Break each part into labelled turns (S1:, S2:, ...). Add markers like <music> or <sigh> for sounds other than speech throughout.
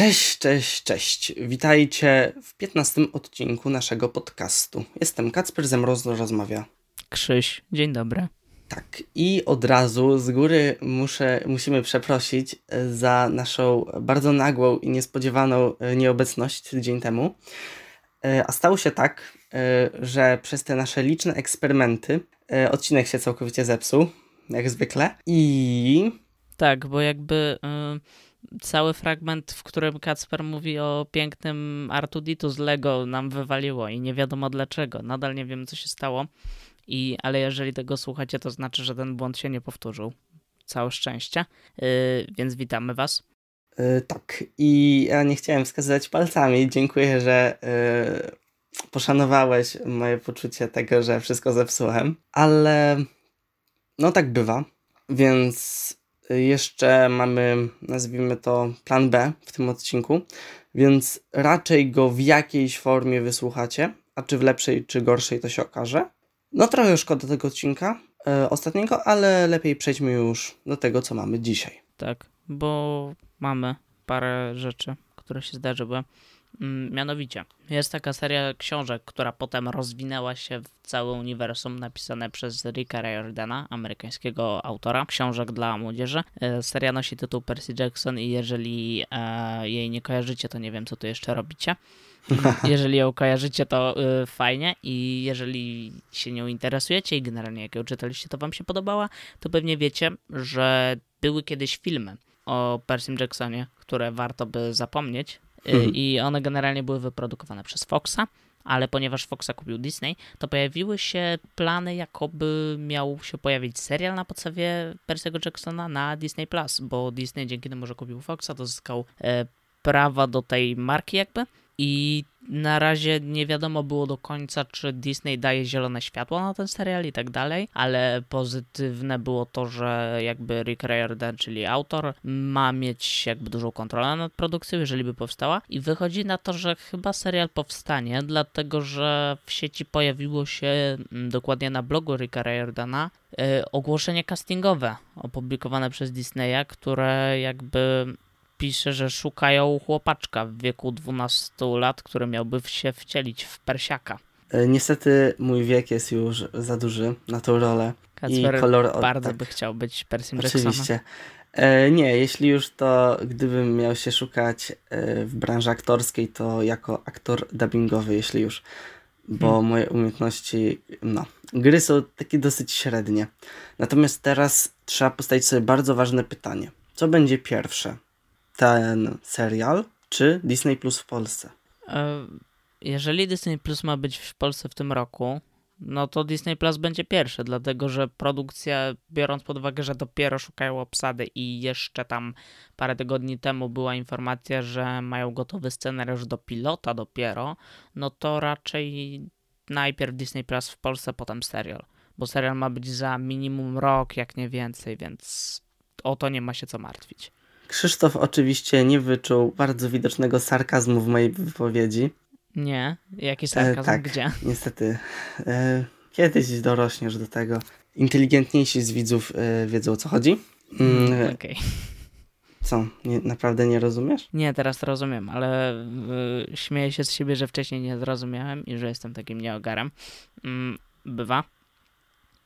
S1: Cześć, cześć, cześć. Witajcie w 15 odcinku naszego podcastu. Jestem Kacper Zemroz rozmawia.
S2: Krzyś, dzień dobry.
S1: Tak, i od razu z góry muszę, musimy przeprosić za naszą bardzo nagłą i niespodziewaną nieobecność tydzień temu. A stało się tak, że przez te nasze liczne eksperymenty odcinek się całkowicie zepsuł, jak zwykle. I.
S2: Tak, bo jakby. Yy cały fragment, w którym Kacper mówi o pięknym Artuditu z Lego nam wywaliło i nie wiadomo dlaczego. Nadal nie wiem, co się stało. I, ale jeżeli tego słuchacie, to znaczy, że ten błąd się nie powtórzył. Całe szczęście. Yy, więc witamy Was.
S1: Yy, tak. I ja nie chciałem wskazywać palcami. Dziękuję, że yy, poszanowałeś moje poczucie tego, że wszystko zepsułem. Ale no tak bywa. Więc jeszcze mamy, nazwijmy to, plan B w tym odcinku, więc raczej go w jakiejś formie wysłuchacie, a czy w lepszej, czy gorszej to się okaże. No trochę szkoda tego odcinka e, ostatniego, ale lepiej przejdźmy już do tego, co mamy dzisiaj.
S2: Tak, bo mamy parę rzeczy, które się zdarzyły. Mm, mianowicie, jest taka seria książek, która potem rozwinęła się w całe uniwersum, napisane przez Ricka Riordana, amerykańskiego autora książek dla młodzieży. E, seria nosi tytuł Percy Jackson i jeżeli e, jej nie kojarzycie, to nie wiem, co tu jeszcze robicie. <laughs> Jeżeli ją kojarzycie, to y, fajnie i jeżeli się nią interesujecie i generalnie jak ją czytaliście, to wam się podobała, to pewnie wiecie, że były kiedyś filmy o Percy Jacksonie, które warto by zapomnieć, mhm. i one generalnie były wyprodukowane przez Foxa, ale ponieważ Foxa kupił Disney, to pojawiły się plany, jakoby miał się pojawić serial na podstawie Percy'ego Jacksona na Disney Plus, bo Disney dzięki temu, że kupił Foxa, to zyskał e, prawa do tej marki jakby i na razie nie wiadomo było do końca, czy Disney daje zielone światło na ten serial i tak dalej, ale pozytywne było to, że jakby Rick Riordan, czyli autor, ma mieć jakby dużą kontrolę nad produkcją, jeżeli by powstała. I wychodzi na to, że chyba serial powstanie, dlatego że w sieci pojawiło się mm, dokładnie na blogu Ricka Riordana yy, ogłoszenie castingowe opublikowane przez Disneya, które jakby pisze, że szukają chłopaczka w wieku 12 lat, który miałby się wcielić w Persiaka.
S1: E, niestety mój wiek jest już za duży na tą rolę.
S2: Kacper I kolor... bardzo tak. by chciał być
S1: Jacksonem. Oczywiście. E, nie, jeśli już to gdybym miał się szukać e, w branży aktorskiej, to jako aktor dubbingowy, jeśli już. Bo hmm. moje umiejętności, no, gry są takie dosyć średnie. Natomiast teraz trzeba postawić sobie bardzo ważne pytanie. Co będzie pierwsze? Ten serial, czy Disney Plus w Polsce?
S2: E, jeżeli Disney Plus ma być w Polsce w tym roku, no to Disney Plus będzie pierwszy, dlatego że produkcja, biorąc pod uwagę, że dopiero szukają obsady i jeszcze tam parę tygodni temu była informacja, że mają gotowy scenariusz do pilota dopiero, no to raczej najpierw Disney Plus w Polsce, potem serial, bo serial ma być za minimum rok, jak nie więcej, więc o to nie ma się co martwić.
S1: Krzysztof oczywiście nie wyczuł bardzo widocznego sarkazmu w mojej wypowiedzi.
S2: Nie, jaki sarkazm? E, tak, Gdzie?
S1: Niestety. E, kiedyś dorośniesz do tego. Inteligentniejsi z widzów e, wiedzą o co chodzi.
S2: Mm, mm e, Okej. Okay.
S1: Co? Nie, naprawdę nie rozumiesz?
S2: Nie, teraz rozumiem, ale y, śmieję się z siebie, że wcześniej nie zrozumiałem i że jestem takim nieogarem. Mm, bywa.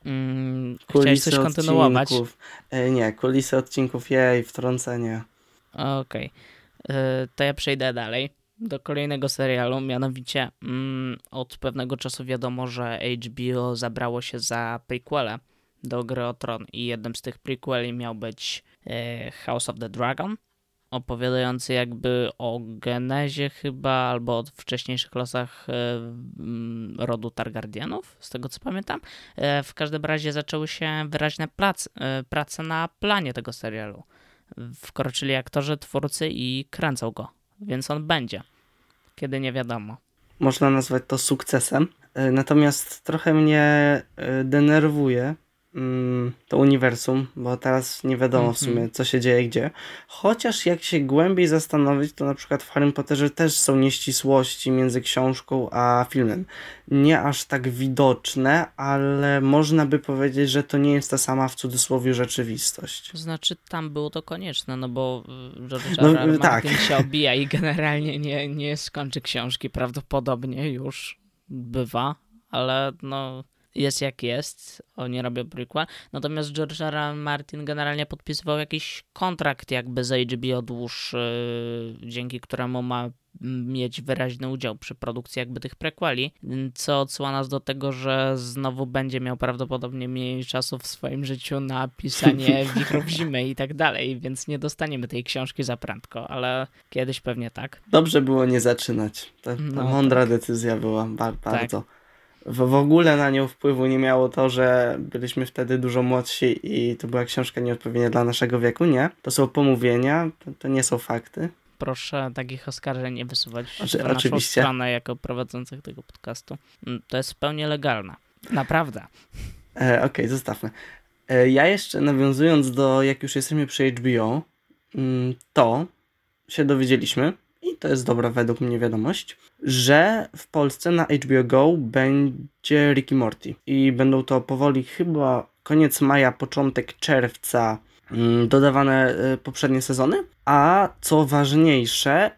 S2: Mm, chciałeś coś kontynuować?
S1: Odcinków. E, nie, kulisy odcinków, jej, wtrącenie.
S2: Okej. Okay. E, to ja przejdę dalej do kolejnego serialu, mianowicie mm, od pewnego czasu wiadomo, że HBO zabrało się za prequele do Gry o Tron i jednym z tych prequeli miał być e, House of the Dragon opowiadający jakby o genezie chyba, albo o wcześniejszych losach e, mm, rodu Targardianów, z tego co pamiętam. E, w każdym razie zaczęły się wyraźne prace, prace na planie tego serialu. Wkroczyli aktorzy, twórcy i kręcą go, więc on będzie, kiedy nie wiadomo.
S1: Można nazwać to sukcesem, e, natomiast trochę mnie denerwuje, to uniwersum, bo teraz nie wiadomo w sumie, co się dzieje gdzie. Chociaż jak się głębiej zastanowić, to na przykład w Harry Potterze też są nieścisłości między książką a filmem. Nie aż tak widoczne, ale można by powiedzieć, że to nie jest ta sama w cudzysłowie rzeczywistość.
S2: To znaczy tam było to konieczne, no bo y, George no. R. Tak. się obija i generalnie nie, nie skończy książki prawdopodobnie już bywa, ale no jest jak jest, oni robią prequel. Natomiast George R. R. Martin generalnie podpisywał jakiś kontrakt jakby z HBO dłuższy, dzięki któremu ma mieć wyraźny udział przy produkcji jakby tych prequeli, co odsyła nas do tego, że znowu będzie miał prawdopodobnie mniej czasu w swoim życiu na pisanie <laughs> Wichrów Zimy i tak dalej, więc nie dostaniemy tej książki za prędko, ale kiedyś pewnie tak.
S1: Dobrze było nie zaczynać. To no, mądra tak. decyzja była, bardzo. Tak w, w ogóle na nią wpływu nie miało to, że byliśmy wtedy dużo młodsi i to była książka nieodpowiednia dla naszego wieku, nie. To są pomówienia, to, to nie są fakty.
S2: Proszę takich oskarżeń nie wysuwać Oczy, na naszą stronę jako prowadzących tego podcastu. Mm, to jest zupełnie legalne. Naprawdę.
S1: E, Okej, okay, zostawmy. E, ja jeszcze nawiązując do, jak już jesteśmy przy HBO, mm, to się dowiedzieliśmy, i to jest dobra według mnie wiadomość, że w Polsce na HBO Go będzie Ricky Morty i będą to powoli chyba koniec maja, początek czerwca mm, dodawane y, poprzednie sezony, a co ważniejsze,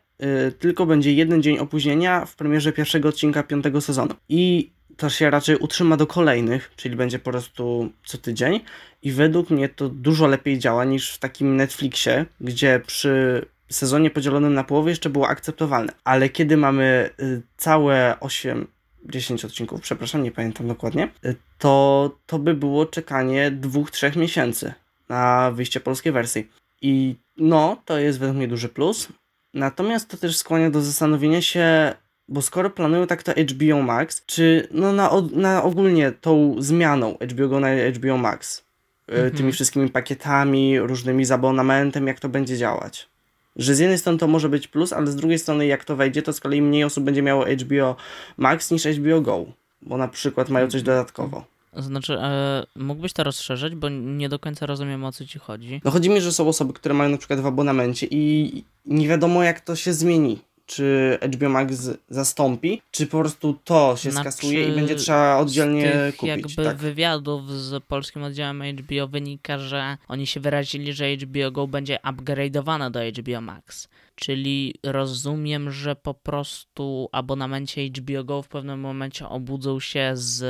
S1: y, tylko będzie jeden dzień opóźnienia w premierze pierwszego odcinka piątego sezonu. I to się raczej utrzyma do kolejnych, czyli będzie po prostu co tydzień. I według mnie to dużo lepiej działa niż w takim Netflixie, gdzie przy sezonie podzielonym na połowę jeszcze było akceptowalne. Ale kiedy mamy y, całe 8, 10 odcinków, przepraszam, nie pamiętam dokładnie, y, to to by było czekanie dwóch, trzech miesięcy na wyjście polskiej wersji. I no, to jest według mnie duży plus. Natomiast to też skłania do zastanowienia się, bo skoro planują tak to HBO Max, czy no na, na ogólnie tą zmianą HBO Go na HBO Max, y, mhm. tymi wszystkimi pakietami, różnymi z abonamentem, jak to będzie działać? Że z jednej strony to może być plus, ale z drugiej strony jak to wejdzie, to z kolei mniej osób będzie miało HBO Max niż HBO Go, bo na przykład mają coś dodatkowo.
S2: Znaczy, e, mógłbyś to rozszerzyć, bo nie do końca rozumiem o co ci chodzi.
S1: No chodzi mi, że są osoby, które mają na przykład w abonamencie i nie wiadomo jak to się zmieni czy HBO Max zastąpi, czy po prostu to się znaczy, skasuje i będzie trzeba oddzielnie z tych kupić.
S2: jakby tak? wywiadów z polskim oddziałem HBO wynika, że oni się wyrazili, że HBO Go będzie upgrade'owane do HBO Max. Czyli rozumiem, że po prostu abonamencie HBO Go w pewnym momencie obudzą się z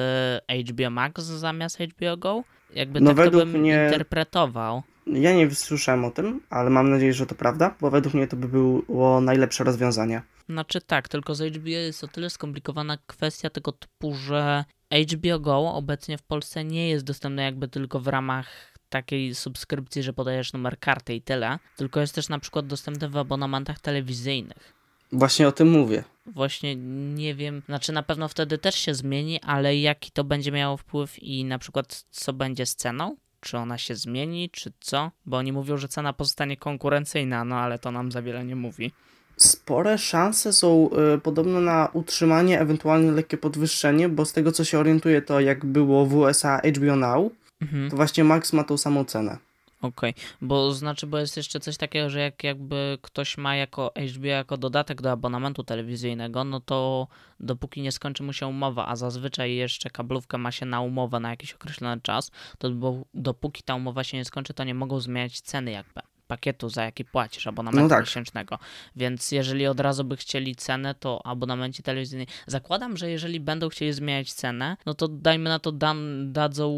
S2: HBO Max zamiast HBO Go? Jakby no tak to bym mnie... interpretował.
S1: Ja nie słyszałem o tym, ale mam nadzieję, że to prawda, bo według mnie to by było najlepsze rozwiązanie.
S2: Znaczy tak, tylko z HBO jest o tyle skomplikowana kwestia tego typu, że HBO Go obecnie w Polsce nie jest dostępne jakby tylko w ramach takiej subskrypcji, że podajesz numer karty i tyle, tylko jest też na przykład dostępny w abonamentach telewizyjnych.
S1: Właśnie o tym mówię.
S2: Właśnie nie wiem, znaczy na pewno wtedy też się zmieni, ale jaki to będzie miało wpływ i na przykład co będzie z ceną? Czy ona się zmieni, czy co? Bo oni mówią, że cena pozostanie konkurencyjna, no ale to nam za wiele nie mówi.
S1: Spore szanse są y, podobno na utrzymanie, ewentualnie lekkie podwyższenie, bo z tego co się orientuję, to jak było w USA HBO Now, mhm. to właśnie Max ma tą samą cenę.
S2: Okej, okay. bo znaczy, bo jest jeszcze coś takiego, że jak jakby ktoś ma jako HBO jako dodatek do abonamentu telewizyjnego, no to dopóki nie skończy mu się umowa, a zazwyczaj jeszcze kablówka ma się na umowę na jakiś określony czas, to dopóki ta umowa się nie skończy, to nie mogą zmieniać ceny jakby pakietu, za jaki płacisz, abonamentu no tak. miesięcznego. Więc jeżeli od razu by chcieli cenę, to abonamenci telewizyjni. Zakładam, że jeżeli będą chcieli zmieniać cenę, no to dajmy na to dan, dadzą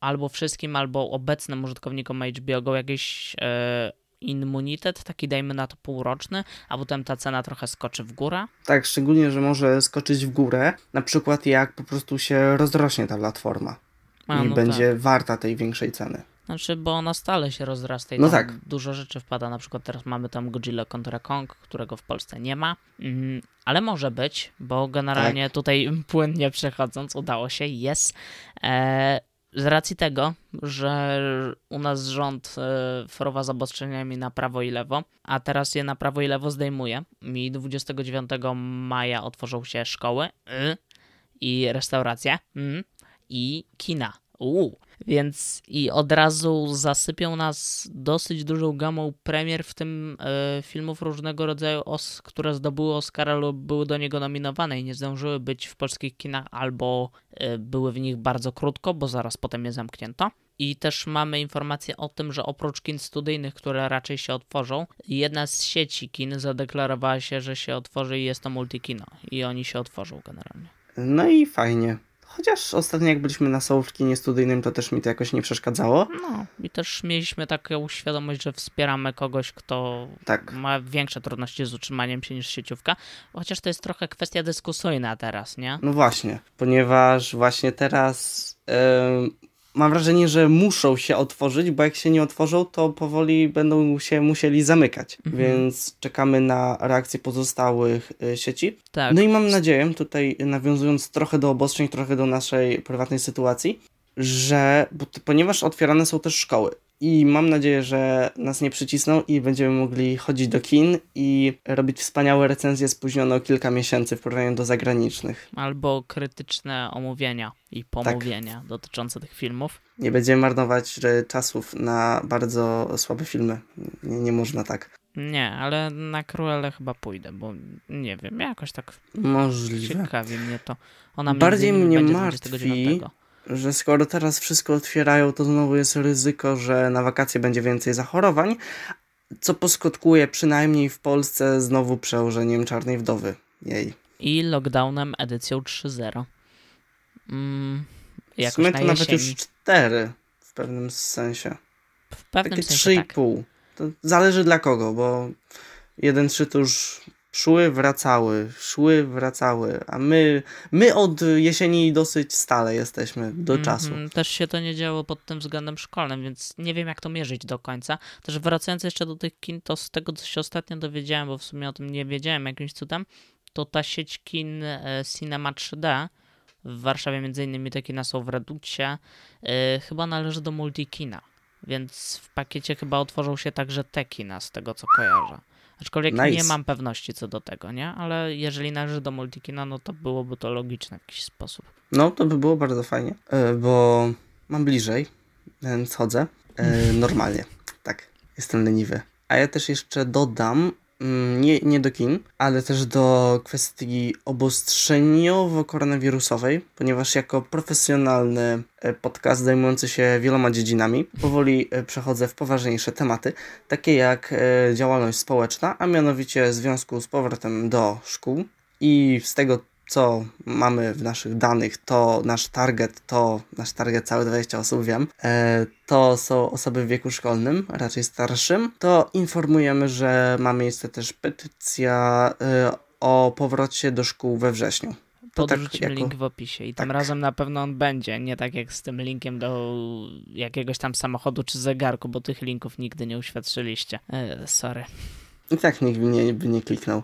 S2: albo wszystkim, albo obecnym użytkownikom HBO jakieś e, immunitet, taki dajmy na to półroczny, a potem ta cena trochę skoczy w górę.
S1: Tak, szczególnie, że może skoczyć w górę, na przykład jak po prostu się rozrośnie ta platforma a, i no będzie tak. warta tej większej ceny.
S2: Znaczy, bo ona stale się rozrasta i no tak. dużo rzeczy wpada. Na przykład teraz mamy tam Godzilla kontra Kong, którego w Polsce nie ma, mm, ale może być, bo generalnie tak. tutaj <laughs> płynnie przechodząc udało się, jest. E, z racji tego, że u nas rząd e, wprowadza zaostrzeniami na prawo i lewo, a teraz je na prawo i lewo zdejmuje. I 29 maja otworzą się szkoły y, i restauracje y, i kina. Uuu. Więc i od razu zasypią nas dosyć dużą gamą premier, w tym e, filmów różnego rodzaju, os, które zdobyły Oscara lub były do niego nominowane i nie zdążyły być w polskich kinach, albo e, były w nich bardzo krótko, bo zaraz potem je zamknięto. I też mamy informację o tym, że oprócz kin studyjnych, które raczej się otworzą, jedna z sieci kin zadeklarowała się, że się otworzy i jest to multikino. I oni się otworzą generalnie.
S1: No i fajnie. Chociaż ostatnio jak byliśmy na Soul w kinie studyjnym, to też mi to jakoś nie przeszkadzało.
S2: No i też mieliśmy taką świadomość, że wspieramy kogoś, kto
S1: Tak.
S2: ma większe trudności z utrzymaniem się niż sieciówka. Chociaż to jest trochę kwestia dyskusyjna teraz, nie?
S1: No właśnie, ponieważ właśnie teraz em, mam wrażenie, że muszą się otworzyć, bo jak się nie otworzą, to powoli będą się musieli zamykać.
S2: Mhm.
S1: Więc czekamy na reakcję pozostałych y, sieci.
S2: Tak.
S1: No i mam nadzieję, tutaj nawiązując trochę do obostrzeń, trochę do naszej prywatnej sytuacji, że ponieważ otwierane są też szkoły. I mam nadzieję, że nas nie przycisną i będziemy mogli chodzić do kin i robić wspaniałe recenzje spóźnione o kilka miesięcy w porównaniu do zagranicznych.
S2: Albo krytyczne omówienia i pomówienia dotyczące tych filmów.
S1: Nie będziemy marnować czasów na bardzo słabe filmy. Nie, nie można tak.
S2: Nie, ale na Cruelle chyba pójdę, bo nie wiem, jakoś tak
S1: Możliwe.
S2: ciekawi mnie to. Ona
S1: Bardziej mnie martwi,
S2: 29.
S1: że skoro teraz wszystko otwierają, to znowu jest ryzyko, że na wakacje będzie więcej zachorowań, co poskutkuje przynajmniej w Polsce znowu przełożeniem Czarnej Wdowy. Jej.
S2: I lockdownem edycją 3.0. Mm,
S1: W sumie
S2: na
S1: to nawet
S2: jesieni.
S1: już cztery w pewnym sensie.
S2: W pewnym
S1: Takie
S2: sensie
S1: trzy i
S2: tak.
S1: pół. To zależy dla kogo, bo jeden, trzy to już szły, wracały, szły, wracały, a my, my od jesieni dosyć stale jesteśmy do czasu.
S2: Mhm, Też się to nie działo pod tym względem szkolnym, więc nie wiem jak to mierzyć do końca. Też wracając jeszcze do tych kin, to z tego co się ostatnio dowiedziałem, bo w sumie o tym nie wiedziałem jakimś cudem, to ta sieć kin e, Cinema 3D w Warszawie między innymi te kina są w Reducie, e, chyba należy do Multikina, więc w pakiecie chyba otworzą się także te kina z tego co kojarzę. Aczkolwiek nie
S1: Nice.
S2: mam pewności co do tego, nie? Ale jeżeli należy do Multikina, no to byłoby to logiczne w jakiś sposób.
S1: No, to by było bardzo fajnie, e, bo mam bliżej, więc chodzę e, <laughs> normalnie. Tak, jestem leniwy. A ja też jeszcze dodam, nie, nie do kin, ale też do kwestii obostrzeniowo-koronawirusowej, ponieważ jako profesjonalny e, podcast zajmujący się wieloma dziedzinami, powoli e, przechodzę w poważniejsze tematy, takie jak e, działalność społeczna, a mianowicie w związku z powrotem do szkół. I z tego co mamy w naszych danych, to nasz target, to nasz target całe 20 osób, wiem, e, to są osoby w wieku szkolnym, raczej starszym, to informujemy, że ma miejsce też petycja e, o powrocie do szkół we wrześniu. To tak
S2: Podrzucimy link w opisie i tym
S1: tak.
S2: razem na pewno on będzie, nie tak jak z tym linkiem do jakiegoś tam samochodu czy zegarku, bo tych linków nigdy nie uświadczyliście. E, sorry.
S1: I tak nikt by nie, by nie kliknął.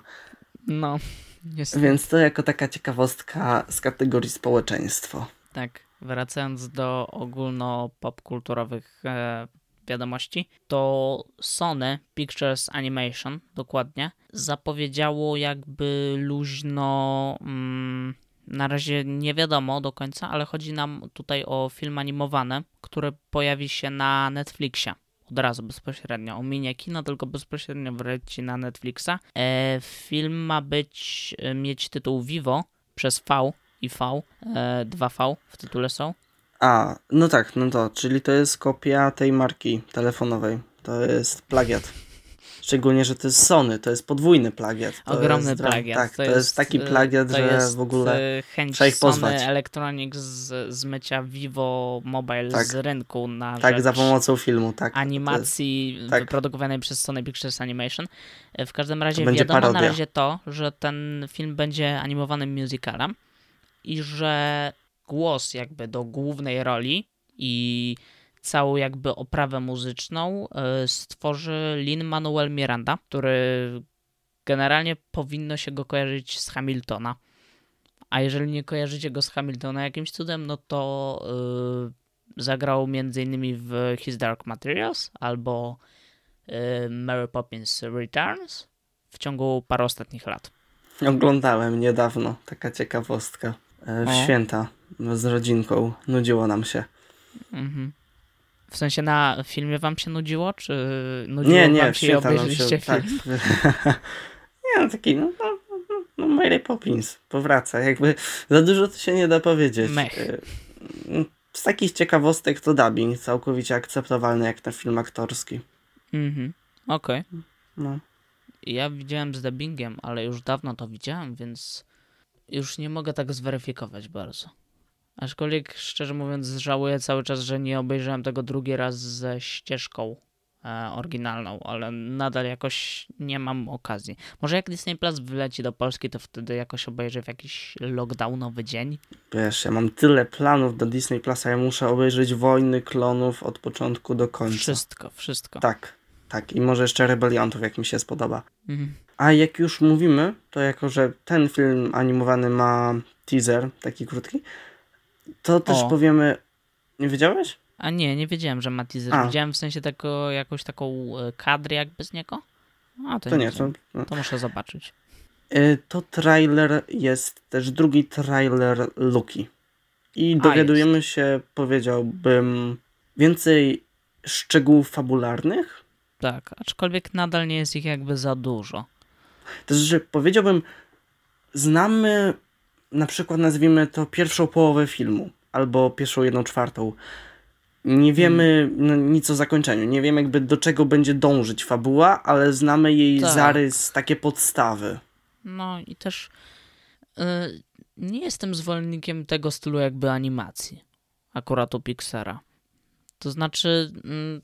S2: No, jest
S1: Więc to jako taka ciekawostka z kategorii społeczeństwo.
S2: tak. Wracając do ogólno-popkulturowych e, wiadomości, to Sony Pictures Animation, dokładnie, zapowiedziało jakby luźno. Mm, na razie nie wiadomo do końca, ale chodzi nam tutaj o film animowany, który pojawi się na Netflixie. Od razu bezpośrednio. Ominie kino, tylko bezpośrednio wleci na Netflixa. E, film ma być, e, mieć tytuł Vivo przez V i V. E, 2V w tytule są.
S1: A, no tak, no to, czyli to jest kopia tej marki telefonowej. To jest plagiat. Szczególnie, że to jest Sony, to jest podwójny plagiat. To
S2: Ogromny
S1: jest,
S2: plagiat.
S1: Tak, to, jest, taki
S2: e,
S1: plagiat, że
S2: jest,
S1: w ogóle
S2: e, chęć
S1: trzeba ich
S2: Sony
S1: pozwać.
S2: Electronics z zmycia Vivo Mobile
S1: Tak.
S2: z rynku na
S1: tak za pomocą filmu, tak. jest-
S2: animacji
S1: tak.
S2: wyprodukowanej przez Sony Pictures Animation. E, W każdym razie wiadomo na
S1: parodia.
S2: razie to, że ten film będzie animowanym musicalem i że głos jakby do głównej roli i całą jakby oprawę muzyczną e, stworzy Lin-Manuel Miranda, który generalnie powinno się go kojarzyć z Hamiltona. A jeżeli nie kojarzycie go z Hamiltona jakimś cudem, no to yy, zagrał m.in. w His Dark Materials albo yy, Mary Poppins Returns w ciągu paru ostatnich lat.
S1: Oglądałem niedawno, taka ciekawostka. E, W
S2: O.
S1: święta z rodzinką, nudziło nam się.
S2: Mhm. W sensie na filmie wam się nudziło, czy nudziło
S1: Nie, nie,
S2: wam się i obejrzeliście
S1: się, tak.
S2: film? <laughs>
S1: nie, no taki, no, no, no, no Mary Poppins powraca, jakby za dużo to się nie da powiedzieć.
S2: Mech.
S1: Y, Z takich ciekawostek to dubbing, całkowicie akceptowalny jak na film aktorski.
S2: Mhm. Okej.
S1: No.
S2: Ja widziałem z dubbingiem, ale już dawno to widziałem, więc już nie mogę tak zweryfikować bardzo. Aczkolwiek, szczerze mówiąc, żałuję cały czas, że nie obejrzałem tego drugi raz ze ścieżką e, oryginalną, ale nadal jakoś nie mam okazji. Może jak Disney Plus wyleci do Polski, to wtedy jakoś obejrzę w jakiś lockdownowy dzień.
S1: Wiesz, ja mam tyle planów do Disney Plusa, ja muszę obejrzeć Wojny Klonów od początku do końca.
S2: Wszystko, wszystko.
S1: Tak, tak. I może jeszcze Rebeliantów, jak mi się spodoba.
S2: Mhm.
S1: A jak już mówimy, to jako, że ten film animowany ma teaser, taki krótki, to też
S2: O.
S1: powiemy... Nie wiedziałeś?
S2: A nie, nie wiedziałem, że ma teaser.
S1: A.
S2: Widziałem w sensie tako, jakąś taką e, kadrę jakby z niego. A, to,
S1: To
S2: nie,
S1: nie, to... no.
S2: to muszę zobaczyć.
S1: Y, To trailer jest też drugi trailer Luki. I dowiadujemy się, powiedziałbym, więcej szczegółów fabularnych.
S2: Tak, aczkolwiek nadal nie jest ich jakby za dużo.
S1: To znaczy, powiedziałbym, znamy na przykład, nazwijmy to pierwszą połowę filmu, albo pierwszą jedną czwartą. Nie wiemy no, nic o zakończeniu, nie wiemy jakby do czego będzie dążyć fabuła, ale znamy jej
S2: Tak.
S1: zarys, takie podstawy.
S2: No i też y, nie jestem zwolennikiem tego stylu jakby animacji. Akurat u Pixara. To znaczy, mm,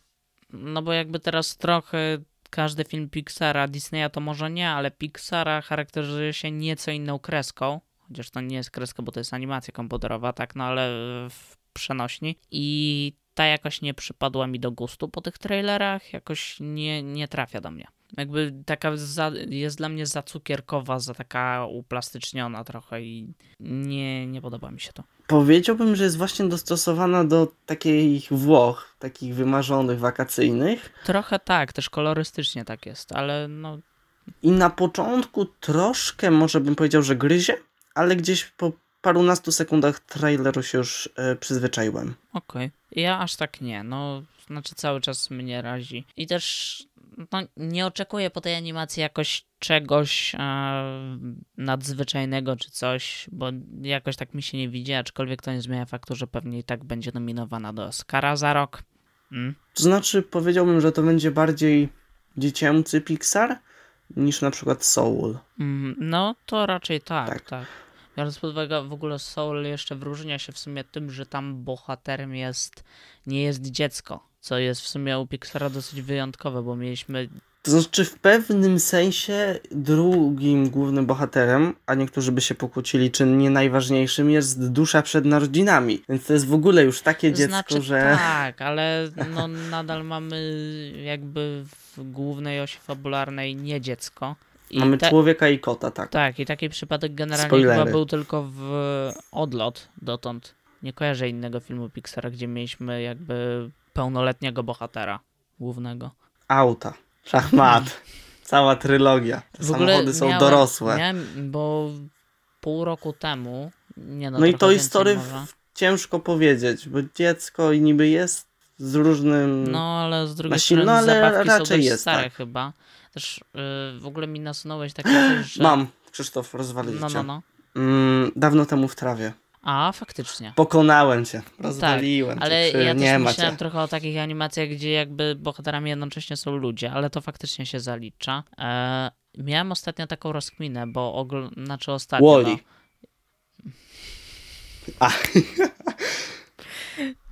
S2: no bo jakby teraz trochę każdy film Pixara, Disneya to może nie, ale Pixara charakteryzuje się nieco inną kreską. Chociaż to nie jest kreska, bo to jest animacja komputerowa, tak, no ale w przenośni. I ta jakoś nie przypadła mi do gustu po tych trailerach, jakoś nie, nie trafia do mnie. Jakby taka za, jest dla mnie za cukierkowa, za taka uplastyczniona trochę i nie, nie podoba mi się to.
S1: Powiedziałbym, że jest właśnie dostosowana do takich Włoch, takich wymarzonych, wakacyjnych.
S2: Trochę tak, też kolorystycznie tak jest, ale no
S1: I na początku troszkę, może bym powiedział, że gryzie, ale gdzieś po parunastu sekundach traileru się już e, przyzwyczaiłem.
S2: okej. Ja aż tak nie, no znaczy cały czas mnie razi. I też no, nie oczekuję po tej animacji jakoś czegoś e, nadzwyczajnego czy coś, bo jakoś tak mi się nie widzi, aczkolwiek to nie zmienia faktu, że pewnie i tak będzie nominowana do Oscara za rok. Mm.
S1: To znaczy, powiedziałbym, że to będzie bardziej dziecięcy Pixar niż na przykład Soul.
S2: Mm, No, to raczej tak,
S1: Tak.
S2: tak. Biorąc pod uwagę w ogóle Soul jeszcze wyróżnia się w sumie tym, że tam bohaterem jest, nie jest dziecko, co jest w sumie u Pixara dosyć wyjątkowe, bo mieliśmy,
S1: To znaczy, w pewnym sensie drugim głównym bohaterem, a niektórzy by się pokłócili, czy nie najważniejszym, jest dusza przed narodzinami. Więc to jest w ogóle już takie dziecko,
S2: znaczy
S1: że...
S2: tak, ale no nadal mamy jakby w głównej osi fabularnej nie dziecko. I
S1: Mamy
S2: te-
S1: człowieka i kota, tak.
S2: Tak, i taki przypadek generalnie
S1: Spoilery.
S2: chyba był tylko w Odlot dotąd. Nie kojarzę innego filmu Pixara, gdzie mieliśmy jakby pełnoletniego bohatera głównego.
S1: Auta, szachmat, cała trylogia. Te
S2: W
S1: samochody są
S2: miałem,
S1: dorosłe.
S2: Miałem, bo pół roku temu, nie no,
S1: No i to historii ciężko powiedzieć, bo dziecko i niby jest z różnym...
S2: No, ale z drugiej strony
S1: ale
S2: zabawki są
S1: raczej jest,
S2: stare
S1: tak.
S2: chyba. Też yy, w ogóle mi nasunąłeś takie coś, że...
S1: Mam, Krzysztof, rozwalił
S2: No, no, no.
S1: Mm, dawno temu w trawie.
S2: A, faktycznie.
S1: Pokonałem cię, rozwaliłem
S2: Tak, Ale
S1: cię.
S2: ja
S1: nie
S2: też
S1: ma
S2: myślałem
S1: cię.
S2: trochę o takich animacjach, gdzie jakby bohaterami jednocześnie są ludzie, ale to faktycznie się zalicza. E, miałem ostatnio taką rozkminę, bo ogl- znaczy ostatnio.
S1: Wall-E.
S2: No,
S1: A, <laughs>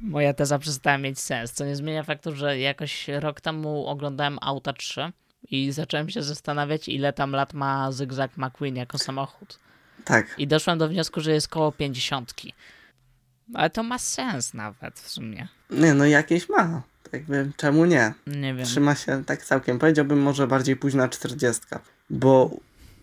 S2: moja teza przestała mieć sens, co nie zmienia faktu, że jakoś rok temu oglądałem Auta 3 i zacząłem się zastanawiać, ile tam lat ma Zygzak McQueen jako samochód.
S1: tak.
S2: I doszłem do wniosku, że jest koło 50. Ale to ma sens nawet w sumie.
S1: Nie, no jakieś ma. Jakby, czemu nie?
S2: Nie wiem.
S1: Trzyma się tak całkiem. Powiedziałbym może bardziej późna czterdziestka. Bo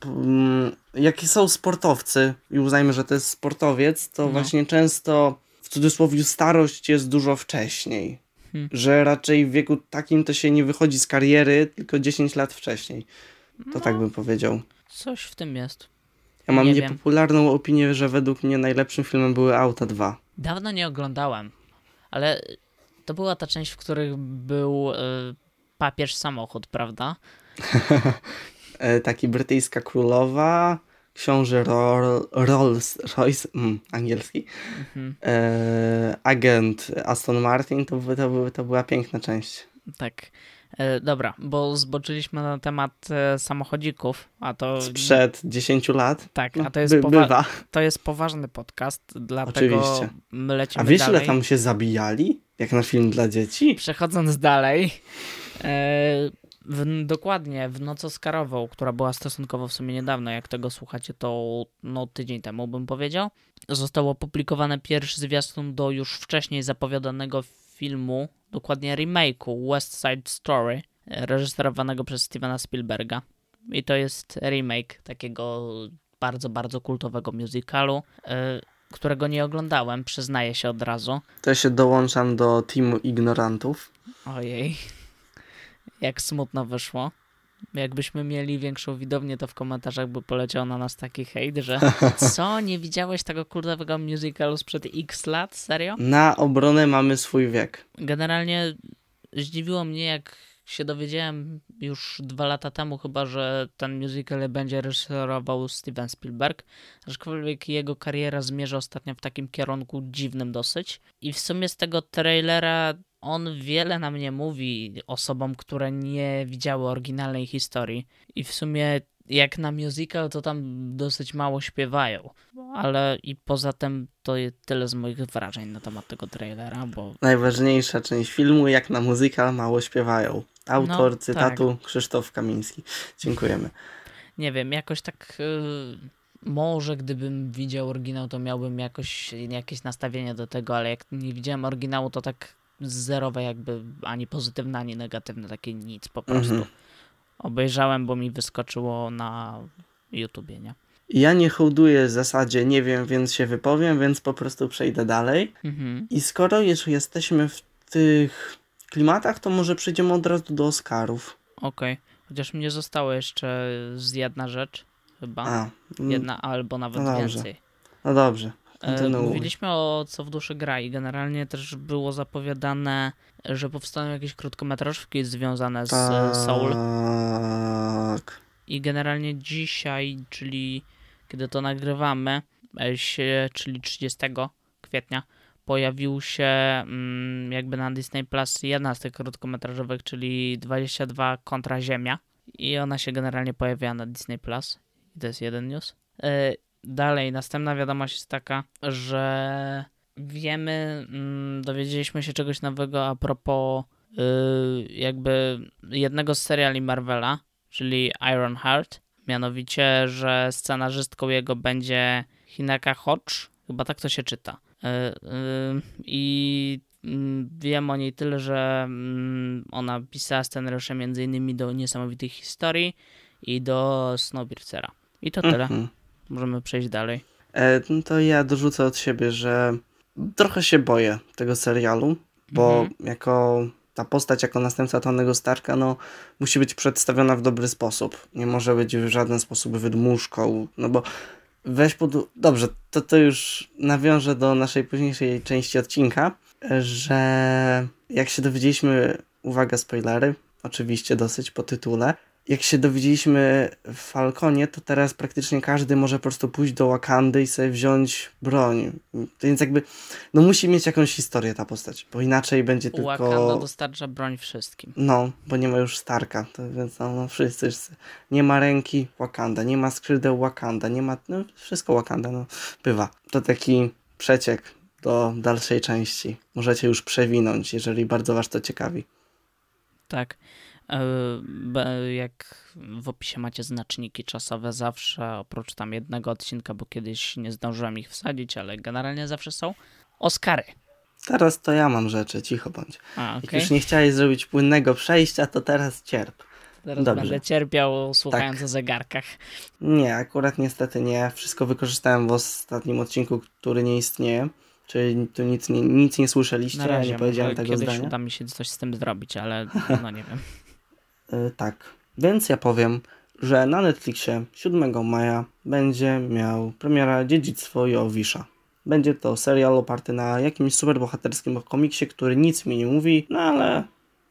S1: mm, jak są sportowcy i uznajmy, że to jest sportowiec, to
S2: No.
S1: właśnie często w cudzysłowie starość jest dużo wcześniej.
S2: Hmm.
S1: Że raczej w wieku takim to się nie wychodzi z kariery, tylko 10 lat wcześniej. To tak bym powiedział.
S2: Coś w tym jest.
S1: Ja mam
S2: Nie wiem.
S1: niepopularną opinię, że według mnie najlepszym filmem były Auta 2.
S2: Dawno nie oglądałem, Ale to była ta część, w której był y, papież samochód, prawda? <laughs>
S1: E, taki brytyjska królowa, książę Roll, Rolls Royce, mm, angielski,
S2: Mhm.
S1: e, agent Aston Martin, to, by- to, by- to była piękna część.
S2: Tak. E, dobra, bo zboczyliśmy na temat e, samochodzików, a to
S1: Sprzed 10 lat.
S2: tak,
S1: No,
S2: a to jest,
S1: by, bywa.
S2: to jest poważny podcast, dlatego
S1: Oczywiście.
S2: my lecimy
S1: A wiesz,
S2: dalej.
S1: ile tam się zabijali? Jak na film dla dzieci?
S2: Przechodząc dalej, e, w, dokładnie w noc Oscarową, która była stosunkowo w sumie niedawno, jak tego słuchacie, to no, tydzień temu bym powiedział, został opublikowany pierwszy zwiastun do już wcześniej zapowiadanego filmu, dokładnie remake'u West Side Story, reżyserowanego przez Stevena Spielberga. I to jest remake takiego bardzo, bardzo kultowego musicalu, e, którego nie oglądałem, przyznaję się od razu.
S1: To ja się dołączam do teamu ignorantów.
S2: Ojej. Jak smutno wyszło. Jakbyśmy mieli większą widownię, to w komentarzach by poleciał na nas taki hejt, że <laughs> co, nie widziałeś tego kurdowego musicalu sprzed x lat? Serio?
S1: Na obronę mamy swój wiek.
S2: Generalnie zdziwiło mnie, jak się dowiedziałem już dwa lata temu chyba, że ten musical będzie reżyserował Steven Spielberg, aczkolwiek jego kariera zmierza ostatnio w takim kierunku dziwnym dosyć. I w sumie z tego trailera on wiele nam nie mówi osobom, które nie widziały oryginalnej historii. I w sumie jak na musical, to tam dosyć mało śpiewają. Ale i poza tym to tyle z moich wrażeń na temat tego trailera, bo
S1: Najważniejsza część filmu, jak na muzyka, mało śpiewają. Autor
S2: No,
S1: cytatu Krzysztof Kamiński. Dziękujemy.
S2: nie wiem, jakoś tak y, może gdybym widział oryginał, to miałbym jakoś jakieś nastawienie do tego, ale jak nie widziałem oryginału, to tak zerowe jakby ani pozytywne, ani negatywne, takie nic po prostu.
S1: Mhm.
S2: Obejrzałem, bo mi wyskoczyło na YouTubie, nie?
S1: Ja nie hołduję w zasadzie, nie wiem, więc się wypowiem, więc po prostu przejdę dalej.
S2: Mhm.
S1: I skoro już jesteśmy w tych klimatach, to może przejdziemy od razu do Oscarów.
S2: Okej. Chociaż mnie zostało jeszcze z jedna rzecz, chyba.
S1: A, mm,
S2: Jedna albo nawet
S1: no
S2: więcej.
S1: no dobrze.
S2: E. Mówiliśmy o Co w duszy gra i generalnie też było zapowiadane, że powstaną jakieś krótkometrażki związane z e, Soul.
S1: Tak.
S2: I generalnie dzisiaj, czyli kiedy to nagrywamy, e, się, czyli 30 kwietnia, pojawił się mm, jakby na Disney Plus jedna z tych krótkometrażowych, czyli 22 kontra Ziemia. I ona się generalnie pojawiła na Disney Plus. I to jest jeden news. Dalej, następna wiadomość jest taka, że wiemy, mm, dowiedzieliśmy się czegoś nowego a propos y, jakby jednego z seriali Marvela, czyli Iron Heart. Mianowicie, że scenarzystką jego będzie Hineka Hodge, chyba tak to się czyta. Y, y, I mm, wiem o niej tyle, że mm, ona pisała scenariusze m.in. do Niesamowitych Historii i do Snowpiercera. I to tyle.
S1: Mhm.
S2: Możemy przejść dalej.
S1: E, no to ja dorzucę od siebie, że trochę się boję tego serialu, bo
S2: Mhm.
S1: jako ta postać, jako następca Tonego Starka, no musi być przedstawiona w dobry sposób. Nie może być w żaden sposób wydmuszką, no bo weź pod... Dobrze, to, to już nawiążę do naszej późniejszej części odcinka, że jak się dowiedzieliśmy, uwaga, spoilery, oczywiście dosyć po tytule, jak się dowiedzieliśmy w Falconie, to teraz praktycznie każdy może po prostu pójść do Wakandy i sobie wziąć broń. Więc jakby, no musi mieć jakąś historię ta postać, bo inaczej będzie tylko...
S2: Wakanda dostarcza broń wszystkim.
S1: No, bo nie ma już Starka, to, więc no, no wszyscy, wszyscy. Nie ma ręki Wakanda, nie ma skrzydeł Wakanda, nie ma, no wszystko Wakanda, no bywa. To taki przeciek do dalszej części. Możecie już przewinąć, jeżeli bardzo was to ciekawi.
S2: Tak. Be- Jak w opisie macie znaczniki czasowe zawsze, oprócz tam jednego odcinka, bo kiedyś nie zdążyłem ich wsadzić, ale generalnie zawsze są. Oscary.
S1: Teraz to ja mam rzeczy, cicho bądź.
S2: A,
S1: Jak
S2: okej.
S1: już nie chciałeś zrobić płynnego przejścia, to teraz cierp.
S2: Teraz
S1: dobrze.
S2: będę cierpiał słuchając
S1: Tak.
S2: o zegarkach.
S1: Nie, akurat niestety nie. Wszystko wykorzystałem w ostatnim odcinku, który nie istnieje. Czyli tu nic nie, nic nie słyszeliście,
S2: Na
S1: ja
S2: razie,
S1: nie powiedziałem tego
S2: kiedyś
S1: zdania.
S2: uda mi się coś z tym zrobić, ale no nie wiem. <laughs>
S1: Y, tak. Więc ja powiem, że na Netflixie 7 maja będzie miał premiera Dziedzictwo Jowisza. będzie to serial oparty na jakimś superbohaterskim komiksie, który nic mi nie mówi, no ale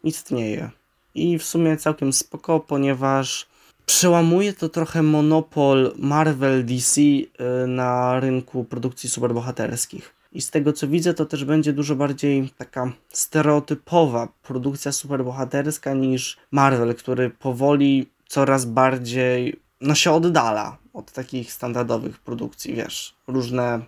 S1: istnieje. I w sumie całkiem spoko, ponieważ przełamuje to trochę monopol Marvel DC y, na rynku produkcji superbohaterskich. I z tego co widzę, to też będzie dużo bardziej taka stereotypowa produkcja superbohaterska niż Marvel, który powoli coraz bardziej no się oddala od takich standardowych produkcji, wiesz, różne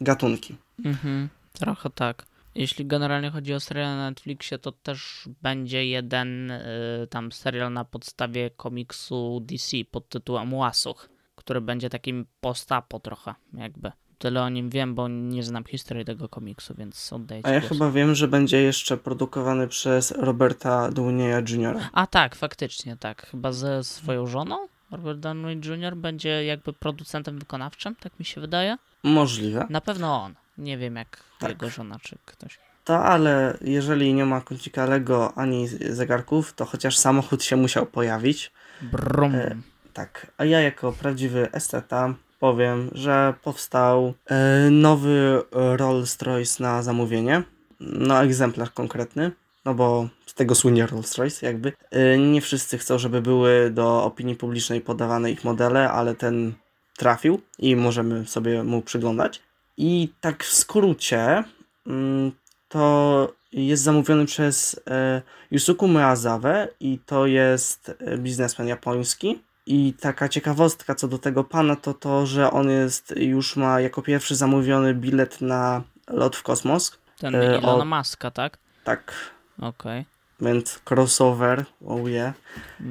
S1: gatunki.
S2: Mhm, trochę tak. Jeśli generalnie chodzi o serial na Netflixie, to też będzie jeden y, tam serial na podstawie komiksu DC pod tytułem Łasuch, który będzie takim postapo trochę, jakby. Tyle o nim wiem, bo nie znam historii tego komiksu, więc oddaję
S1: A ja
S2: głos.
S1: chyba wiem, że będzie jeszcze produkowany przez Roberta Downeya Jr.
S2: A tak, faktycznie tak. Chyba ze swoją żoną? Robert Downey Jr. będzie jakby producentem wykonawczym, tak mi się wydaje.
S1: Możliwe.
S2: Na pewno on. Nie wiem jak
S1: Tak.
S2: jego żona czy ktoś.
S1: To, ale jeżeli nie ma kącika Lego ani zegarków, to chociaż samochód się musiał pojawić.
S2: Brum.
S1: E, Tak, a ja jako prawdziwy esteta powiem, że powstał e, nowy Rolls-Royce na zamówienie. No, egzemplarz konkretny, no bo z tego słynie Rolls-Royce jakby. E, nie wszyscy chcą, żeby były do opinii publicznej podawane ich modele, ale ten trafił i możemy sobie mu przyglądać. I tak w skrócie, mm, to jest zamówiony przez e, Yusuku Meazawe i to jest biznesmen japoński. I taka ciekawostka co do tego pana to to, że on jest już ma jako pierwszy zamówiony bilet na lot w kosmos.
S2: Ten
S1: e,
S2: Ilona Maska, tak?
S1: Tak,
S2: Okej.
S1: więc crossover, oh yeah.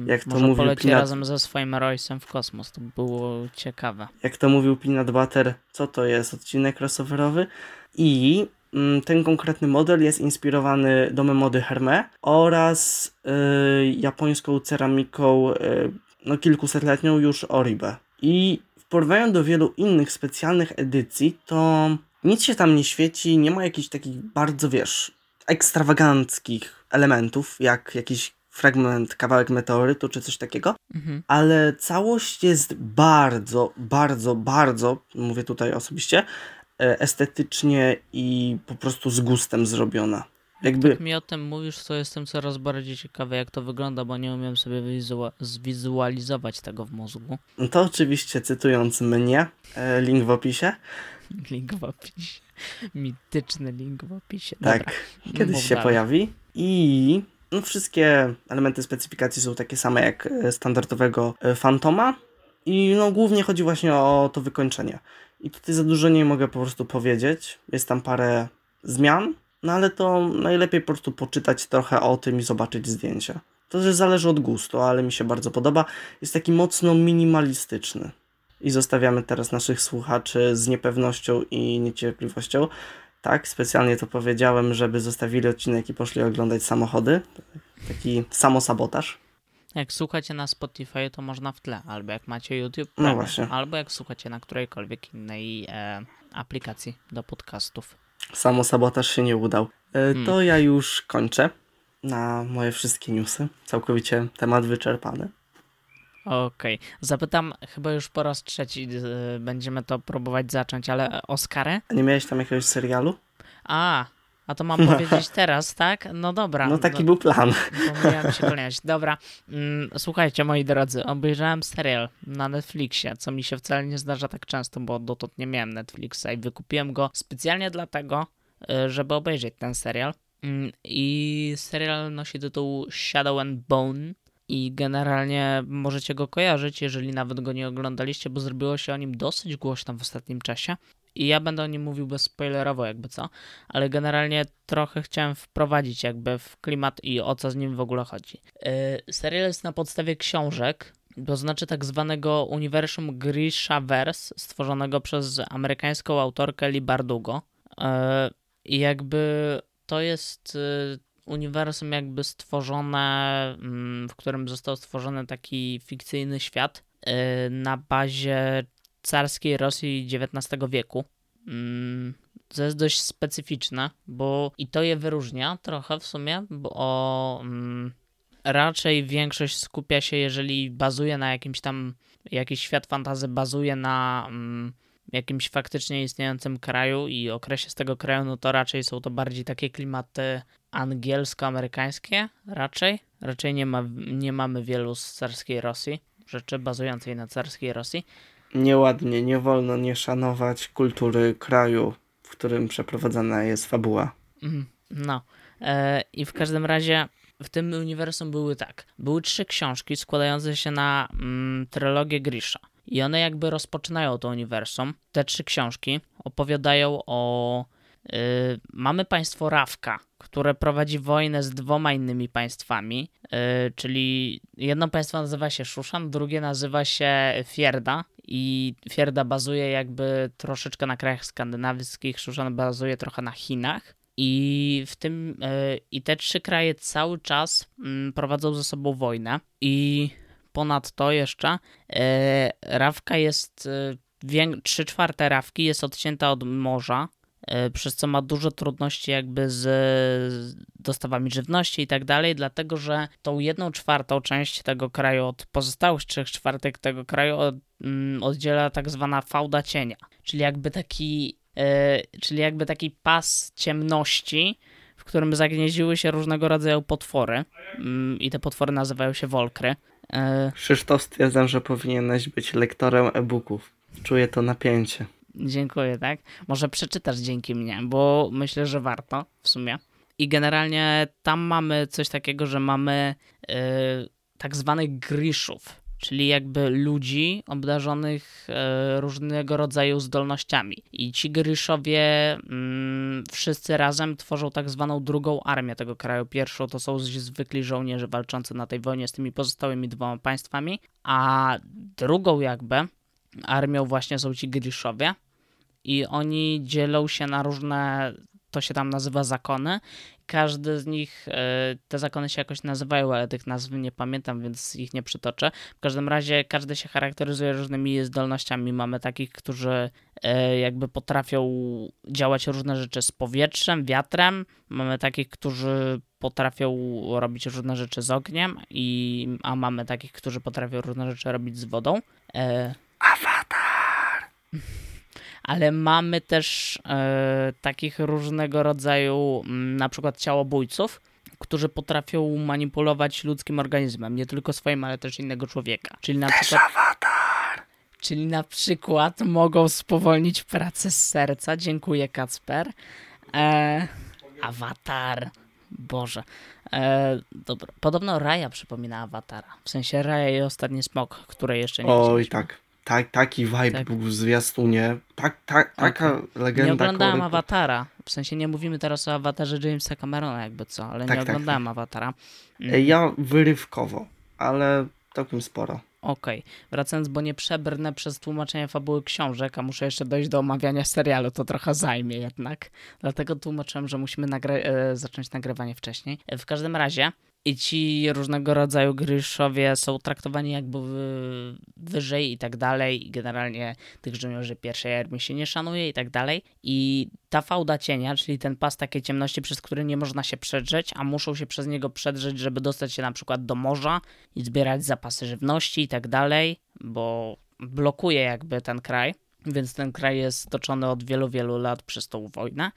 S1: Jak to
S2: Może
S1: mówił
S2: poleci
S1: Pinat-
S2: razem ze swoim Royce'em w kosmos. To by było ciekawe.
S1: Jak to mówił Peanut Butter, co to jest odcinek crossoverowy? I mm, ten konkretny model jest inspirowany domem mody Hermé oraz y, japońską ceramiką y, no, kilkusetletnią już Oribe. I w porównaniu do wielu innych specjalnych edycji, to nic się tam nie świeci, nie ma jakichś takich bardzo, wiesz, ekstrawaganckich elementów, jak jakiś fragment, kawałek meteorytu czy coś takiego,
S2: Mhm.
S1: ale całość jest bardzo, bardzo, bardzo, mówię tutaj osobiście, e, estetycznie i po prostu z gustem zrobiona. Jakby,
S2: Jak mi o tym mówisz, to jestem coraz bardziej ciekawy, jak to wygląda, bo nie umiem sobie wizua- zwizualizować tego w mózgu.
S1: to oczywiście cytując mnie, e, link w opisie, <laughs>
S2: Link w opisie. Mityczny link w opisie. Dobra.
S1: tak, kiedyś
S2: mów
S1: się
S2: dalej.
S1: pojawi i no, wszystkie elementy specyfikacji są takie same jak e, standardowego e, Fantoma i no głównie chodzi właśnie o to wykończenie. I tutaj za dużo nie mogę po prostu powiedzieć. Jest tam parę zmian, no ale to najlepiej po prostu poczytać trochę o tym i zobaczyć zdjęcia. To też zależy od gustu, ale mi się bardzo podoba. Jest taki mocno minimalistyczny. I zostawiamy teraz naszych słuchaczy z niepewnością i niecierpliwością. Tak, specjalnie to powiedziałem, żeby zostawili odcinek i poszli oglądać samochody. Taki samosabotaż.
S2: Jak słuchacie na Spotify, to można w tle, albo jak macie YouTube,
S1: No właśnie.
S2: albo jak słuchacie na którejkolwiek innej e, aplikacji do podcastów.
S1: Samosabotaż się nie udał. E, To ja już kończę na moje wszystkie newsy. Całkowicie temat wyczerpany.
S2: Okej, zapytam chyba już po raz trzeci, e, będziemy to próbować zacząć, ale Oscarę?
S1: A nie miałeś tam jakiegoś serialu?
S2: A, a to mam powiedzieć teraz, tak? No dobra.
S1: No taki był plan.
S2: Pomyliłem się kolejność. Dobra, mm, słuchajcie moi drodzy, obejrzałem serial na Netflixie, co mi się wcale nie zdarza tak często, bo dotąd nie miałem Netflixa i wykupiłem go specjalnie dlatego, y, żeby obejrzeć ten serial. Mm, I serial nosi tytuł Shadow and Bone i generalnie możecie go kojarzyć, jeżeli nawet go nie oglądaliście, bo zrobiło się o nim dosyć głośno w ostatnim czasie. I ja będę o nim mówił bezspoilerowo, jakby co ale generalnie trochę chciałem wprowadzić jakby w klimat i o co z nim w ogóle chodzi. Yy, serial jest na podstawie książek, to znaczy tak zwanego uniwersum Grishaverse, stworzonego przez amerykańską autorkę Lee Bardugo. Yy, I jakby to jest yy, uniwersum jakby stworzone, mm, w którym został stworzony taki fikcyjny świat yy, na bazie carskiej Rosji XIX wieku. Mm, co jest dość specyficzne, bo i to je wyróżnia trochę w sumie, bo mm, raczej większość skupia się, jeżeli bazuje na jakimś tam, jakiś świat fantazy bazuje na mm, jakimś faktycznie istniejącym kraju i okresie z tego kraju, no to raczej są to bardziej takie klimaty angielsko-amerykańskie, raczej. Raczej nie, ma, nie mamy wielu z carskiej Rosji, rzeczy bazującej na carskiej Rosji.
S1: Nieładnie, nie wolno nie szanować kultury kraju, w którym przeprowadzana jest fabuła.
S2: Mhm, no. E, I w każdym razie w tym uniwersum były tak. Były trzy książki składające się na mm, trylogię Grisha. I one jakby rozpoczynają to uniwersum. Te trzy książki opowiadają o. Yy, mamy państwo Rawka, które prowadzi wojnę z dwoma innymi państwami, yy, czyli jedno państwo nazywa się Szuszan, drugie nazywa się Fierda i Fierda bazuje jakby troszeczkę na krajach skandynawskich, Szuszan bazuje trochę na Chinach. I w tym yy, i te trzy kraje cały czas mm, prowadzą ze sobą wojnę i ponadto jeszcze e, rawka jest, e, trzy czwarte rawki jest odcięta od morza, e, przez co ma dużo trudności jakby z dostawami żywności i tak dalej, dlatego że tą jedną czwartą część tego kraju od pozostałych trzech czwartek tego kraju mm, oddziela tak zwana fałda cienia, czyli jakby taki, czyli jakby taki pas ciemności, w którym zagnieździły się różnego rodzaju potwory mm, i te potwory nazywają się wolkry.
S1: E... Krzysztof stwierdzam, że powinieneś być lektorem e-booków. Czuję to napięcie.
S2: Dziękuję, tak? Może przeczytasz dzięki mnie, bo myślę, że warto w sumie. I generalnie tam mamy coś takiego, że mamy yy, tak zwanych griszów czyli jakby ludzi obdarzonych e, różnego rodzaju zdolnościami. I ci Gryszowie mm, wszyscy razem tworzą tak zwaną drugą armię tego kraju. Pierwszą to są zwykli żołnierze walczący na tej wojnie z tymi pozostałymi dwoma państwami, a drugą jakby armią właśnie są ci Gryszowie. I oni dzielą się na różne to się tam nazywa zakony. Każdy z nich, e, te zakony się jakoś nazywają, ale tych nazw nie pamiętam, więc ich nie przytoczę. W każdym razie każdy się charakteryzuje różnymi zdolnościami. Mamy takich, którzy e, jakby potrafią działać różne rzeczy z powietrzem, wiatrem. Mamy takich, którzy potrafią robić różne rzeczy z ogniem, i, a mamy takich, którzy potrafią różne rzeczy robić z wodą.
S1: E...
S2: Ale mamy też e, takich różnego rodzaju, mm, na przykład ciałobójców, którzy potrafią manipulować ludzkim organizmem, nie tylko swoim, ale też innego człowieka. Czyli na przykład.
S1: Awatar.
S2: Czyli na przykład mogą spowolnić pracę z serca. Dziękuję, Kacper. E, awatar. Boże. E, dobra. Podobno Raja przypomina awatara. W sensie Raja i ostatni smok, które jeszcze nie
S1: Oj, tak tak, taki vibe tak. był w zwiastunie. Tak, tak, taka okay. legenda.
S2: Nie oglądałem kory... Awatara. W sensie nie mówimy teraz o awatarze Jamesa Camerona jakby co, ale tak, nie tak, oglądałem tak. Awatara.
S1: Mm. Ja wyrywkowo, ale całkiem sporo.
S2: Okej, okay. wracając, bo nie przebrnę przez tłumaczenie fabuły książek, a muszę jeszcze dojść do omawiania serialu, to trochę zajmie jednak. Dlatego tłumaczyłem, że musimy nagra e, zacząć nagrywanie wcześniej. W każdym razie, i ci różnego rodzaju gryszowie są traktowani jakby wyżej i tak dalej. I generalnie tych żołnierzy pierwszej armii się nie szanuje i tak dalej. I ta fałda cienia, czyli ten pas takiej ciemności, przez który nie można się przedrzeć, a muszą się przez niego przedrzeć, żeby dostać się na przykład do morza i zbierać zapasy żywności i tak dalej, bo blokuje jakby ten kraj, więc ten kraj jest toczony od wielu, wielu lat przez tą wojnę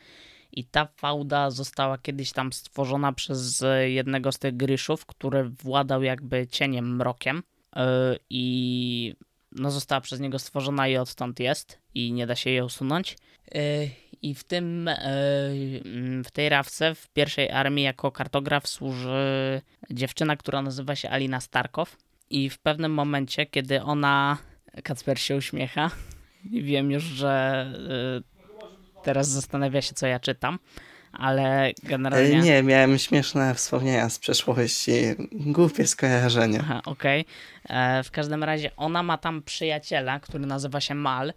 S2: i ta fałda została kiedyś tam stworzona przez jednego z tych gryszów, który władał jakby cieniem, mrokiem yy, i no została przez niego stworzona i odtąd jest i nie da się jej usunąć. Yy, I w tym, yy, w tej rawce, w pierwszej armii jako kartograf służy dziewczyna, która nazywa się Alina Starkow i w pewnym momencie, kiedy ona, Kacper się uśmiecha <laughs> wiem już, że teraz zastanawia się, co ja czytam, ale generalnie...
S1: Nie, miałem śmieszne wspomnienia z przeszłości, głupie skojarzenia.
S2: Aha, okej. Okay. E, w każdym razie ona ma tam przyjaciela, który nazywa się Mal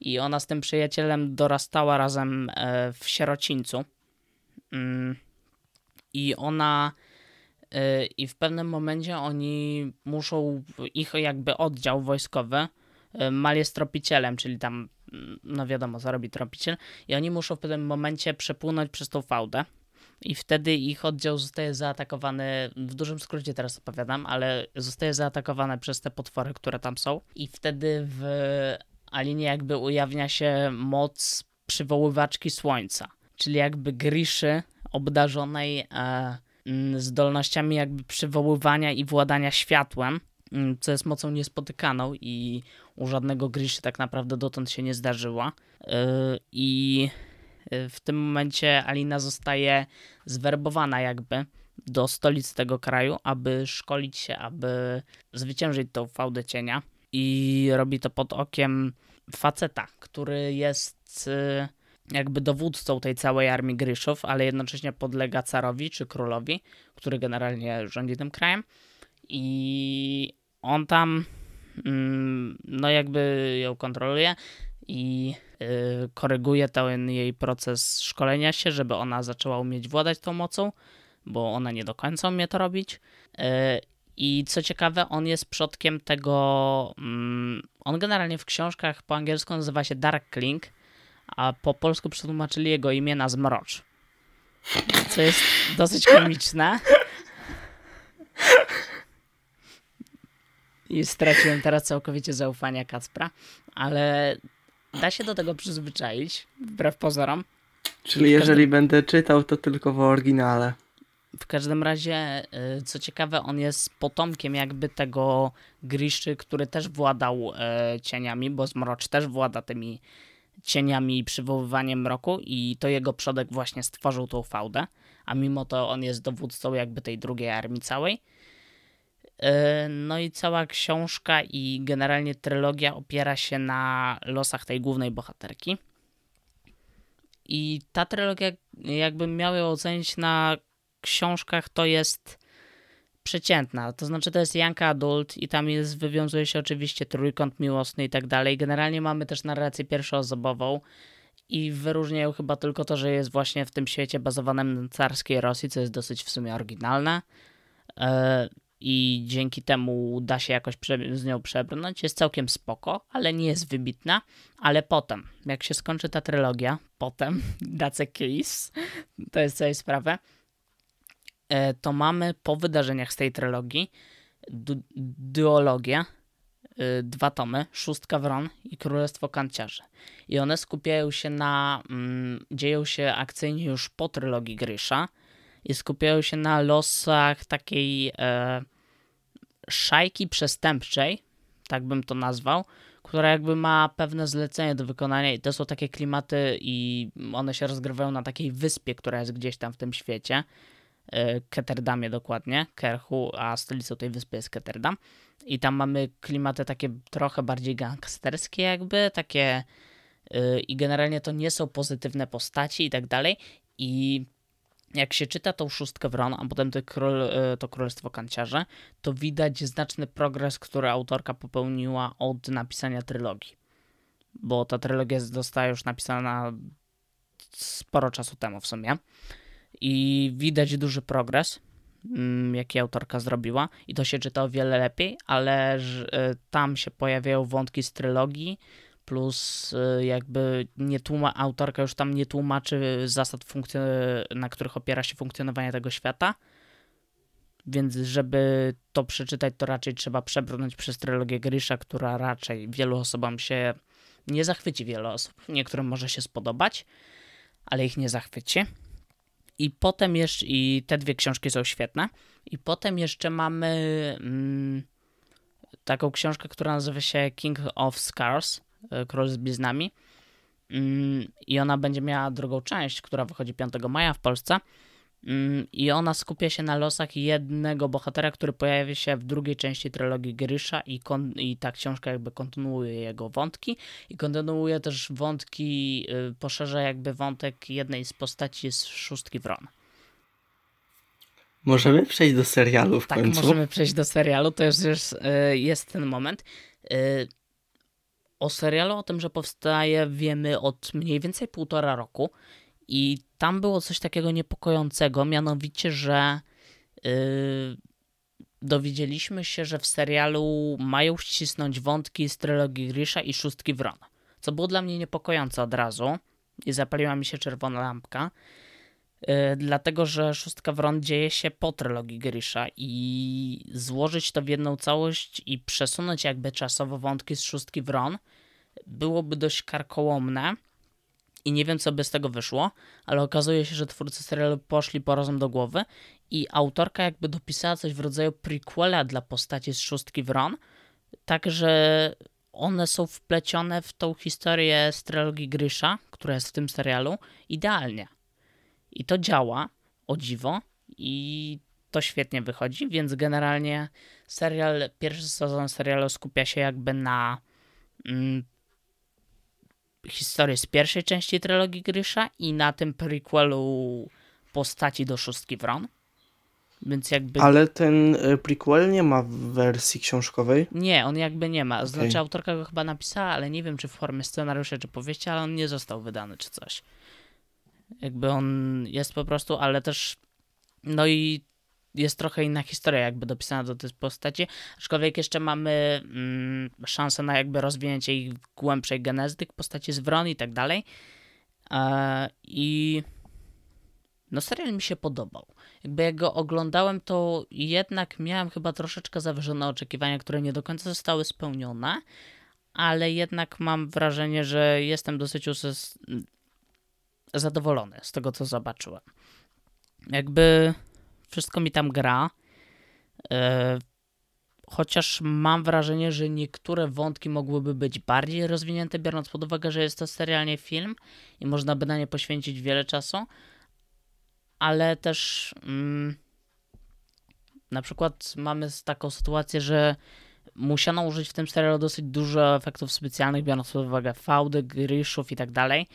S2: i ona z tym przyjacielem dorastała razem e, w sierocińcu. Mm. I ona e, i w pewnym momencie oni muszą, ich jakby oddział wojskowy, Mal jest tropicielem, czyli tam no wiadomo, co robi tropiciel i oni muszą w pewnym momencie przepłynąć przez tą fałdę. I wtedy ich oddział zostaje zaatakowany, w dużym skrócie teraz opowiadam, ale zostaje zaatakowany przez te potwory, które tam są. I wtedy w Alinie jakby ujawnia się moc przywoływaczki słońca, czyli jakby Griszy obdarzonej e, zdolnościami jakby przywoływania i władania światłem, co jest mocą niespotykaną i u żadnego Griszy tak naprawdę dotąd się nie zdarzyła. E, I w tym momencie Alina zostaje zwerbowana jakby do stolicy tego kraju, aby szkolić się, aby zwyciężyć tą fałdę cienia. I robi to pod okiem faceta, który jest y, jakby dowódcą tej całej armii Gryszów, ale jednocześnie podlega carowi czy królowi, który generalnie rządzi tym krajem. I on tam no jakby ją kontroluje i y, koryguje ten jej proces szkolenia się, żeby ona zaczęła umieć władać tą mocą, bo ona nie do końca umie to robić. Y, I co ciekawe, on jest przodkiem tego. Mm, on generalnie w książkach po angielsku nazywa się Darkling, a po polsku przetłumaczyli jego imię na Zmrocz. Co jest dosyć komiczne. <laughs> I straciłem teraz całkowicie zaufanie Kacpra, ale da się do tego przyzwyczaić, wbrew pozorom.
S1: Czyli jeżeli będę czytał, to tylko w oryginale.
S2: W każdym razie, y, co ciekawe, on jest potomkiem jakby tego Griszy, który też władał e, cieniami, bo Zmrocz też włada tymi cieniami i przywoływaniem mroku i to jego przodek właśnie stworzył tą fałdę, a mimo to on jest dowódcą jakby tej drugiej armii całej. E, no i cała książka i generalnie trylogia opiera się na losach tej głównej bohaterki. I ta trylogia, jakbym miał ją ocenić na książkach, to jest przeciętna. To znaczy, to jest Janka Adult i tam jest, wywiązuje się oczywiście trójkąt miłosny i tak dalej. Generalnie mamy też narrację pierwszoosobową i wyróżniają chyba tylko to, że jest właśnie w tym świecie bazowanym na carskiej Rosji, co jest dosyć w sumie oryginalne. I dzięki temu da się jakoś z nią przebrnąć. Jest całkiem spoko, ale nie jest wybitna. Ale potem, jak się skończy ta trylogia, potem, <laughs> that's a case, to jest całej sprawę, E, to mamy po wydarzeniach z tej trylogii duologię, e, dwa tomy, Szóstka Wron i Królestwo Kanciarzy. I one skupiają się na, mm, dzieją się akcyjnie już po trylogii Grysza i skupiają się na losach takiej e, szajki przestępczej, tak bym to nazwał, która jakby ma pewne zlecenie do wykonania i to są takie klimaty i one się rozgrywają na takiej wyspie, która jest gdzieś tam w tym świecie E, Ketterdamie dokładnie, Kerchu, a stolicą tej wyspy jest Ketterdam. I tam mamy klimaty takie trochę bardziej gangsterskie jakby, takie yy, i generalnie to nie są pozytywne postaci i tak dalej. I jak się czyta tą szóstkę Wron, a potem to, król, yy, to Królestwo Kanciarze, to widać znaczny progres, który autorka popełniła od napisania trylogii. Bo ta trylogia została już napisana sporo czasu temu w sumie i widać duży progres, mm, jaki autorka zrobiła i to się czyta o wiele lepiej, ale e, tam się pojawiają wątki z trylogii, plus e, jakby nie tłuma, autorka już tam nie tłumaczy zasad, na których opiera się funkcjonowanie tego świata, więc żeby to przeczytać, to raczej trzeba przebrnąć przez trylogię Grisha, która raczej wielu osobom się nie zachwyci wiele osób. Niektórym może się spodobać, ale ich nie zachwyci. I potem jeszcze, i te dwie książki są świetne. I potem jeszcze mamy mm, taką książkę, która nazywa się King of Scars, e, Król z bliznami. Mm, I ona będzie miała drugą część, która wychodzi 5 maja w Polsce. Mm, I ona skupia się na losach jednego bohatera, który pojawia się w drugiej części trylogii Grysza i, i ta książka jakby kontynuuje jego wątki i kontynuuje też wątki, y, poszerza jakby wątek jednej z postaci z Szóstki Wron.
S1: Możemy przejść do serialu w
S2: tak,
S1: końcu?
S2: Tak, możemy przejść do serialu, to już jest, y, jest ten moment. Y, o serialu, o tym, że powstaje wiemy od mniej więcej półtora roku. I tam było coś takiego niepokojącego, mianowicie, że yy, dowiedzieliśmy się, że w serialu mają ścisnąć wątki z trylogii Grisha i Szóstki Wron, co było dla mnie niepokojące od razu. I zapaliła mi się czerwona lampka, dlatego że Szóstka Wron dzieje się po trylogii Grisha i złożyć to w jedną całość i przesunąć jakby czasowo wątki z Szóstki Wron byłoby dość karkołomne i nie wiem, co by z tego wyszło, ale okazuje się, że twórcy serialu poszli po rozum do głowy i autorka jakby dopisała coś w rodzaju prequela dla postaci z szóstki Wron, tak że one są wplecione w tą historię z trylogii Grysza, która jest w tym serialu, idealnie. I to działa, o dziwo, i to świetnie wychodzi, więc generalnie serial, pierwszy sezon serialu skupia się jakby na mm, historii z pierwszej części trylogii Grysza i na tym prequelu postaci do szóstki Wron. Więc jakby...
S1: Ale ten y, prequel nie ma w wersji książkowej?
S2: Nie, on jakby nie ma. Znaczy okay. autorka go chyba napisała, ale nie wiem czy w formie scenariusza czy powieści, ale on nie został wydany czy coś. Jakby on jest po prostu, ale też no i jest trochę inna historia jakby dopisana do tej postaci, aczkolwiek jeszcze mamy mm, szansę na jakby rozwinięcie ich głębszej genezy tych postaci z Wron i tak dalej. E, I no serial mi się podobał. Jakby jak go oglądałem, to jednak miałem chyba troszeczkę zawyżone oczekiwania, które nie do końca zostały spełnione, ale jednak mam wrażenie, że jestem dosyć usys- zadowolony z tego, co zobaczyłem. Jakby wszystko mi tam gra. E, chociaż mam wrażenie, że niektóre wątki mogłyby być bardziej rozwinięte, biorąc pod uwagę, że jest to serialnie film i można by na nie poświęcić wiele czasu. Ale też mm, na przykład mamy taką sytuację, że musiano użyć w tym serialu dosyć dużo efektów specjalnych, biorąc pod uwagę fałdy, gryszów i tak dalej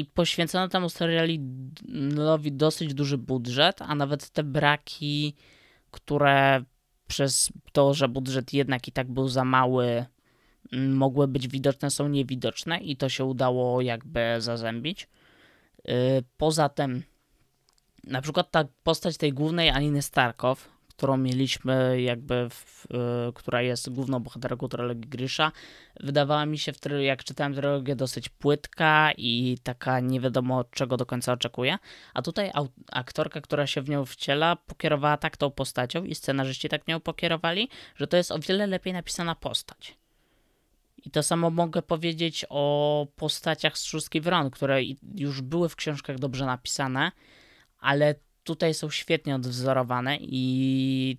S2: i poświęcono temu serialowi dosyć duży budżet, a nawet te braki, które przez to, że budżet jednak i tak był za mały, mogły być widoczne, są niewidoczne i to się udało jakby zazębić. Y, poza tym, na przykład ta postać tej głównej Aliny Starkow, którą mieliśmy jakby, w, która jest główną bohaterką trylogii Grysza, wydawała mi się, w, jak czytałem trylogię, dosyć płytka i taka nie wiadomo czego do końca oczekuje. A tutaj aktorka, która się w nią wciela, pokierowała tak tą postacią i scenarzyści tak nią pokierowali, że to jest o wiele lepiej napisana postać. I to samo mogę powiedzieć o postaciach z Szóstki Wron, które już były w książkach dobrze napisane, ale tutaj są świetnie odwzorowane i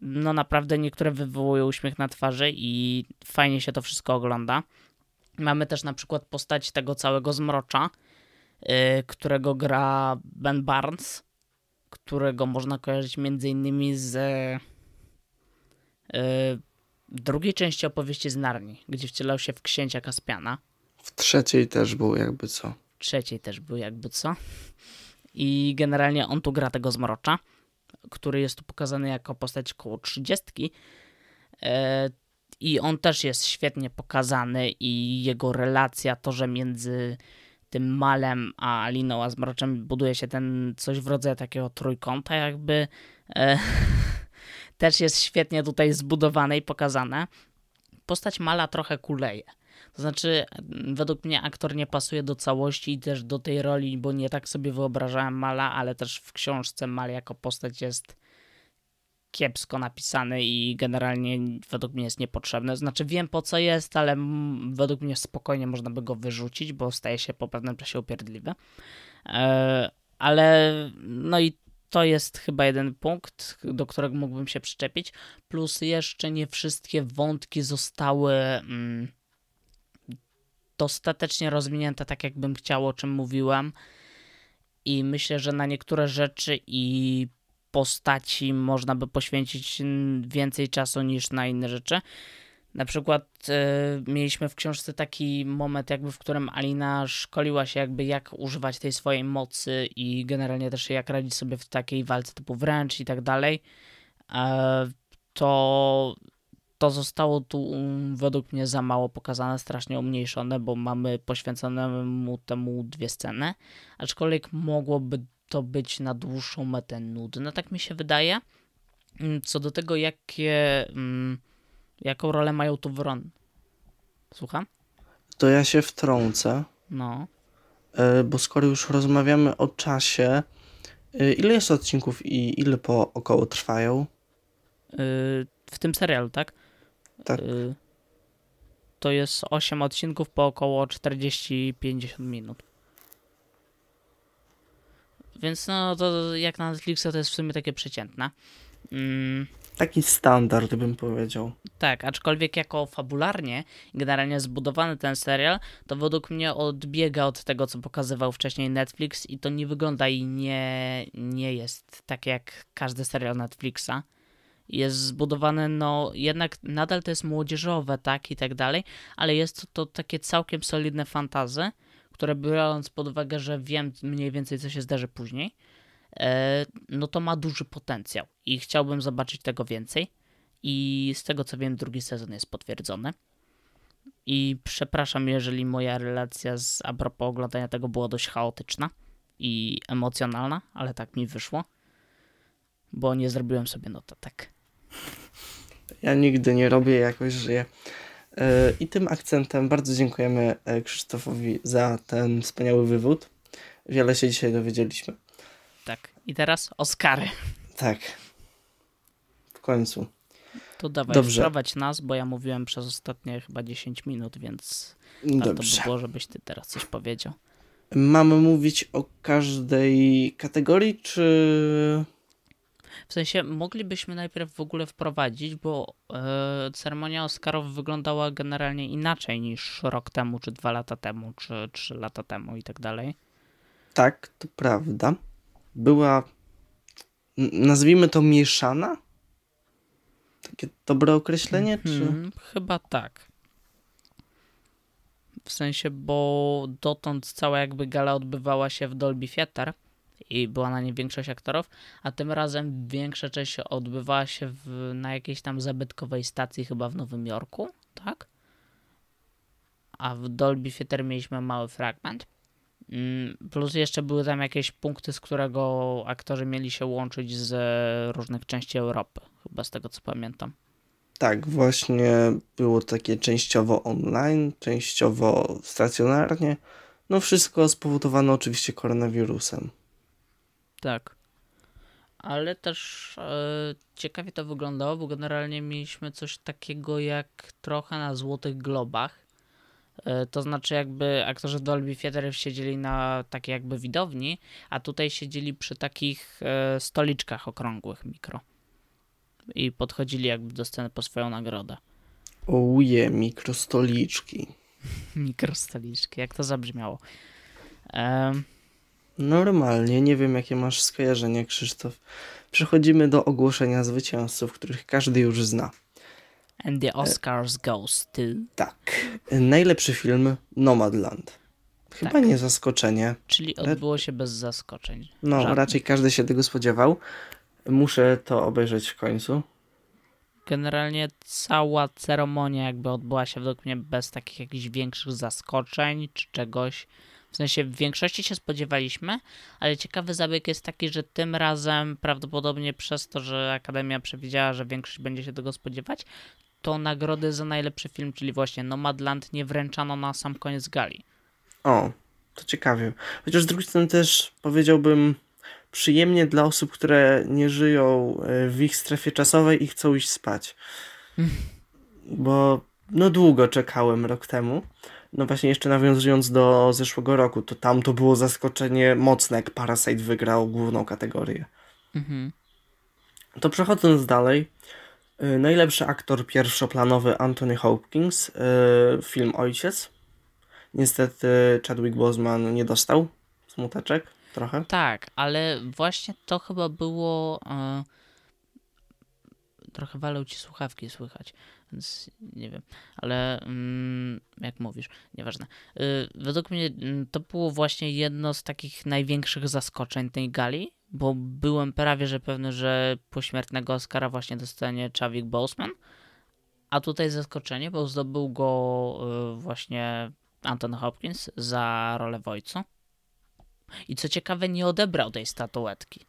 S2: no naprawdę niektóre wywołują uśmiech na twarzy i fajnie się to wszystko ogląda. Mamy też na przykład postać tego całego zmrocza, yy, którego gra Ben Barnes, którego można kojarzyć między innymi z yy, drugiej części opowieści z Narni, gdzie wcielał się w księcia Kaspiana.
S1: W trzeciej też był jakby co.
S2: W trzeciej też był jakby co. I generalnie on tu gra tego zmrocza, który jest tu pokazany jako postać koło trzydziestki. E, I on też jest świetnie pokazany i jego relacja, to, że między tym Malem a Aliną, a Zmroczem buduje się ten coś w rodzaju takiego trójkąta jakby. E, <laughs> też jest świetnie tutaj zbudowane i pokazane. Postać Mala trochę kuleje. To znaczy, według mnie aktor nie pasuje do całości i też do tej roli, bo nie tak sobie wyobrażałem Mala, ale też w książce Mal jako postać jest kiepsko napisany i generalnie według mnie jest niepotrzebny. Znaczy wiem po co jest, ale według mnie spokojnie można by go wyrzucić, bo staje się po pewnym czasie upierdliwy. E, ale no i to jest chyba jeden punkt, do którego mógłbym się przyczepić. Plus jeszcze nie wszystkie wątki zostały mm, dostatecznie rozwinięte, tak jakbym chciał, o czym mówiłem. I myślę, że na niektóre rzeczy i postaci można by poświęcić więcej czasu niż na inne rzeczy. Na przykład y, mieliśmy w książce taki moment, jakby w którym Alina szkoliła się, jakby jak używać tej swojej mocy i generalnie też jak radzić sobie w takiej walce typu wręcz i tak dalej. E, to to zostało tu według mnie za mało pokazane, strasznie umniejszone, bo mamy poświęcone mu temu dwie sceny, aczkolwiek mogłoby to być na dłuższą metę nudne, tak mi się wydaje. Mm, co do tego, jakie, mm, jaką rolę mają tu Wron. Słucham?
S1: To ja się wtrącę.
S2: No.
S1: E, bo skoro już rozmawiamy o czasie, e, ile jest odcinków i ile po około trwają?
S2: E, w tym serialu, tak?
S1: Tak. Y
S2: to jest 8 odcinków po około 40-50 minut. Więc no to jak na Netflixa to jest w sumie takie przeciętne. Mm,
S1: Taki standard bym powiedział.
S2: tak, aczkolwiek jako fabularnie generalnie zbudowany ten serial, to według mnie odbiega od tego, co pokazywał wcześniej Netflix i to nie wygląda i nie, nie jest tak jak każdy serial Netflixa. Jest zbudowany, no jednak nadal to jest młodzieżowe, tak i tak dalej, ale jest to, to takie całkiem solidne fantazy, które biorąc pod uwagę, że wiem mniej więcej co się zdarzy później, e, no to ma duży potencjał i chciałbym zobaczyć tego więcej. I z tego co wiem, drugi sezon jest potwierdzony. I przepraszam, jeżeli moja relacja z a propos oglądania tego była dość chaotyczna i emocjonalna, ale tak mi wyszło, bo nie zrobiłem sobie notatek.
S1: Ja nigdy nie robię, jakoś żyję. E, I tym akcentem bardzo dziękujemy e, Krzysztofowi za ten wspaniały wywód. Wiele się dzisiaj dowiedzieliśmy.
S2: Tak, i teraz Oscary.
S1: Tak. W końcu.
S2: To dawaj,
S1: Dobrze.
S2: wprowadź nas, bo ja mówiłem przez ostatnie chyba 10 minut, więc warto
S1: Dobrze.
S2: by było, żebyś ty teraz coś powiedział.
S1: Mamy mówić o każdej kategorii, czy.
S2: W sensie moglibyśmy najpierw w ogóle wprowadzić, bo e, ceremonia Oscarów wyglądała generalnie inaczej niż rok temu, czy dwa lata temu, czy trzy lata temu i tak dalej.
S1: Tak, to prawda. Była. Nazwijmy to mieszana? Takie dobre określenie? Czy...
S2: Mhm, chyba tak. W sensie, bo dotąd cała jakby gala odbywała się w Dolby Theatre i była na niej większość aktorów, a tym razem większa część odbywała się w, na jakiejś tam zabytkowej stacji chyba w Nowym Jorku, tak? A w Dolby Theatre mieliśmy mały fragment. Mm, Plus jeszcze były tam jakieś punkty, z którego aktorzy mieli się łączyć z różnych części Europy, chyba z tego co pamiętam.
S1: Tak, właśnie było takie częściowo online, częściowo stacjonarnie. No wszystko spowodowane oczywiście koronawirusem.
S2: Tak. Ale też e, ciekawie to wyglądało, bo generalnie mieliśmy coś takiego jak trochę na Złotych Globach. E, to znaczy jakby aktorzy Dolby Theatre siedzieli na takiej jakby widowni, a tutaj siedzieli przy takich e, stoliczkach okrągłych mikro. I podchodzili jakby do sceny po swoją nagrodę.
S1: Ouje, mikrostoliczki. <laughs>
S2: Mikrostoliczki, jak to zabrzmiało. Em,
S1: Normalnie, nie wiem jakie masz skojarzenie, Krzysztof. Przechodzimy do ogłoszenia zwycięzców, których każdy już zna.
S2: and the Oscars goes to...
S1: Tak. Najlepszy film Nomadland. Chyba
S2: Tak.
S1: nie zaskoczenie.
S2: Czyli odbyło się bez zaskoczeń.
S1: No,
S2: Żadnych.
S1: raczej każdy się tego spodziewał. Muszę to obejrzeć w końcu.
S2: Generalnie cała ceremonia jakby odbyła się według mnie bez takich jakichś większych zaskoczeń czy czegoś. W sensie w większości się spodziewaliśmy, ale ciekawy zabieg jest taki, że tym razem prawdopodobnie przez to, że Akademia przewidziała, że większość będzie się tego spodziewać, to nagrody za najlepszy film, czyli właśnie Nomadland, nie wręczano na sam koniec gali.
S1: O, to ciekawie. Chociaż z drugiej strony też powiedziałbym przyjemnie dla osób, które nie żyją e, w ich strefie czasowej i chcą iść spać. Bo no długo czekałem rok temu. No właśnie jeszcze nawiązując do zeszłego roku, to tam to było zaskoczenie mocne, jak Parasite wygrał główną kategorię.
S2: Mhm.
S1: To przechodząc dalej, y, najlepszy aktor pierwszoplanowy Anthony Hopkins, y, film Ojciec. Niestety Chadwick Boseman nie dostał smuteczek trochę.
S2: Tak, ale właśnie to chyba było. E, trochę walą ci słuchawki słychać, więc nie wiem, ale mm, jak mówisz, nieważne. Y, według mnie mm, to było właśnie jedno z takich największych zaskoczeń tej gali, bo byłem prawie że pewny, że pośmiertnego Oscara właśnie dostanie Chadwick Boseman, a tutaj zaskoczenie, bo zdobył go y, właśnie Anton Hopkins za rolę w ojcu. I co ciekawe, nie odebrał tej statuetki.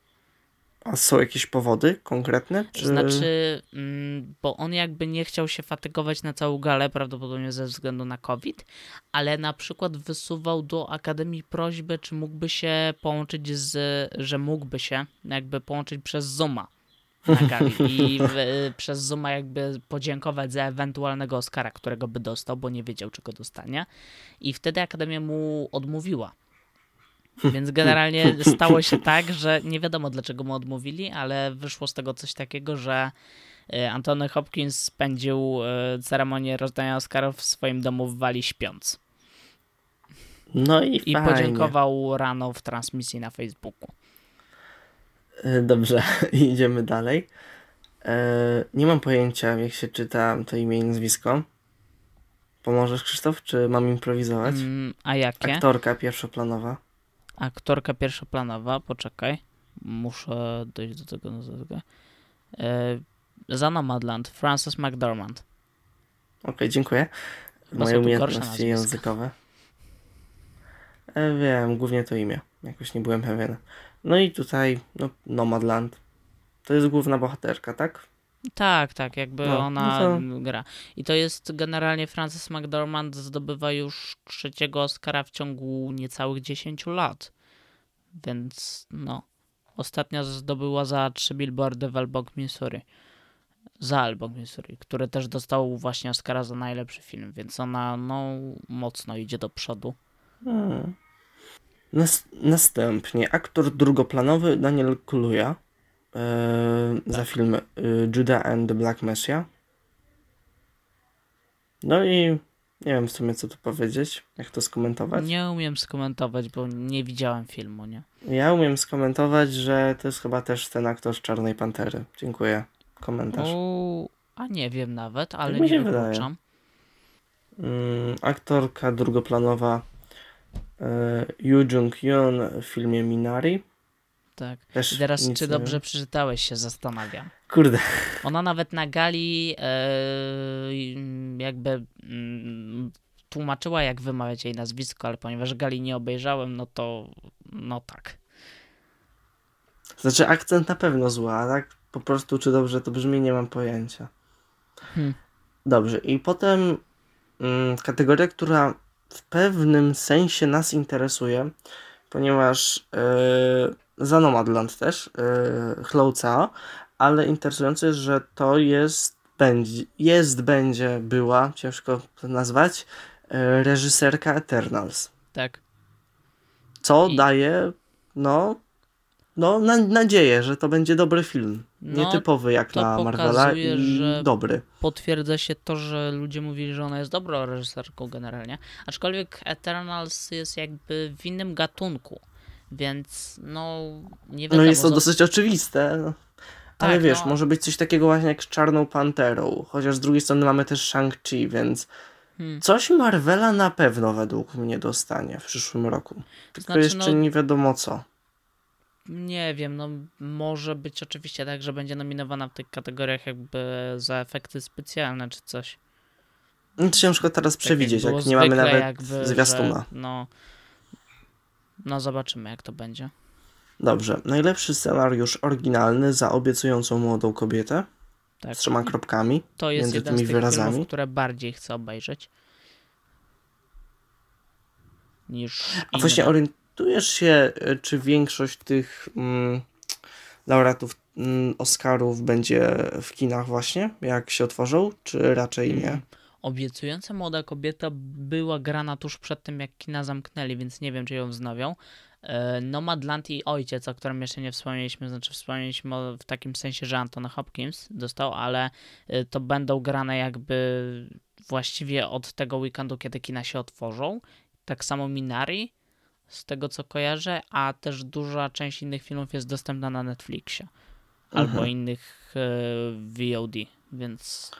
S1: A są jakieś powody konkretne? Czy...
S2: Znaczy, mm, bo on jakby nie chciał się fatygować na całą galę, prawdopodobnie ze względu na COVID, ale na przykład wysuwał do Akademii prośbę, czy mógłby się połączyć z, że mógłby się jakby połączyć przez Zooma. na gali <laughs> i w, przez Zooma jakby podziękować za ewentualnego Oscara, którego by dostał, bo nie wiedział, czego dostanie. I wtedy Akademia mu odmówiła. <laughs> Więc generalnie stało się tak, że nie wiadomo dlaczego mu odmówili, ale wyszło z tego coś takiego, że e, Antony Hopkins spędził e, ceremonię rozdania Oscarów w swoim domu w Walii śpiąc.
S1: No i,
S2: I
S1: fajnie.
S2: podziękował rano w transmisji na Facebooku.
S1: E, Dobrze, <laughs> idziemy dalej. E, nie mam pojęcia, jak się czyta to imię i nazwisko. Pomożesz, Krzysztof, czy mam improwizować?
S2: Mm, a jakie?
S1: Aktorka pierwszoplanowa.
S2: Aktorka pierwszoplanowa, poczekaj. Muszę dojść do tego nazwiska. E, za Nomadland, Frances McDormand.
S1: Okej, dziękuję.
S2: Chyba
S1: Moje umiejętności językowe. E, wiem, głównie to imię. Jakoś nie byłem pewien. No i tutaj, no, Nomadland. To jest główna bohaterka, tak?
S2: Tak, tak, jakby
S1: No,
S2: ona
S1: no to-
S2: gra. I to jest generalnie Frances McDormand zdobywa już trzeciego Oscara w ciągu niecałych 10 lat. Więc no. Ostatnio zdobyła za trzy billboardy w Albok, Missouri. Za Albok, Missouri, który też dostał właśnie Oscara za najlepszy film, więc ona no mocno idzie do przodu.
S1: Hmm. Nas- następnie aktor drugoplanowy Daniel Kaluuya e, za
S2: Tak.
S1: film e, Judah and the Black Messiah. No i nie wiem w sumie co tu powiedzieć, jak to skomentować.
S2: Nie umiem skomentować, bo nie widziałem filmu, nie?
S1: Ja umiem skomentować, że to jest chyba też ten aktor z Czarnej Pantery. Dziękuję. Komentarz.
S2: O, a nie wiem nawet, ale
S1: mi się
S2: nie wykluczam.
S1: Mm, aktorka drugoplanowa e, Yoo Jung-hyun w filmie Minari.
S2: Tak.
S1: Też
S2: I teraz, czy dobrze przeczytałeś się, zastanawiam.
S1: Kurde.
S2: Ona nawet na gali e, jakby mm, tłumaczyła, jak wymawiać jej nazwisko, ale ponieważ gali nie obejrzałem, no to no tak.
S1: Znaczy akcent na pewno zły, a tak po prostu czy dobrze to brzmi nie mam pojęcia.
S2: Hmm.
S1: Dobrze i potem mm, kategoria, która w pewnym sensie nas interesuje, ponieważ yy, za Nomadland też, yy, Chloca, ale interesujące jest, że to jest, będzie, jest, będzie, była, ciężko to nazwać, yy, reżyserka Eternals.
S2: Tak.
S1: Co
S2: I-
S1: daje, no, no na, nadzieję, że to będzie dobry film.
S2: No,
S1: Nietypowy jak na Marvela
S2: pokazuje,
S1: i dobry.
S2: Potwierdza się to, że ludzie mówili, że ona jest dobrą reżyserką generalnie. Aczkolwiek Eternals jest jakby w innym gatunku. Więc no nie wiadomo.
S1: No jest to dosyć oczywiste. no. Ale
S2: Tak,
S1: wiesz,
S2: no.
S1: może być coś takiego właśnie jak z Czarną Panterą. Chociaż z drugiej strony mamy też Shang-Chi, więc
S2: Hmm.
S1: coś Marvela na pewno według mnie dostanie w przyszłym roku. Tylko
S2: Znaczy,
S1: jeszcze
S2: no-
S1: nie wiadomo co.
S2: Nie wiem, no może być oczywiście tak, że będzie nominowana w tych kategoriach jakby za efekty specjalne czy coś.
S1: No, to ciężko teraz
S2: Tak
S1: przewidzieć,
S2: było
S1: jak nie mamy nawet
S2: jakby,
S1: zwiastuna.
S2: Że, no, no zobaczymy jak to będzie.
S1: Dobrze. Najlepszy scenariusz oryginalny za obiecującą młodą kobietę.
S2: Tak.
S1: Z trzema kropkami.
S2: To jest
S1: między
S2: jeden
S1: tymi
S2: z tych
S1: wyrazami.
S2: filmów, które bardziej chcę obejrzeć. Niż
S1: A
S2: inne.
S1: właśnie orientujesz się, e, czy większość tych mm, laureatów mm, Oscarów będzie w kinach właśnie, jak się otworzą, czy raczej nie?
S2: Mm. Obiecująca młoda kobieta była grana tuż przed tym, jak kina zamknęli, więc nie wiem, czy ją wznowią. E, Nomadland i Ojciec, o którym jeszcze nie wspomnieliśmy, znaczy wspomnieliśmy w takim sensie, że Anthony Hopkins dostał, ale e, to będą grane jakby właściwie od tego weekendu, kiedy kina się otworzą. Tak samo Minari, z tego co kojarzę, a też duża część innych filmów jest dostępna na Netflixie albo
S1: Mhm.
S2: innych e, VOD, więc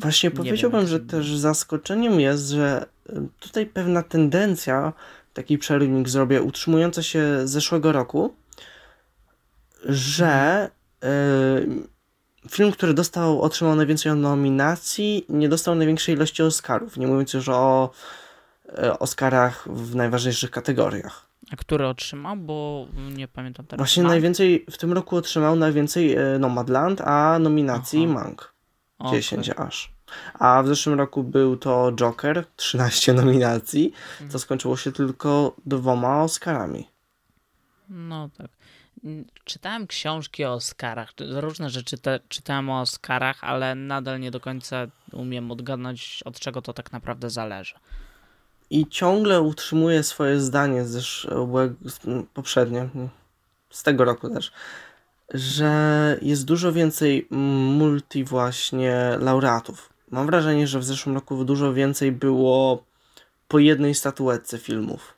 S1: Właśnie
S2: Nie
S1: powiedziałbym,
S2: wiem,
S1: że też zaskoczeniem jest, że y, tutaj pewna tendencja, taki przerywnik zrobię, utrzymująca się z zeszłego roku, że y, film, który dostał, otrzymał najwięcej nominacji, nie dostał największej ilości Oscarów, nie mówiąc już o y, Oscarach w najważniejszych kategoriach.
S2: A który otrzymał, bo nie pamiętam teraz.
S1: Właśnie
S2: Ma?
S1: najwięcej w tym roku otrzymał najwięcej y, Nomadland, a nominacji
S2: Aha.
S1: Mank.
S2: Okej.
S1: 10 aż. A w zeszłym roku był to Joker, 13 nominacji, co skończyło się tylko dwoma Oscarami.
S2: No tak. Czytałem książki o Oscarach, różne rzeczy te, czytałem o Oscarach, ale nadal nie do końca umiem odgadnąć, od czego to tak naprawdę zależy.
S1: I ciągle utrzymuje swoje zdanie z poprzednie, z tego roku też, że jest dużo więcej multi właśnie laureatów. Mam wrażenie, że w zeszłym roku dużo więcej było po jednej statuetce filmów.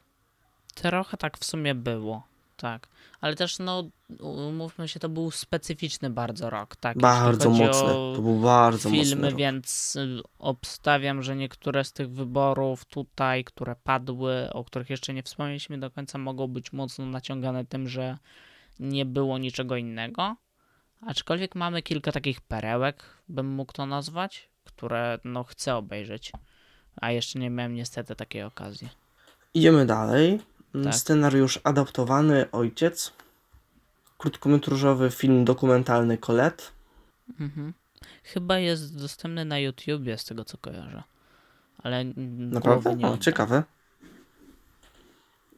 S2: Trochę tak w sumie było, tak. Ale też, no, umówmy się, to był specyficzny bardzo rok, tak?
S1: Bardzo mocny. To był bardzo
S2: filmy,
S1: mocny.
S2: Filmy, więc y, obstawiam, że niektóre z tych wyborów tutaj, które padły, o których jeszcze nie wspomnieliśmy do końca, mogą być mocno naciągane tym, że nie było niczego innego. Aczkolwiek mamy kilka takich perełek, bym mógł to nazwać, które no chcę obejrzeć. A jeszcze nie miałem niestety takiej okazji.
S1: Idziemy dalej. Tak. Scenariusz adaptowany Ojciec. Krótkometrażowy film dokumentalny Colette.
S2: Mhm. Chyba jest dostępny na YouTubie, z tego co kojarzę. Ale
S1: Naprawdę?
S2: Nie
S1: o, ciekawe.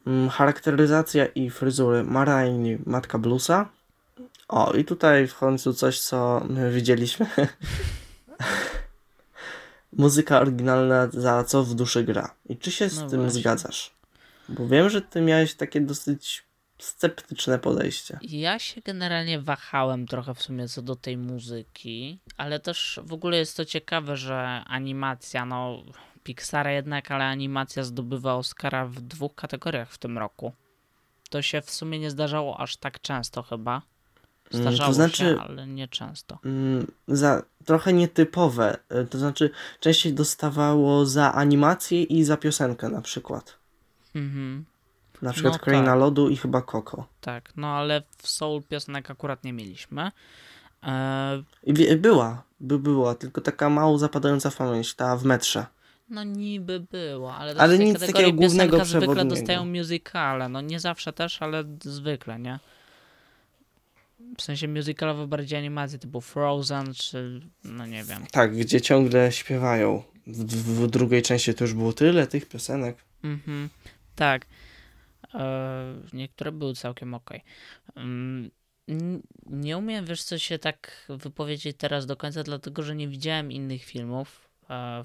S1: Mm, charakteryzacja i fryzury Maraini, matka bluesa. O, i tutaj w końcu coś, co my widzieliśmy. <laughs> Muzyka oryginalna za co w duszy gra. I czy się z no tym właśnie. zgadzasz? Bo wiem, że ty miałeś takie dosyć sceptyczne podejście.
S2: Ja się generalnie wahałem trochę w sumie co do tej muzyki, ale też w ogóle jest to ciekawe, że animacja, no Pixar jednak, ale animacja zdobywa Oscara w dwóch kategoriach w tym roku. To się w sumie nie zdarzało aż tak często chyba. Mm, Zdarzało to znaczy, się, ale nie często.
S1: Mm, za trochę nietypowe. E, to znaczy, częściej dostawało za animację i za piosenkę na przykład. Mhm. Na przykład no, Kraina tak. Lodu i chyba Koko.
S2: Tak, no ale w Soul piosenek akurat nie mieliśmy.
S1: E... Była, by była, tylko taka mało zapadająca w pamięć, ta w metrze.
S2: No niby była, ale,
S1: ale nic takiego głównego
S2: zwykle dostają musicale, no nie zawsze też, ale zwykle, nie? W sensie musicalowe bardziej animacje typu Frozen, czy no nie wiem.
S1: Tak, gdzie ciągle śpiewają. W, w drugiej części to już było tyle tych piosenek.
S2: Mhm. Tak. E, niektóre były całkiem ok. Mm, nie umiem, wiesz, co się tak wypowiedzieć teraz do końca, dlatego że nie widziałem innych filmów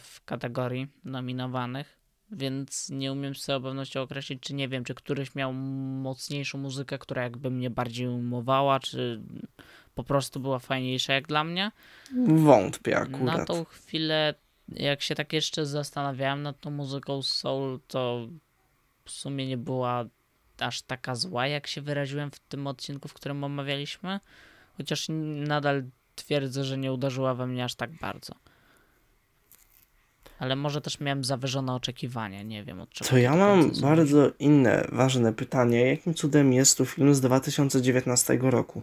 S2: w kategorii nominowanych, więc nie umiem z całą pewnością określić, czy nie wiem, czy któryś miał mocniejszą muzykę, która jakby mnie bardziej umowała, czy po prostu była fajniejsza jak dla mnie.
S1: Wątpię akurat.
S2: Na tą chwilę, jak się tak jeszcze zastanawiałem nad tą muzyką soul, to w sumie nie była aż taka zła, jak się wyraziłem w tym odcinku, w którym omawialiśmy. Chociaż nadal twierdzę, że nie uderzyła we mnie aż tak bardzo. Ale może też miałem zawyżone oczekiwania, nie wiem od czego.
S1: To ja mam bardzo inne ważne pytanie. Jakim cudem jest tu film z 2019 roku?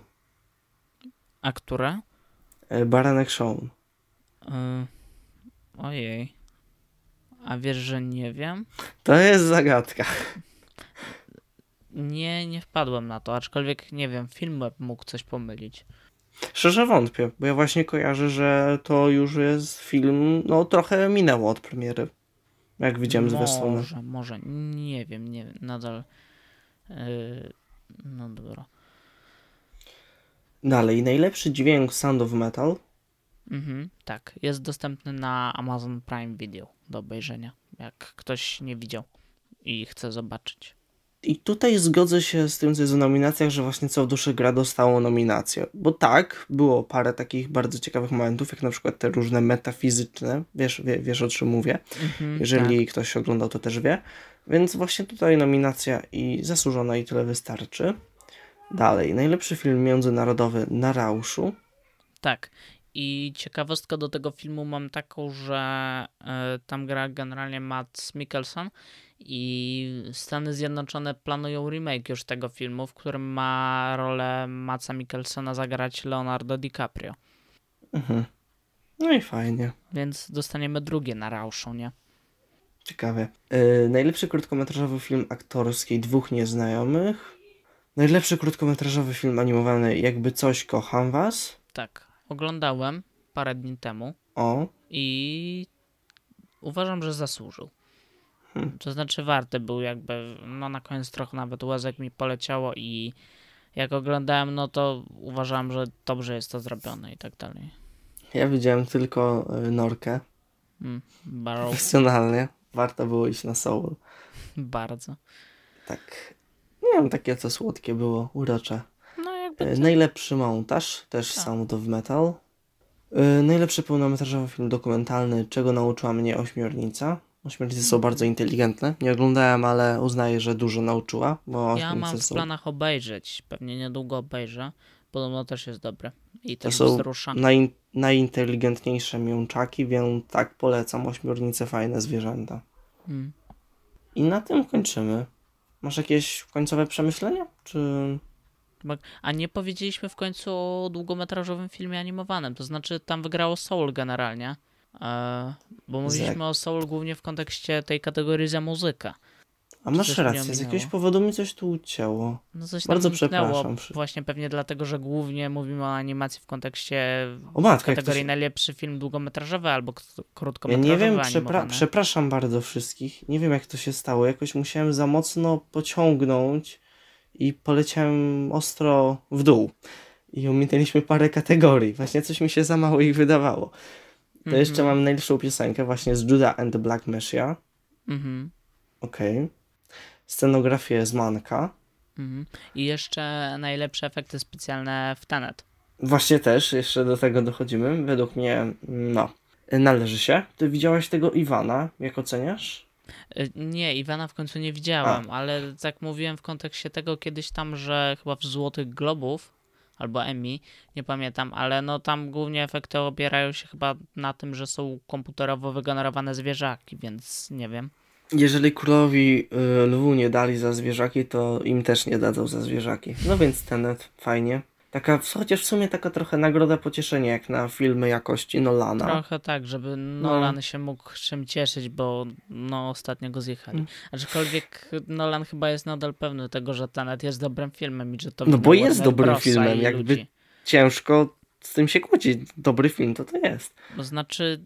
S2: A które?
S1: E, Baranek Show. Yy,
S2: ojej. A wiesz, że nie wiem?
S1: To jest zagadka.
S2: Nie, nie wpadłem na to, aczkolwiek nie wiem, film mógł coś pomylić.
S1: Szczerze wątpię, bo ja właśnie kojarzę, że to już jest film, no trochę minęło od premiery. Jak widziałem
S2: może,
S1: zwiastuny.
S2: Może, może, nie wiem, nie wiem, nadal. Yy, no dobra.
S1: Dalej, najlepszy dźwięk Sound of Metal.
S2: Mhm, tak, jest dostępny na Amazon Prime Video do obejrzenia, jak ktoś nie widział i chce zobaczyć.
S1: I tutaj zgodzę się z tym, co jest w nominacjach, że właśnie Co w duszy gra dostało nominację. Bo tak, było parę takich bardzo ciekawych momentów, jak na przykład te różne metafizyczne, wiesz, wie, wiesz o czym mówię. Mhm, Jeżeli tak. ktoś oglądał, to też wie. Więc właśnie tutaj nominacja i zasłużona i tyle wystarczy. Dalej, najlepszy film międzynarodowy na Rauszu.
S2: Tak. I ciekawostka do tego filmu mam taką, że y, tam gra generalnie Matt Mikkelsen i Stany Zjednoczone planują remake już tego filmu, w którym ma rolę Maca Mikkelsena zagrać Leonardo DiCaprio.
S1: Mhm. No i fajnie.
S2: Więc dostaniemy drugie na Rauszu, nie?
S1: Ciekawe. Yy, najlepszy krótkometrażowy film aktorski Dwóch Nieznajomych. Najlepszy krótkometrażowy film animowany Jakby coś kocham was.
S2: Tak, oglądałem parę dni temu.
S1: O.
S2: I uważam, że zasłużył. Hmm. To znaczy warte był jakby, no na koniec trochę nawet łezek mi poleciało i jak oglądałem, no to uważałem, że dobrze jest to zrobione i tak dalej.
S1: Ja widziałem tylko y, Norkę.
S2: Mm, Barrow,
S1: Profesjonalnie. Warto było iść na Soul.
S2: bardzo.
S1: Tak. Nie wiem, takie co słodkie było, urocze.
S2: No jakby
S1: Y, Najlepszy montaż, też
S2: Tak.
S1: Sound of Metal. Y, Najlepszy pełnometrażowy film dokumentalny, czego nauczyła mnie Ośmiornica. Ośmiornice są bardzo inteligentne. Nie oglądałem, ale uznaję, że dużo nauczyła, bo
S2: ja mam w
S1: są,
S2: planach obejrzeć. Pewnie niedługo obejrzę. Podobno też jest dobre. I
S1: to
S2: też
S1: są
S2: wzrusza.
S1: naj, najinteligentniejsze miączaki, więc tak polecam. Ośmiornice, fajne zwierzęta.
S2: Mm.
S1: I na tym kończymy. Masz jakieś końcowe przemyślenia? Czy...
S2: A nie powiedzieliśmy w końcu o długometrażowym filmie animowanym. To znaczy, tam wygrało Soul generalnie. Bo mówiliśmy o Soul głównie w kontekście tej kategorii za muzykę.
S1: A masz
S2: coś
S1: rację, z jakiegoś powodu mi coś tu ucięło.
S2: No coś
S1: Bardzo przepraszam.
S2: Właśnie pewnie dlatego, że głównie mówimy o animacji w kontekście
S1: O to
S2: kategorii
S1: się...
S2: najlepszy film długometrażowy albo k-
S1: Ja
S2: krótkometrażowy
S1: nie wiem, przepra- przepraszam bardzo wszystkich. Nie wiem, jak to się stało. Jakoś musiałem za mocno pociągnąć i poleciałem ostro w dół. I ominęliśmy parę kategorii. Właśnie coś mi się za mało ich wydawało. To
S2: Mhm.
S1: jeszcze mam najlepszą piosenkę właśnie z Judah and the Black Messiah.
S2: Mhm.
S1: Okej. Scenografię z Manka.
S2: Mhm. I jeszcze najlepsze efekty specjalne w Tenet.
S1: Właśnie też, jeszcze do tego dochodzimy. Według mnie, no, należy się. Ty widziałaś tego Iwana, jak oceniasz?
S2: Y, Nie, Iwana w końcu nie widziałem, ale tak mówiłem w kontekście tego kiedyś tam, że chyba w Złotych Globów albo Emmy, nie pamiętam, ale no tam głównie efekty opierają się chyba na tym, że są komputerowo wygenerowane zwierzaki, więc nie wiem.
S1: Jeżeli królowi y, lwu nie dali za zwierzaki, to im też nie dadzą za zwierzaki. No więc Tenet, fajnie. Taka, chociaż w sumie taka trochę nagroda pocieszenia, jak na filmy jakości Nolana.
S2: Trochę tak, żeby Nolan się mógł czym cieszyć, bo no ostatnio go zjechali.
S1: Mm.
S2: Aczkolwiek Nolan chyba jest nadal pewny tego, że Tenet jest dobrym filmem i że to
S1: No bo jest dobrym
S2: Brosa
S1: filmem, jakby-
S2: ludzi.
S1: Ciężko z tym się kłócić. Dobry film to to jest.
S2: To znaczy,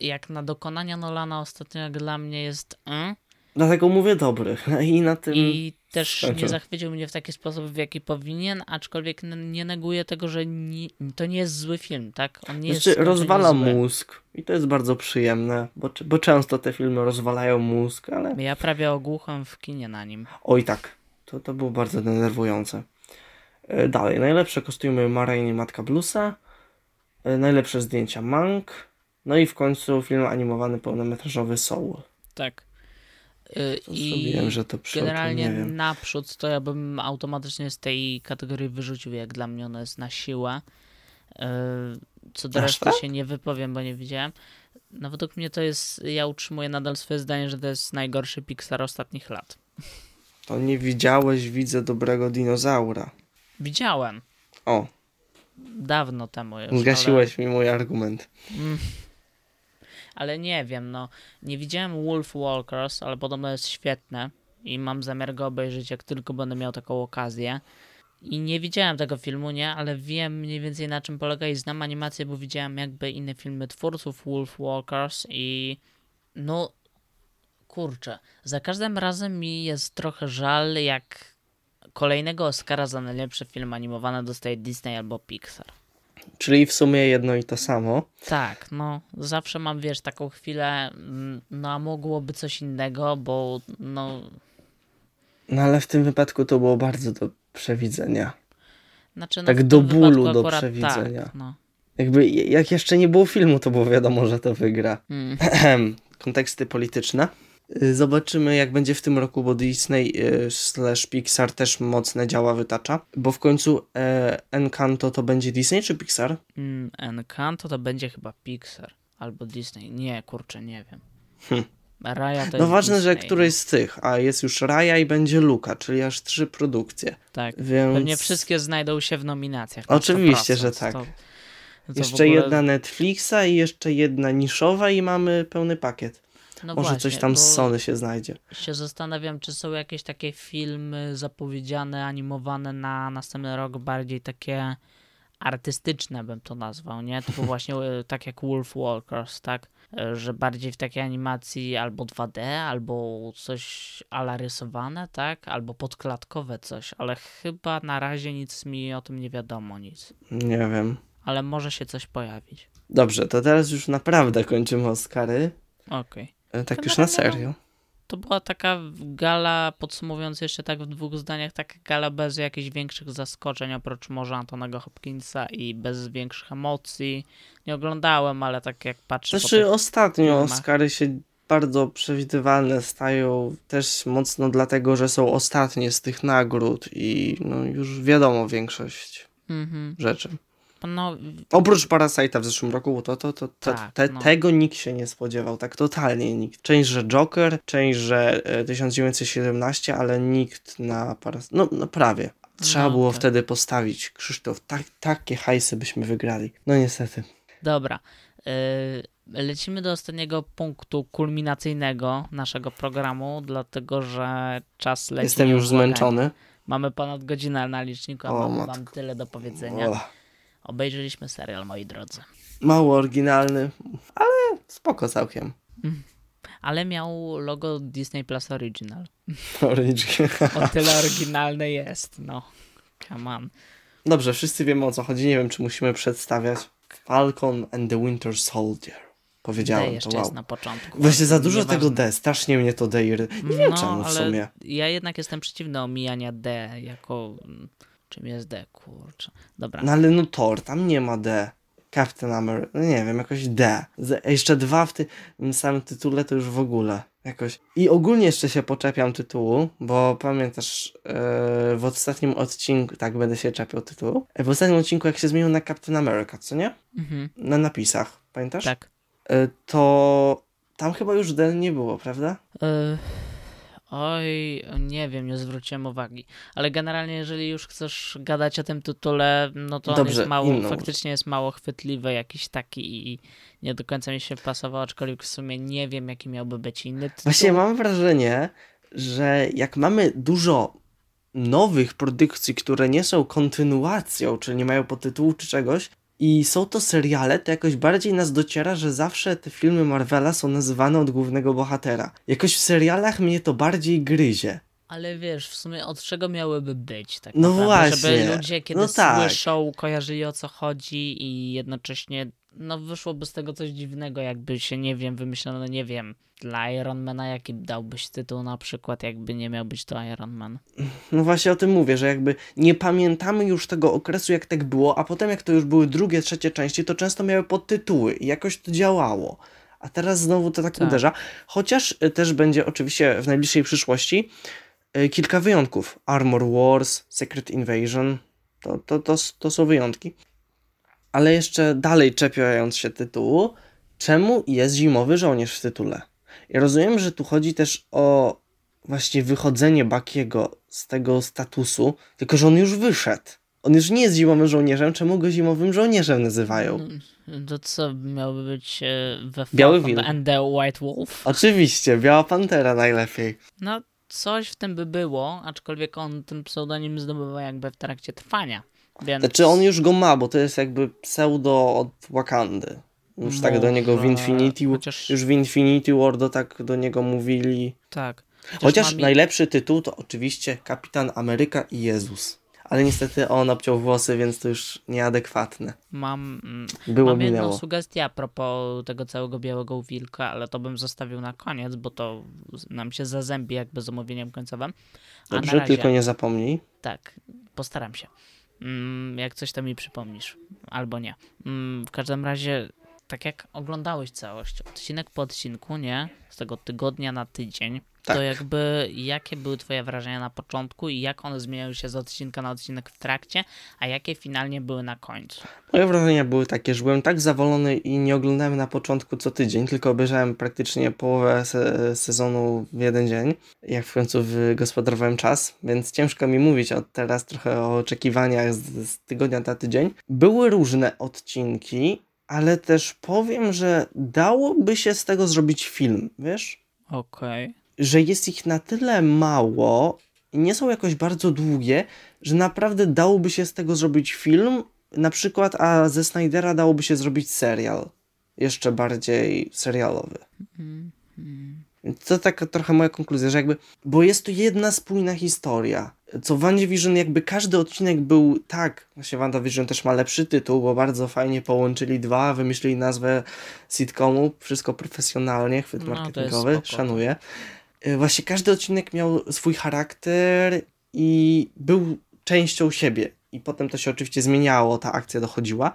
S2: jak na dokonania Nolana ostatnio jak dla mnie jest y,
S1: Dlatego mówię dobry. <laughs> I na tym...
S2: i też nie zachwycił mnie w taki sposób, w jaki powinien, aczkolwiek nie neguje tego, że nie, to nie jest zły film, tak? On nie
S1: Znaczy,
S2: jest
S1: rozwala
S2: zły.
S1: mózg. I to jest bardzo przyjemne, bo, bo często te filmy rozwalają mózg, ale...
S2: Ja prawie ogłuchłem w kinie na nim.
S1: Oj tak, to, to było bardzo denerwujące. E, Dalej, najlepsze kostiumy Marine i Matka Bluesa, e, najlepsze zdjęcia Mank, no i w końcu film animowany pełnometrażowy Soul.
S2: Tak. Y, I
S1: wiem, że to przy
S2: generalnie naprzód to ja bym automatycznie z tej kategorii wyrzucił, jak dla mnie ona jest na siłę. Y, Co do
S1: Aż
S2: reszty
S1: tak?
S2: się nie wypowiem, bo nie widziałem. No według mnie to jest, ja utrzymuję nadal swoje zdanie, że to jest najgorszy Pixar ostatnich lat.
S1: To nie widziałeś, widzę dobrego dinozaura.
S2: Widziałem.
S1: O,
S2: Dawno temu już.
S1: zgasiłeś mi mój argument.
S2: Ale, mm, ale nie wiem, no. Nie widziałem Wolf Walkers, ale podobno jest świetne. I mam zamiar go obejrzeć, jak tylko będę miał taką okazję. I nie widziałem tego filmu, nie? Ale wiem mniej więcej na czym polega i znam animację, bo widziałem jakby inne filmy twórców Wolf Walkers i no kurczę, za każdym razem mi jest trochę żal, jak kolejnego Oscara za najlepszy film animowany dostaje Disney albo Pixar.
S1: Czyli w sumie jedno i to samo.
S2: Tak, no zawsze mam, wiesz, taką chwilę, mm, no a mogłoby coś innego, bo no,
S1: No ale w tym wypadku to było bardzo do przewidzenia.
S2: znaczy no
S1: Tak do bólu do przewidzenia.
S2: Tak, no.
S1: Jakby jak jeszcze nie było filmu, to było wiadomo, że to wygra.
S2: Mm.
S1: Konteksty polityczne. Y, Zobaczymy, jak będzie w tym roku, bo Disney y, slash Pixar też mocne działa wytacza. Bo w końcu e, Encanto to będzie Disney czy Pixar?
S2: Mm, Encanto to będzie chyba Pixar albo Disney. Nie, kurczę, nie wiem.
S1: Hm.
S2: Raya to
S1: No ważne, że
S2: Disney,
S1: któryś z tych, a jest już Raya i będzie Luka, czyli aż trzy produkcje.
S2: Tak.
S1: Więc
S2: Pewnie wszystkie znajdą się w nominacjach. na
S1: Oczywiście,
S2: 100%.
S1: że tak.
S2: To, to
S1: jeszcze
S2: ogóle-
S1: jedna Netflixa i jeszcze jedna niszowa i mamy pełny pakiet.
S2: No
S1: Może
S2: właśnie,
S1: coś tam z Sony się znajdzie.
S2: się zastanawiam, czy są jakieś takie filmy zapowiedziane, animowane na następny rok, bardziej takie artystyczne bym to nazwał, nie? Typu <laughs> właśnie e, tak jak Wolf Walkers, tak? e, że bardziej w takiej animacji albo 2D, albo coś ala rysowane, tak? Albo podklatkowe coś, ale chyba na razie nic mi o tym nie wiadomo, nic.
S1: Nie wiem.
S2: Ale może się coś pojawić.
S1: Dobrze, to teraz już naprawdę kończymy Oscary.
S2: Okej.
S1: E, Tak już na serio.
S2: To była taka gala, podsumowując jeszcze tak w dwóch zdaniach, taka gala bez jakichś większych zaskoczeń, oprócz może Antonego Hopkinsa i bez większych emocji. Nie oglądałem, ale tak jak patrzę
S1: Znaczy ostatnio
S2: filmach.
S1: Oscary się bardzo przewidywalne stają też mocno dlatego, że są ostatnie z tych nagród i no już wiadomo większość
S2: Mhm.
S1: rzeczy.
S2: No,
S1: Oprócz Parasite'a w zeszłym roku, to, to, to, to
S2: Tak,
S1: te,
S2: no.
S1: tego nikt się nie spodziewał, tak totalnie nikt. Część, że Joker, część, że e, 1917, ale nikt na Paras... No, no prawie. Trzeba
S2: No,
S1: było
S2: tak.
S1: wtedy postawić, Krzysztof, tak, takie hajsy byśmy wygrali. No niestety.
S2: dobra. Yy, lecimy do ostatniego punktu kulminacyjnego naszego programu, dlatego że czas leci.
S1: Jestem już zmęczony.
S2: Mamy ponad godzinę na liczniku, a
S1: O, matko.
S2: tyle do powiedzenia.
S1: O,
S2: Obejrzeliśmy serial, moi drodzy.
S1: mało oryginalny, ale spoko całkiem. <laughs>
S2: Ale miał logo Disney Plus Original.
S1: Origin.
S2: O tyle oryginalne jest, no. Come on.
S1: Dobrze, wszyscy wiemy o co chodzi. Nie wiem, czy musimy przedstawiać. Falcon and the Winter Soldier. Powiedziałem
S2: jeszcze
S1: to, wow.
S2: jest na początku.
S1: Właśnie za dużo
S2: Nieważne.
S1: tego D, strasznie mnie to D iry... Nie wiem
S2: no,
S1: czemu w sumie.
S2: Ja jednak jestem przeciwny omijania D jako... Czym jest D, kurczę. Dobra.
S1: No ale no Thor, tam nie ma D. Captain America, no nie wiem, jakoś D. Z, jeszcze dwa w tym samym tytule to już w ogóle. Jakoś. I ogólnie jeszcze się poczepiam tytułu, bo pamiętasz e, w ostatnim odcinku, tak będę się czepiał tytułu, e, w ostatnim odcinku jak się zmienił na Captain America, co nie?
S2: Mhm,
S1: Na napisach, pamiętasz?
S2: tak.
S1: E, to tam chyba już D nie było, prawda?
S2: Y, Oj, nie wiem, nie zwróciłem uwagi. Ale generalnie, jeżeli już chcesz gadać o tym tytule, no to on
S1: Dobrze,
S2: jest mało,
S1: inną.
S2: faktycznie jest mało chwytliwy, jakiś taki i nie do końca mi się pasował, aczkolwiek w sumie nie wiem, jaki miałby być inny tytuł.
S1: Właśnie mam wrażenie, że jak mamy dużo nowych produkcji, które nie są kontynuacją, czyli nie mają podtytułu czy czegoś, i są to seriale, to jakoś bardziej nas dociera, że zawsze te filmy Marvela są nazywane od głównego bohatera. Jakoś w serialach mnie to bardziej gryzie.
S2: Ale wiesz, w sumie od czego miałyby być tak
S1: No
S2: naprawdę?
S1: właśnie.
S2: Żeby ludzie, kiedy
S1: No tak.
S2: słyszą, kojarzyli o co chodzi i jednocześnie no wyszłoby z tego coś dziwnego, jakby się, nie wiem, wymyślono, nie wiem, dla Ironmana, jaki dałbyś tytuł na przykład, jakby nie miał być to Iron Man.
S1: No właśnie o tym mówię, że jakby nie pamiętamy już tego okresu, jak tak było, a potem jak to już były drugie, trzecie części, to często miały podtytuły i jakoś to działało. A teraz znowu to tak,
S2: Tak.
S1: uderza. Chociaż y, też będzie oczywiście w najbliższej przyszłości y, kilka wyjątków. Armor Wars, Secret Invasion, to, to, to, to są wyjątki. Ale jeszcze dalej czepiając się tytułu, czemu jest zimowy żołnierz w tytule? Ja rozumiem, że tu chodzi też o właśnie wychodzenie Bakiego z tego statusu, tylko że on już wyszedł. On już nie jest zimowym żołnierzem, czemu go zimowym żołnierzem nazywają?
S2: To co miałby być e, we
S1: Biały wilk.
S2: and the White Wolf?
S1: Oczywiście, Biała Pantera najlepiej.
S2: No, coś w tym by było, aczkolwiek on ten pseudonim zdobywa jakby w trakcie trwania. Więc
S1: Znaczy on już go ma, bo to jest jakby pseudo od Wakandy. Już tak do niego w Infinity,
S2: chociaż-
S1: już w Infinity War do tak do niego mówili.
S2: Tak.
S1: Chociaż
S2: mam-
S1: najlepszy tytuł to oczywiście Kapitan Ameryka i Jezus. Ale niestety on obciął włosy, więc to już nieadekwatne.
S2: Mam, mm,
S1: Było
S2: mam jedną sugestię a propos tego całego białego wilka, ale to bym zostawił na koniec, bo to nam się zazębi jakby z omówieniem końcowym. A
S1: Dobrze,
S2: razie,
S1: tylko nie zapomnij.
S2: Tak, postaram się. Mm, jak coś to mi przypomnisz, albo nie. Mm, w każdym razie, tak jak oglądałeś całość, odcinek po odcinku, nie? Z tego tygodnia na tydzień,
S1: Tak.
S2: to jakby jakie były twoje wrażenia na początku i jak one zmieniały się z odcinka na odcinek w trakcie, a jakie finalnie były na końcu?
S1: Moje wrażenia były takie, że byłem tak zawolony i nie oglądałem na początku co tydzień, tylko obejrzałem praktycznie połowę se sezonu w jeden dzień, jak w końcu wygospodarowałem czas, więc ciężko mi mówić od teraz trochę o oczekiwaniach z, z tygodnia na tydzień. Były różne odcinki, ale też powiem, że dałoby się z tego zrobić film, wiesz?
S2: Okej.
S1: że jest ich na tyle mało i nie są jakoś bardzo długie, że naprawdę dałoby się z tego zrobić film, na przykład, a ze Snydera dałoby się zrobić serial. jeszcze bardziej serialowy.
S2: Mhm.
S1: Więc to taka trochę moja konkluzja, że jakby, bo jest to jedna spójna historia. Co WandaVision jakby każdy odcinek był tak, właśnie WandaVision też ma lepszy tytuł, bo bardzo fajnie połączyli dwa, wymyślili nazwę sitcomu, wszystko profesjonalnie, chwyt
S2: No,
S1: marketingowy, szanuję. Y, Właśnie każdy odcinek miał swój charakter i był częścią siebie. I potem to się oczywiście zmieniało, ta akcja dochodziła,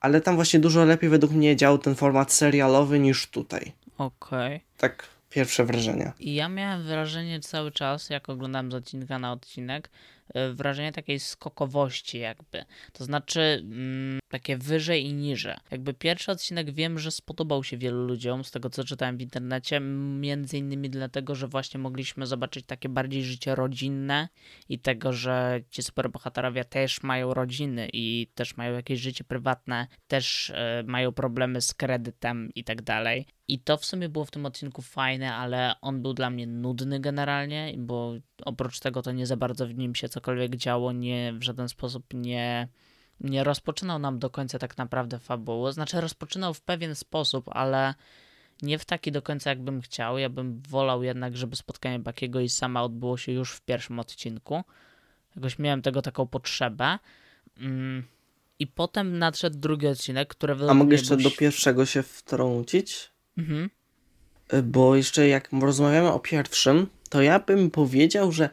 S1: ale tam właśnie dużo lepiej według mnie działał ten format serialowy niż tutaj.
S2: Okej.
S1: Tak pierwsze wrażenia.
S2: Ja miałem wrażenie cały czas, jak oglądałem z odcinka na odcinek, e, wrażenie takiej skokowości jakby. To znaczy mm, takie wyżej i niżej. Jakby pierwszy odcinek wiem, że spodobał się wielu ludziom, z tego co czytałem w internecie, między innymi dlatego, że właśnie mogliśmy zobaczyć takie bardziej życie rodzinne i tego, że ci superbohaterowie też mają rodziny i też mają jakieś życie prywatne, też e, mają problemy z kredytem i tak dalej. I to w sumie było w tym odcinku fajne, ale on był dla mnie nudny generalnie, bo oprócz tego to nie za bardzo w nim się cokolwiek działo, nie w żaden sposób nie, nie rozpoczynał nam do końca tak naprawdę fabuły. Znaczy rozpoczynał w pewien sposób, ale nie w taki do końca jakbym chciał. Ja bym wolał jednak, żeby spotkanie Bakiego i sama odbyło się już w pierwszym odcinku. Jakoś miałem tego taką potrzebę. Mm. I potem nadszedł drugi odcinek, który
S1: A mogę jeszcze do pierwszego się wtrącić?
S2: Mhm.
S1: Y, Bo jeszcze jak rozmawiamy o pierwszym, to ja bym powiedział, że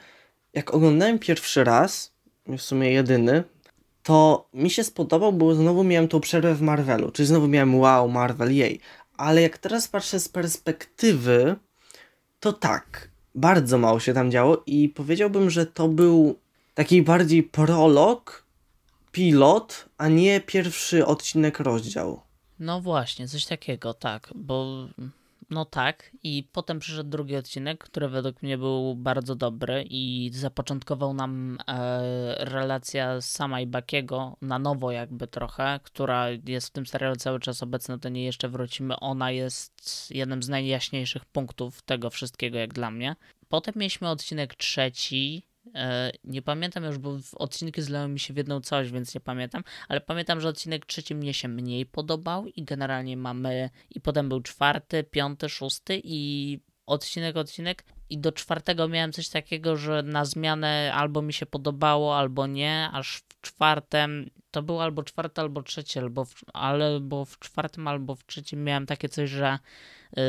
S1: jak oglądałem pierwszy raz, w sumie jedyny, to mi się spodobał, bo znowu miałem tą przerwę w Marvelu, czyli znowu miałem wow, Marvel, jej. Ale jak teraz patrzę z perspektywy, to tak, bardzo mało się tam działo i powiedziałbym, że to był taki bardziej prolog, pilot, a nie pierwszy odcinek rozdział.
S2: No właśnie, coś takiego, tak, bo no tak i potem przyszedł drugi odcinek, który według mnie był bardzo dobry i zapoczątkował nam e, relacja sama i Bakiego na nowo jakby trochę, która jest w tym serialu cały czas obecna, do niej jeszcze wrócimy. Ona jest jednym z najjaśniejszych punktów tego wszystkiego jak dla mnie. Potem mieliśmy odcinek trzeci, nie pamiętam już, bo odcinki zlały mi się w jedną całość, więc nie pamiętam, ale pamiętam, że odcinek trzeci mnie się mniej podobał i generalnie mamy i potem był czwarty, piąty, szósty i odcinek, odcinek. I do czwartego miałem coś takiego, że na zmianę albo mi się podobało, albo nie, aż w czwartym to był albo czwarty, albo trzeci, albo w, albo w czwartym, albo w trzecim miałem takie coś, że yy,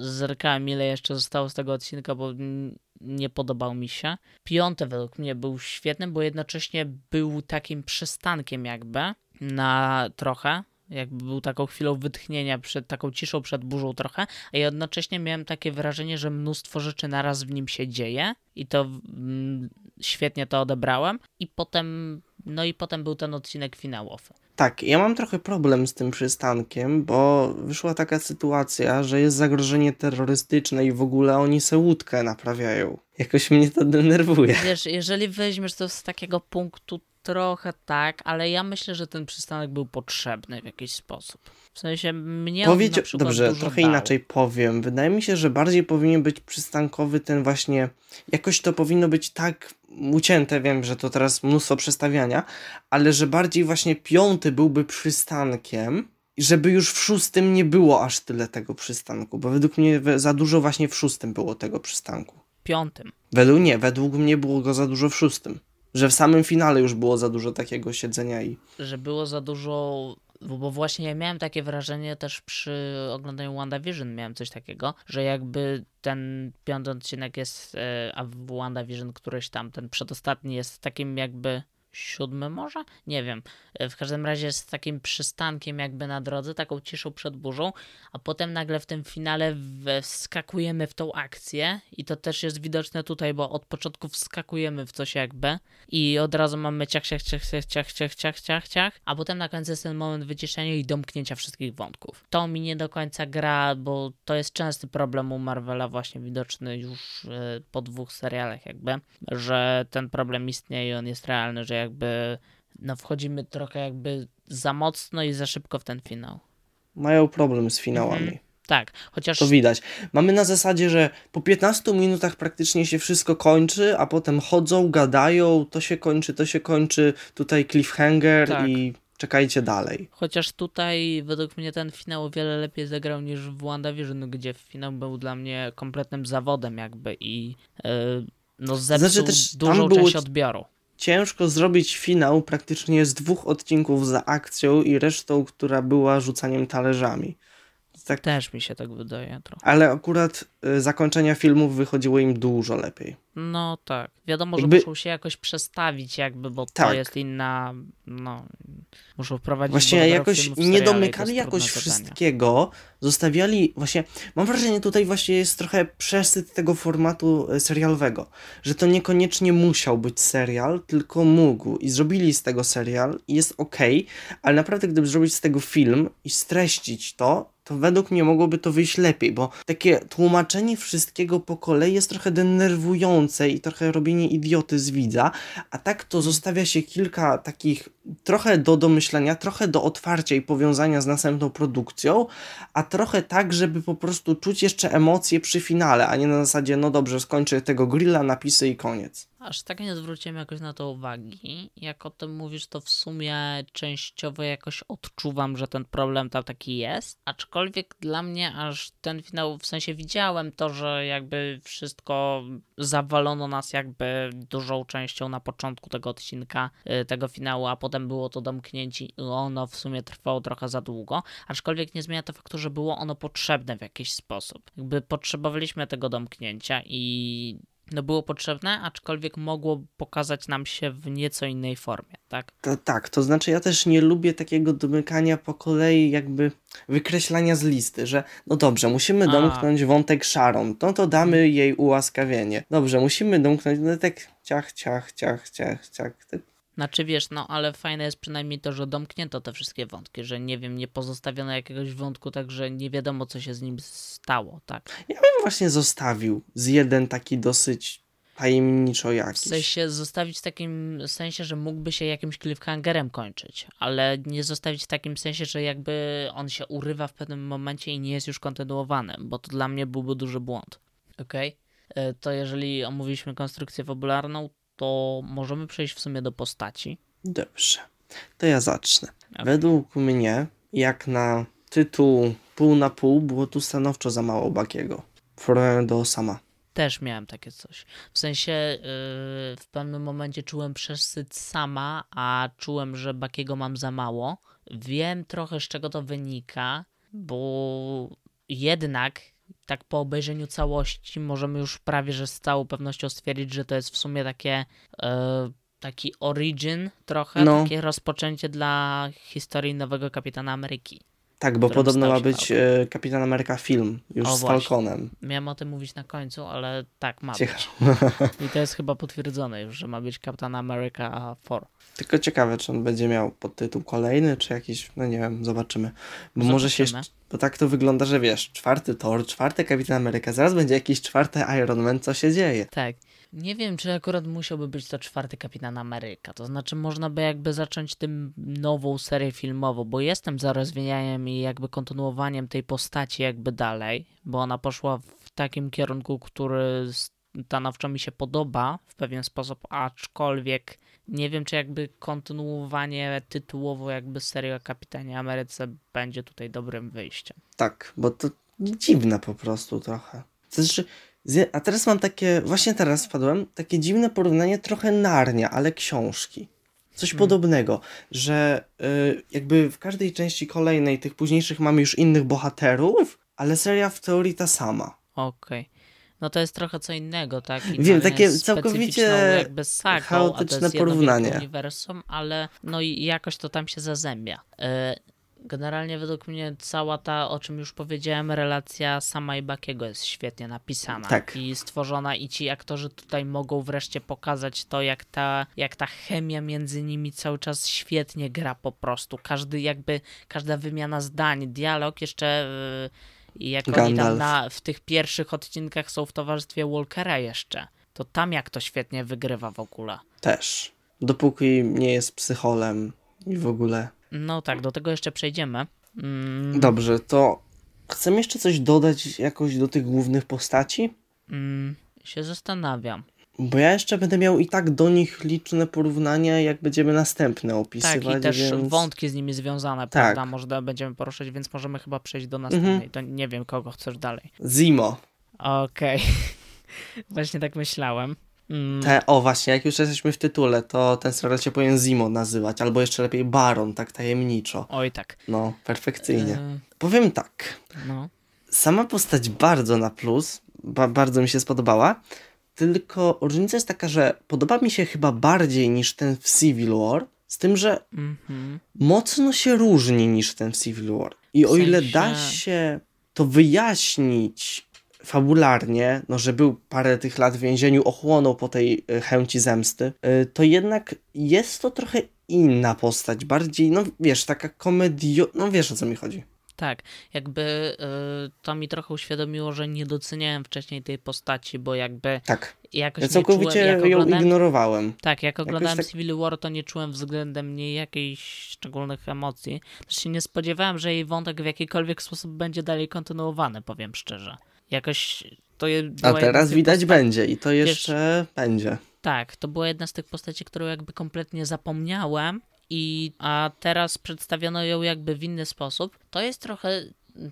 S2: zerkałem ile jeszcze zostało z tego odcinka, bo mm, nie podobał mi się. Piąty według mnie był świetny, bo jednocześnie był takim przystankiem jakby na trochę, jakby był taką chwilą wytchnienia, przed taką ciszą przed burzą trochę, a jednocześnie miałem takie wrażenie, że mnóstwo rzeczy naraz w nim się dzieje i to mm, świetnie to odebrałem i potem, no i potem był ten odcinek finałowy.
S1: Tak, ja mam trochę problem z tym przystankiem, bo wyszła taka sytuacja, że jest zagrożenie terrorystyczne i w ogóle oni se łódkę naprawiają. Jakoś mnie to denerwuje.
S2: Wiesz, jeżeli weźmiesz to z takiego punktu trochę tak, ale ja myślę, że ten przystanek był potrzebny w jakiś sposób. W sensie mnie on na przykład
S1: dobrze, trochę
S2: dał.
S1: inaczej powiem. Wydaje mi się, że bardziej powinien być przystankowy ten właśnie. Jakoś to powinno być tak ucięte. Wiem, że to teraz mnóstwo przestawiania, ale że bardziej właśnie piąty byłby przystankiem. i Żeby już w szóstym nie było aż tyle tego przystanku, bo według mnie za dużo właśnie w szóstym było tego przystanku.
S2: Piątym.
S1: Według nie, według mnie było go za dużo w szóstym. Że w samym finale już było za dużo takiego siedzenia i.
S2: że było za dużo. Bo właśnie miałem takie wrażenie też przy oglądaniu WandaVision, miałem coś takiego, że jakby ten piąty odcinek jest, e, a w WandaVision któryś tam, ten przedostatni jest takim jakby siódmy może? Nie wiem. E, W każdym razie jest takim przystankiem jakby na drodze, taką ciszą przed burzą, a potem nagle w tym finale wskakujemy w tą akcję i to też jest widoczne tutaj, bo od początku wskakujemy w coś jakby i od razu mamy ciach, ciach, ciach, ciach, ciach, ciach, ciach, ciach, ciach, a potem na końcu jest ten moment wyciszenia i domknięcia wszystkich wątków. To mi nie do końca gra, bo to jest częsty problem u Marvela właśnie widoczny już e, po dwóch serialach jakby, że ten problem istnieje i on jest realny, że jakby no wchodzimy trochę jakby za mocno i za szybko w ten finał.
S1: Mają problem z finałami.
S2: Mhm. Tak, chociaż
S1: To widać. Mamy na zasadzie, że po 15 minutach praktycznie się wszystko kończy, a potem chodzą, gadają, to się kończy, to się kończy, tutaj cliffhanger
S2: Tak.
S1: i czekajcie dalej.
S2: Chociaż tutaj według mnie ten finał o wiele lepiej zagrał niż w WandaVision, gdzie finał był dla mnie kompletnym zawodem jakby i yy, no zepsuł
S1: Znaczy też
S2: dużą część odbioru.
S1: Ciężko zrobić finał praktycznie z dwóch odcinków za akcją i resztą, która była rzucaniem talerzami. Tak,
S2: Też mi się tak wydaje trochę.
S1: ale akurat y, zakończenia filmów wychodziło im dużo lepiej.
S2: No tak. Wiadomo,
S1: Jakby-
S2: że muszą się jakoś przestawić jakby, bo to
S1: Tak.
S2: jest inna, no, muszą wprowadzić
S1: Właśnie jakoś nie
S2: to
S1: domykali jakoś wszystkiego, zostawiali właśnie, mam wrażenie tutaj właśnie jest trochę przesyt tego formatu e, serialowego, że to niekoniecznie musiał być serial, tylko mógł i zrobili z tego serial i jest okej, ale naprawdę gdyby zrobić z tego film i streścić to, to według mnie mogłoby to wyjść lepiej, bo takie tłumaczenie wszystkiego po kolei jest trochę denerwujące i trochę robienie idioty z widza, a tak to zostawia się kilka takich trochę do domyślenia, trochę do otwarcia i powiązania z następną produkcją, a trochę tak, żeby po prostu czuć jeszcze emocje przy finale, a nie na zasadzie, no dobrze, skończę tego grilla, napisy i koniec.
S2: Aż tak nie zwróciłem jakoś na to uwagi. Jak o tym mówisz, to w sumie częściowo jakoś odczuwam, że ten problem tam taki jest. Aczkolwiek dla mnie aż ten finał, w sensie widziałem to, że jakby wszystko zawalono nas jakby dużą częścią na początku tego odcinka, y, tego finału, a potem było to domknięcie i ono w sumie trwało trochę za długo. Aczkolwiek nie zmienia to faktu, że było ono potrzebne w jakiś sposób. Jakby potrzebowaliśmy tego domknięcia i no było potrzebne, aczkolwiek mogło pokazać nam się w nieco innej formie, tak?
S1: To, tak, to znaczy ja też nie lubię takiego domykania po kolei, jakby wykreślania z listy, że no dobrze, musimy
S2: A.
S1: domknąć wątek Sharon, no to damy jej ułaskawienie. Dobrze, musimy domknąć, no tak ciach, ciach, ciach, ciach, ciach.
S2: Znaczy wiesz, no ale fajne jest przynajmniej to, że domknięto te wszystkie wątki, że nie wiem, nie pozostawiono jakiegoś wątku, także nie wiadomo, co się z nim stało, tak?
S1: Ja bym właśnie zostawił z jeden taki dosyć tajemniczo
S2: W
S1: jakiś.
S2: sensie zostawić w takim sensie, że mógłby się jakimś cliffhangerem kończyć, ale nie zostawić w takim sensie, że jakby on się urywa w pewnym momencie i nie jest już kontynuowany, bo to dla mnie byłby duży błąd. Okej? E, To jeżeli omówiliśmy konstrukcję fabularną, to możemy przejść w sumie do postaci.
S1: Dobrze, to ja zacznę.
S2: Okej.
S1: Według mnie, jak na tytuł pół na pół, było tu stanowczo za mało Bakiego. Frodo sama.
S2: Też miałem takie coś. W sensie yy, w pewnym momencie czułem przesyt sama, a czułem, że Bakiego mam za mało. Wiem trochę z czego to wynika, bo jednak tak po obejrzeniu całości możemy już prawie że z całą pewnością stwierdzić, że to jest w sumie takie yy, taki origin trochę,
S1: No.
S2: takie rozpoczęcie dla historii nowego Kapitana Ameryki.
S1: Tak, bo podobno ma być e, Kapitan Ameryka film, już
S2: O,
S1: z
S2: właśnie.
S1: Falconem.
S2: Miałem o tym mówić na końcu, ale tak ma być.
S1: Ciekawe.
S2: I to jest chyba potwierdzone już, że ma być Captain America 4.
S1: Tylko ciekawe, czy on będzie miał podtytuł kolejny, czy jakiś, no nie wiem, zobaczymy. Bo może się
S2: Zobaczymy.
S1: jeszcze, bo tak to wygląda, że wiesz, czwarty Thor, czwarty Kapitan Ameryka, zaraz będzie jakiś czwarty Iron Man, co się dzieje?
S2: Tak. Nie wiem, czy akurat musiałby być to czwarty Kapitan Ameryka. To znaczy, można by jakby zacząć tym nową serię filmową, bo jestem za rozwijaniem i jakby kontynuowaniem tej postaci jakby dalej, bo ona poszła w takim kierunku, który stanowczo mi się podoba w pewien sposób, aczkolwiek nie wiem, czy jakby kontynuowanie tytułowo jakby serii o Kapitanie Ameryce będzie tutaj dobrym wyjściem.
S1: Tak, bo to dziwne po prostu trochę. To znaczy, a teraz mam takie, właśnie teraz wpadłem, takie dziwne porównanie, trochę Narnia, ale książki. Coś podobnego, że y, jakby w każdej części kolejnej tych późniejszych mamy już innych bohaterów, ale seria w teorii ta sama.
S2: Okej. No to jest trochę co innego, tak? I
S1: Wiem, takie całkowicie
S2: jakby a to
S1: chaotyczne
S2: jest jedno
S1: porównanie.
S2: uniwersum, ale no i jakoś to tam się zazębia. E, Generalnie według mnie cała ta, o czym już powiedziałem, relacja sama i Bakiego jest świetnie napisana
S1: Tak.
S2: i stworzona i ci aktorzy tutaj mogą wreszcie pokazać to, jak ta, jak ta chemia między nimi cały czas świetnie gra po prostu. Każdy jakby, każda wymiana zdań, dialog jeszcze y, i jak oni tam
S1: Gandalf.
S2: na, w tych pierwszych odcinkach są w towarzystwie Walkera jeszcze, to tam jak to świetnie wygrywa w ogóle.
S1: Też. Dopóki nie jest psycholem i w ogóle.
S2: No tak, do tego jeszcze przejdziemy. Mm,
S1: Dobrze, to chcę jeszcze coś dodać jakoś do tych głównych postaci?
S2: mm, się zastanawiam.
S1: Bo ja jeszcze będę miał i tak do nich liczne porównania, jak będziemy następne opisywać.
S2: Tak, i też
S1: więc...
S2: wątki z nimi związane, tak. prawda? Może będziemy poruszać, więc możemy chyba przejść do następnej. Mhm. To nie wiem, kogo chcesz dalej.
S1: Zimo.
S2: Okej. Okay. <laughs> Właśnie tak myślałem.
S1: Mm. Te, o właśnie, jak już jesteśmy w tytule, to ten serial się powinien Zimo nazywać, albo jeszcze lepiej Baron, tak tajemniczo.
S2: Oj tak.
S1: No, perfekcyjnie. Yy... Powiem tak. No. Sama postać bardzo na plus, ba bardzo mi się spodobała, tylko różnica jest taka, że podoba mi się chyba bardziej niż ten w Civil War, z tym, że mm -hmm. mocno się różni niż ten w Civil War. I w o ile da się to wyjaśnić fabularnie, no że był parę tych lat w więzieniu, ochłonął po tej e, chęci zemsty, e, to jednak jest to trochę inna postać, bardziej, no wiesz, taka komedio... no wiesz o co mi chodzi.
S2: Tak, jakby y, to mi trochę uświadomiło, że nie doceniałem wcześniej tej postaci, bo jakby
S1: tak. jakoś ja całkowicie czułem, ją ignorowałem.
S2: Tak, jak oglądałem tak... Civil War, to nie czułem względem niej jakichś szczególnych emocji. Też się nie spodziewałem, że jej wątek w jakikolwiek sposób będzie dalej kontynuowany, powiem szczerze. Jakoś to je,
S1: A teraz widać postaci... będzie i to jeszcze Wiesz, będzie.
S2: Tak, to była jedna z tych postaci, którą jakby kompletnie zapomniałem i a teraz przedstawiono ją jakby w inny sposób. To jest trochę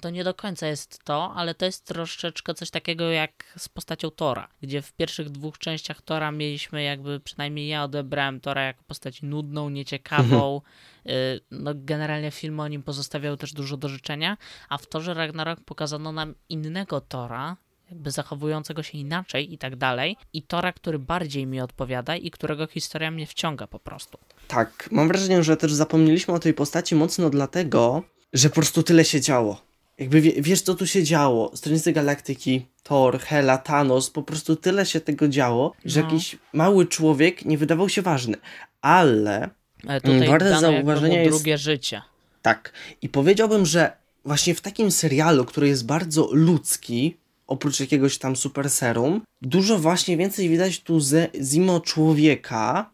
S2: to nie do końca jest to, ale to jest troszeczkę coś takiego jak z postacią Tora, gdzie w pierwszych dwóch częściach Tora mieliśmy jakby, przynajmniej ja odebrałem Tora jako postać nudną, nieciekawą. Mhm. Y, no generalnie filmy o nim pozostawiały też dużo do życzenia, a w Torze Ragnarok pokazano nam innego Tora, jakby zachowującego się inaczej i tak dalej. I Tora, który bardziej mi odpowiada i którego historia mnie wciąga po prostu.
S1: Tak, mam wrażenie, że też zapomnieliśmy o tej postaci mocno dlatego, że po prostu tyle się działo. Jakby wie, wiesz, co tu się działo. Strażnicy Galaktyki, Thor, Hela, Thanos, po prostu tyle się tego działo, no. że jakiś mały człowiek nie wydawał się ważny. Ale,
S2: Ale tutaj warte zauważenia jest... drugie życie.
S1: Tak. I powiedziałbym, że właśnie w takim serialu, który jest bardzo ludzki, oprócz jakiegoś tam super serum, dużo właśnie więcej widać tu ze Zimo człowieka,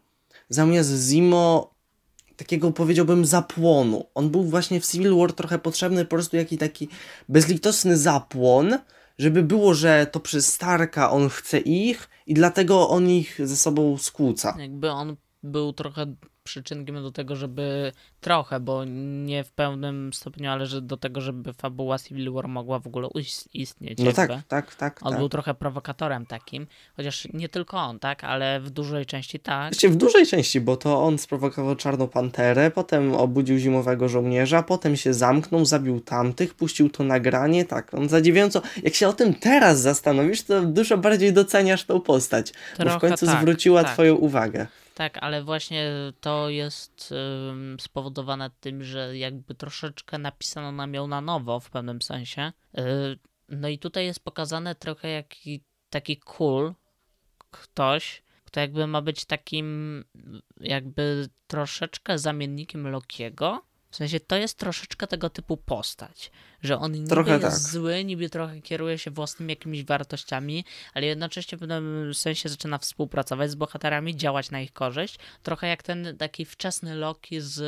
S1: zamiast Zimo takiego powiedziałbym zapłonu. On był właśnie w Civil War trochę potrzebny po prostu jakiś taki bezlitosny zapłon, żeby było, że to przez Starka on chce ich i dlatego on ich ze sobą skłóca.
S2: Jakby on był trochę przyczynkiem do tego, żeby trochę, bo nie w pełnym stopniu, ale że do tego, żeby fabuła Civil War mogła w ogóle istnieć.
S1: No tak, tak, tak.
S2: On
S1: tak.
S2: był trochę prowokatorem takim, chociaż nie tylko on, tak, ale w dużej części tak.
S1: Właściwie w dużej części, bo to on sprowokował Czarną Panterę, potem obudził Zimowego Żołnierza, potem się zamknął, zabił tamtych, puścił to nagranie, tak, on zadziwiająco, jak się o tym teraz zastanowisz, to dużo bardziej doceniasz tą postać, trochę bo w końcu tak, zwróciła tak. twoją uwagę.
S2: Tak, ale właśnie to jest spowodowane tym, że jakby troszeczkę napisano nam ją na nowo w pewnym sensie. Y, no i tutaj jest pokazane trochę jaki taki cool ktoś, kto jakby ma być takim jakby troszeczkę zamiennikiem Lokiego, w sensie to jest troszeczkę tego typu postać, że on niby trochę jest tak. zły, niby trochę kieruje się własnymi jakimiś wartościami, ale jednocześnie w pewnym sensie zaczyna współpracować z bohaterami, działać na ich korzyść. Trochę jak ten taki wczesny Loki z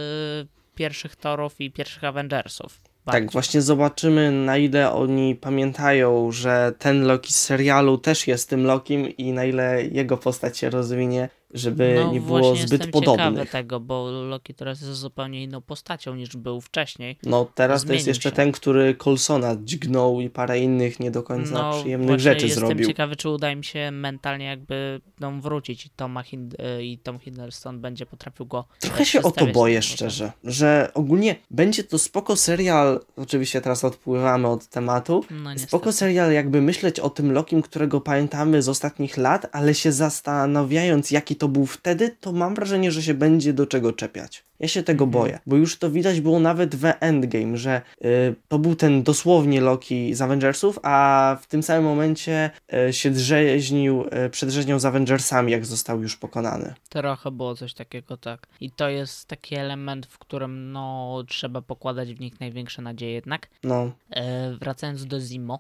S2: pierwszych Torów i pierwszych Avengersów.
S1: Tak, właśnie zobaczymy na ile oni pamiętają, że ten Loki z serialu też jest tym Lokim i na ile jego postać się rozwinie żeby no, nie było zbyt podobnych. ciekawy
S2: tego, bo Loki teraz jest zupełnie inną postacią niż był wcześniej.
S1: No teraz Zmienił to jest jeszcze się. ten, który Colsona dźgnął i parę innych nie do końca no, przyjemnych rzeczy
S2: jestem
S1: zrobił.
S2: Jestem ciekawy, czy uda im się mentalnie jakby no, wrócić i, Toma Hind y, i Tom Hiddleston będzie potrafił go
S1: Trochę się o to boję szczerze, że ogólnie będzie to spoko serial, oczywiście teraz odpływamy od tematu, no, spoko serial jakby myśleć o tym Lokim, którego pamiętamy z ostatnich lat, ale się zastanawiając jaki to to był wtedy, to mam wrażenie, że się będzie do czego czepiać. Ja się tego mhm. boję, bo już to widać było nawet w Endgame, że y, to był ten dosłownie Loki z Avengersów, a w tym samym momencie y, się drzeźnił, y, przedrzeźniał z Avengersami, jak został już pokonany.
S2: Trochę było coś takiego, tak. I to jest taki element, w którym no trzeba pokładać w nich największe nadzieje jednak.
S1: No.
S2: E, wracając do Zimo.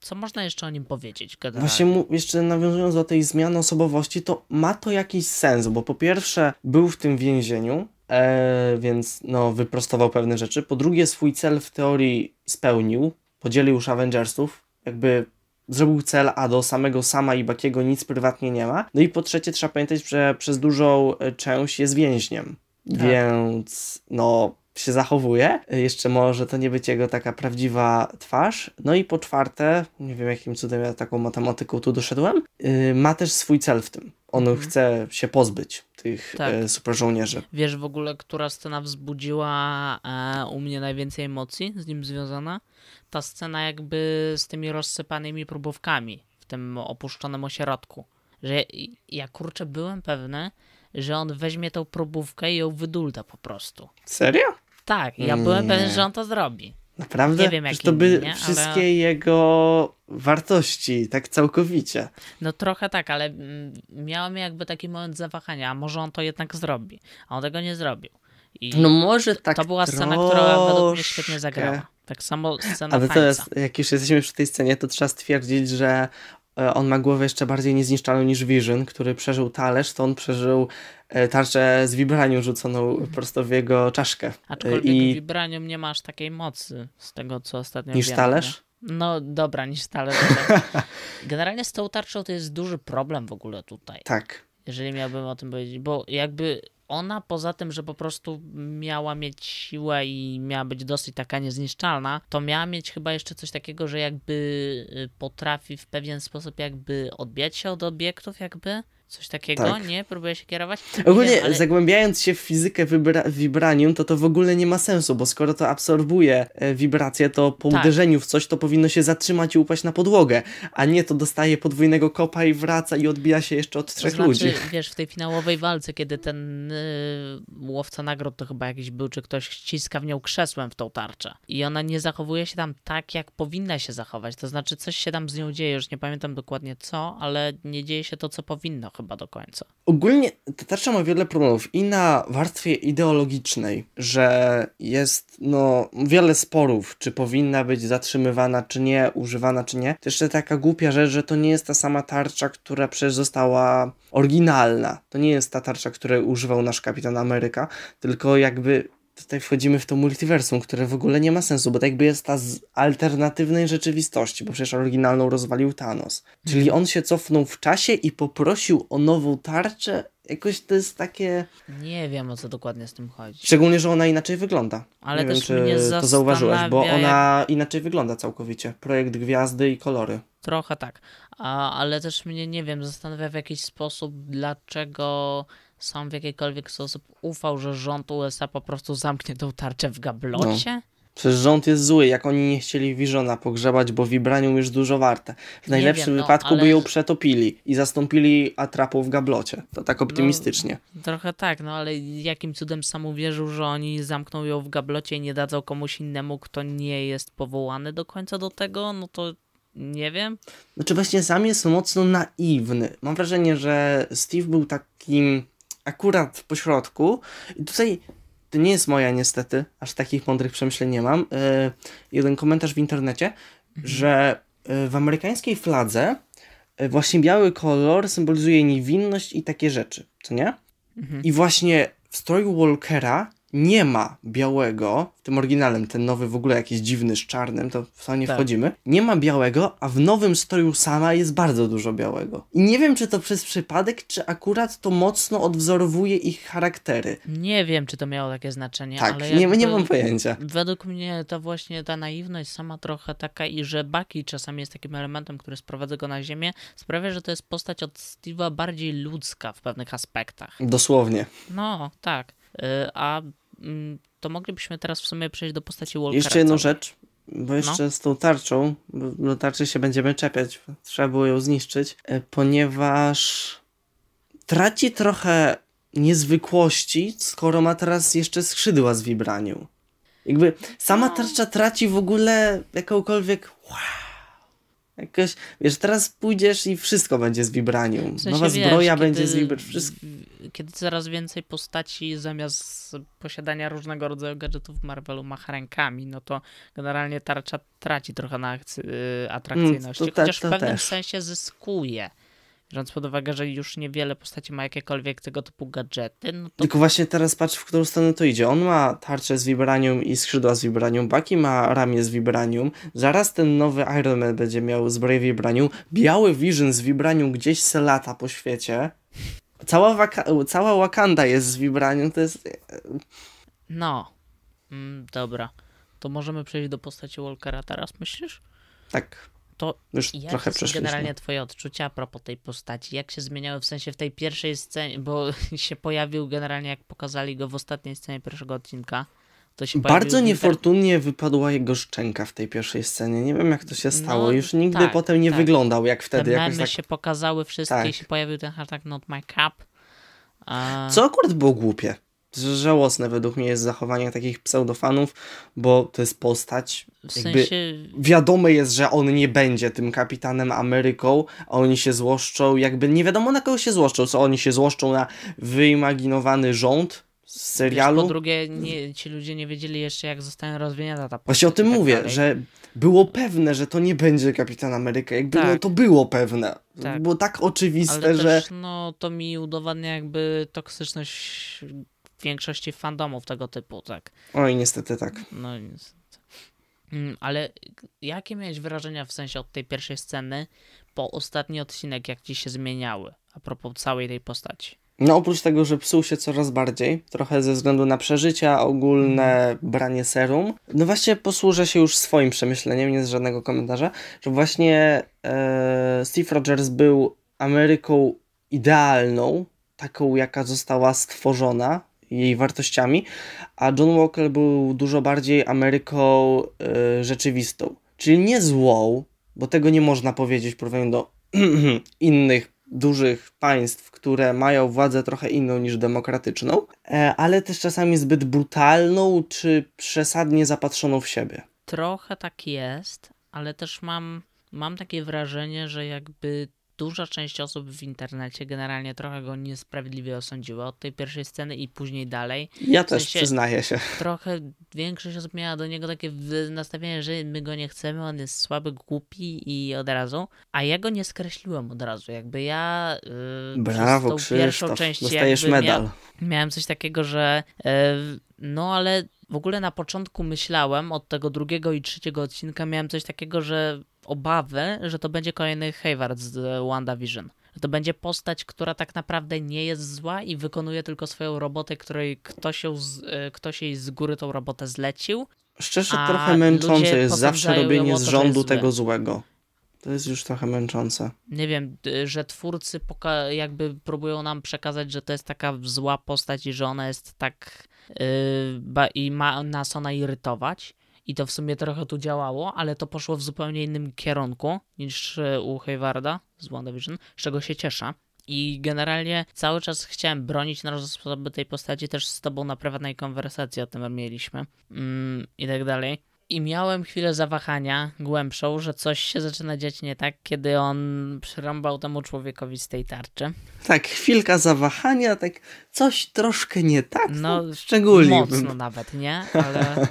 S2: Co można jeszcze o nim powiedzieć? Generalnie?
S1: Właśnie mu, jeszcze nawiązując do tej zmiany osobowości, to ma to jakiś sens, bo po pierwsze był w tym więzieniu, e, więc no, wyprostował pewne rzeczy. Po drugie swój cel w teorii spełnił, podzielił już Avengersów, jakby zrobił cel, a do samego Sama i Bakiego nic prywatnie nie ma. No i po trzecie trzeba pamiętać, że przez dużą e, część jest więźniem.
S2: Tak.
S1: Więc no się zachowuje. Jeszcze może to nie być jego taka prawdziwa twarz. No i po czwarte, nie wiem jakim cudem ja taką matematyką tu doszedłem, yy, ma też swój cel w tym. On
S2: Mhm.
S1: chce się pozbyć tych
S2: Tak.
S1: e, super żołnierzy.
S2: Wiesz w ogóle, która scena wzbudziła e, u mnie najwięcej emocji z nim związana? Ta scena jakby z tymi rozsypanymi próbówkami w tym opuszczonym ośrodku. Że ja, ja kurczę byłem pewny, że on weźmie tą próbówkę i ją wydulda po prostu.
S1: Serio?
S2: Tak, ja byłem
S1: Nie.
S2: pewien, że on to zrobi.
S1: Naprawdę?
S2: Nie wiem, jak
S1: to by
S2: nie?
S1: wszystkie
S2: Ale-
S1: jego wartości, tak całkowicie.
S2: No trochę tak, ale mm, miałem jakby taki moment zawahania, a może on to jednak zrobi. A on tego nie zrobił. I
S1: No może tak
S2: to była scena, która według mnie świetnie
S1: troszkę.
S2: zagrała. Tak samo scena
S1: Ale to jest, jak już jesteśmy przy tej scenie, to trzeba stwierdzić, że on ma głowę jeszcze bardziej niezniszczalną niż Vision, który przeżył talerz, to on przeżył e, tarczę z vibranium rzuconą prosto w jego czaszkę. E,
S2: Aczkolwiek
S1: I
S2: Vibranium nie ma aż takiej mocy z tego, co ostatnio
S1: niż
S2: wiemy,
S1: talerz?
S2: Nie? No dobra, niż talerz. ale <laughs> Generalnie z tą tarczą to jest duży problem w ogóle tutaj.
S1: Tak.
S2: jeżeli miałbym o tym powiedzieć, bo jakby ona poza tym, że po prostu miała mieć siłę i miała być dosyć taka niezniszczalna, to miała mieć chyba jeszcze coś takiego, że jakby y, potrafi w pewien sposób jakby odbijać się od obiektów jakby. Coś takiego,
S1: Tak.
S2: nie? Próbuję się kierować. Nie
S1: Ogólnie
S2: wiem, ale-
S1: zagłębiając się w fizykę wibra- vibranium, to to w ogóle nie ma sensu, bo skoro to absorbuje e, wibracje, to po
S2: Tak.
S1: uderzeniu w coś to powinno się zatrzymać i upaść na podłogę, a nie to dostaje podwójnego kopa i wraca i odbija się jeszcze od
S2: To
S1: trzech
S2: znaczy,
S1: ludzi.
S2: wiesz, w tej finałowej walce, kiedy ten y, łowca nagród to chyba jakiś był, czy ktoś ściska w nią krzesłem w tą tarczę. I ona nie zachowuje się tam tak, jak powinna się zachować. To znaczy, coś się tam z nią dzieje, już nie pamiętam dokładnie co, ale nie dzieje się to, co powinno chyba do końca.
S1: Ogólnie ta tarcza ma wiele problemów i na warstwie ideologicznej, że jest no wiele sporów, czy powinna być zatrzymywana, czy nie, używana, czy nie. To jeszcze taka głupia rzecz, że to nie jest ta sama tarcza, która przecież została oryginalna. To nie jest ta tarcza, której używał nasz Kapitan Ameryka, tylko jakby tutaj wchodzimy w to multiversum, które w ogóle nie ma sensu, bo tak jakby jest ta z alternatywnej rzeczywistości, bo przecież oryginalną rozwalił Thanos. Czyli on się cofnął w czasie i poprosił o nową tarczę. Jakoś to jest takie...
S2: Nie wiem, o co dokładnie z tym chodzi.
S1: Szczególnie, że ona inaczej wygląda.
S2: Ale
S1: nie
S2: też
S1: wiem, czy
S2: mnie
S1: to zauważyłeś, bo ona inaczej wygląda całkowicie. Projekt gwiazdy i kolory.
S2: Trochę tak, A, ale też mnie, nie wiem, zastanawia w jakiś sposób, dlaczego sam w jakikolwiek sposób ufał, że rząd USA po prostu zamknie tą tarczę w gablocie.
S1: Przecież rząd jest zły, jak oni nie chcieli Visiona pogrzebać, bo Vibranium już dużo warte. W najlepszym
S2: wiem, no,
S1: wypadku by
S2: ale-
S1: ją przetopili i zastąpili atrapą w gablocie. To tak optymistycznie.
S2: Trochę tak, no ale jakim cudem sam uwierzył, że oni zamkną ją w gablocie i nie dadzą komuś innemu, kto nie jest powołany do końca do tego, no to nie wiem.
S1: Znaczy właśnie sam jest mocno naiwny. Mam wrażenie, że Steve był takim akurat po środku i tutaj to nie jest moja niestety, aż takich mądrych przemyśleń nie mam. E, jeden komentarz w internecie, że e, w amerykańskiej fladze e, właśnie biały kolor symbolizuje niewinność i takie rzeczy, co nie?
S2: Mhm.
S1: I właśnie w stroju Walkera nie ma białego, w tym oryginalnym, ten nowy w ogóle jakiś dziwny z czarnym, to w to nie
S2: Tak.
S1: wchodzimy. Nie ma białego, a w nowym stroju sama jest bardzo dużo białego. I nie wiem, czy to przez przypadek, czy akurat to mocno odwzorowuje ich charaktery.
S2: Nie wiem, czy to miało takie znaczenie,
S1: Tak,
S2: ale
S1: nie, nie mam pojęcia.
S2: Według mnie to właśnie ta naiwność sama trochę taka i że Bucky czasami jest takim elementem, który sprowadza go na ziemię, sprawia, że to jest postać od Steve'a bardziej ludzka w pewnych aspektach.
S1: Dosłownie.
S2: No, tak. Y, A to moglibyśmy teraz w sumie przejść do postaci Walkera.
S1: Jeszcze jedną rzecz,
S2: No.
S1: bo jeszcze z tą tarczą, do tarczy się będziemy czepiać, trzeba było ją zniszczyć, e, ponieważ traci trochę niezwykłości, skoro ma teraz jeszcze skrzydła z vibranium. Jakby sama
S2: No.
S1: tarcza traci w ogóle jakąkolwiek wow. Jakoś, wiesz, teraz pójdziesz i wszystko będzie z vibranium.
S2: W sensie,
S1: Nowa
S2: wiesz,
S1: zbroja
S2: kiedy-
S1: będzie z vibranium. Wszystko.
S2: Kiedy coraz więcej postaci zamiast posiadania różnego rodzaju gadżetów w Marvelu macha rękami, no to generalnie tarcza traci trochę na akcy- y, atrakcyjności.
S1: Mm, to te-
S2: Chociaż w
S1: to
S2: pewnym
S1: też.
S2: sensie zyskuje. Biorąc pod uwagę, że już niewiele postaci ma jakiekolwiek tego typu gadżety, no to
S1: Tylko właśnie teraz patrz, w którą stronę to idzie. On ma tarczę z vibranium i skrzydła z vibranium, Bucky ma ramię z vibranium, zaraz ten nowy Iron Man będzie miał zbroję vibranium, biały Vision z vibranium gdzieś se lata po świecie. Cała, waka- cała Wakanda jest z vibranium, to jest...
S2: no. Mm, dobra. To możemy przejść do postaci Walkera teraz, myślisz?
S1: Tak,
S2: To
S1: już
S2: jakie
S1: trochę
S2: są generalnie twoje odczucia a propos tej postaci? Jak się zmieniały w sensie w tej pierwszej scenie, bo <laughs> się pojawił generalnie jak pokazali go w ostatniej scenie pierwszego odcinka. To się pojawił
S1: Bardzo
S2: w inter-
S1: niefortunnie wypadła jego szczęka w tej pierwszej scenie. Nie wiem, jak to się stało.
S2: No,
S1: Już nigdy
S2: tak,
S1: potem nie
S2: tak.
S1: wyglądał jak
S2: Te
S1: wtedy.
S2: memy
S1: Jakoś tak...
S2: się pokazały wszystkie i
S1: Tak.
S2: się pojawił ten hashtag not my cup. A...
S1: Co akurat było głupie. Że Żałosne według mnie jest zachowanie takich pseudofanów, bo to jest postać.
S2: W sensie,
S1: Wiadome jest, że on nie będzie tym kapitanem Ameryką, a oni się złoszczą. Jakby nie wiadomo na kogo się złoszczą. Co oni się złoszczą na wyimaginowany rząd z
S2: wiesz,
S1: serialu.
S2: po drugie, nie, ci ludzie nie wiedzieli jeszcze jak zostanie rozwinięta ta postać
S1: Właśnie o tym
S2: tak
S1: mówię,
S2: dalej.
S1: że było pewne, że to nie będzie Kapitan Ameryka. Jakby
S2: Tak.
S1: no, to było pewne.
S2: Tak.
S1: Było tak oczywiste,
S2: Ale
S1: że.
S2: też, no, to mi udowadnia jakby toksyczność większości fandomów tego typu, tak.
S1: Oj, niestety tak.
S2: No niestety. Mm, Ale jakie miałeś wrażenia w sensie od tej pierwszej sceny po ostatni odcinek, jak ci się zmieniały a propos całej tej postaci?
S1: No oprócz tego, że psuł się coraz bardziej, trochę ze względu na przeżycia, ogólne branie serum, no właśnie posłużę się już swoim przemyśleniem, nie z żadnego komentarza, że właśnie e, Steve Rogers był Ameryką idealną, taką jaka została stworzona, jej wartościami, a John Walker był dużo bardziej Ameryką e, rzeczywistą, czyli nie złą, bo tego nie można powiedzieć w porównaniu do <clears throat> innych dużych państw, które mają władzę trochę inną niż demokratyczną, e, ale też czasami zbyt brutalną czy przesadnie zapatrzoną w siebie.
S2: Trochę tak jest, ale też mam, mam takie wrażenie, że jakby duża część osób w internecie generalnie trochę go niesprawiedliwie osądziła od tej pierwszej sceny i później dalej.
S1: Ja też
S2: sensie-
S1: przyznaję się.
S2: Trochę większość osób miała do niego takie w- nastawienie, że my go nie chcemy, on jest słaby, głupi i od razu. A ja go nie skreśliłem od razu. Jakby ja yy,
S1: Brawo,
S2: przez tą pierwszą
S1: Krzysztof,
S2: część
S1: dostajesz
S2: jakby
S1: medal.
S2: Mia- miałem coś takiego, że e, no ale w ogóle na początku myślałem od tego drugiego i trzeciego odcinka miałem coś takiego, że obawy, że to będzie kolejny Hayward z WandaVision. Że to będzie postać, która tak naprawdę nie jest zła i wykonuje tylko swoją robotę, której ktoś, ją z, e, ktoś jej z góry tą robotę zlecił.
S1: Szczerze, trochę męczące jest zawsze robienie z rządu tego złego. To jest już trochę męczące.
S2: Nie wiem, że twórcy poka- jakby próbują nam przekazać, że to jest taka zła postać i że ona jest tak yy, i ma nas ona irytować. I to w sumie trochę tu działało, ale to poszło w zupełnie innym kierunku niż u Haywarda z WandaVision, z czego się cieszę. I generalnie cały czas chciałem bronić na różne sposoby tej postaci, też z tobą na prywatnej konwersacji o tym mieliśmy mm, i tak dalej. I miałem chwilę zawahania głębszą, że coś się zaczyna dziać nie tak, kiedy on przyrąbał temu człowiekowi z tej tarczy.
S1: Tak, chwilka zawahania, tak coś troszkę nie tak.
S2: No,
S1: No, szczególnie.
S2: Mocno nawet, nie? Ale. <laughs>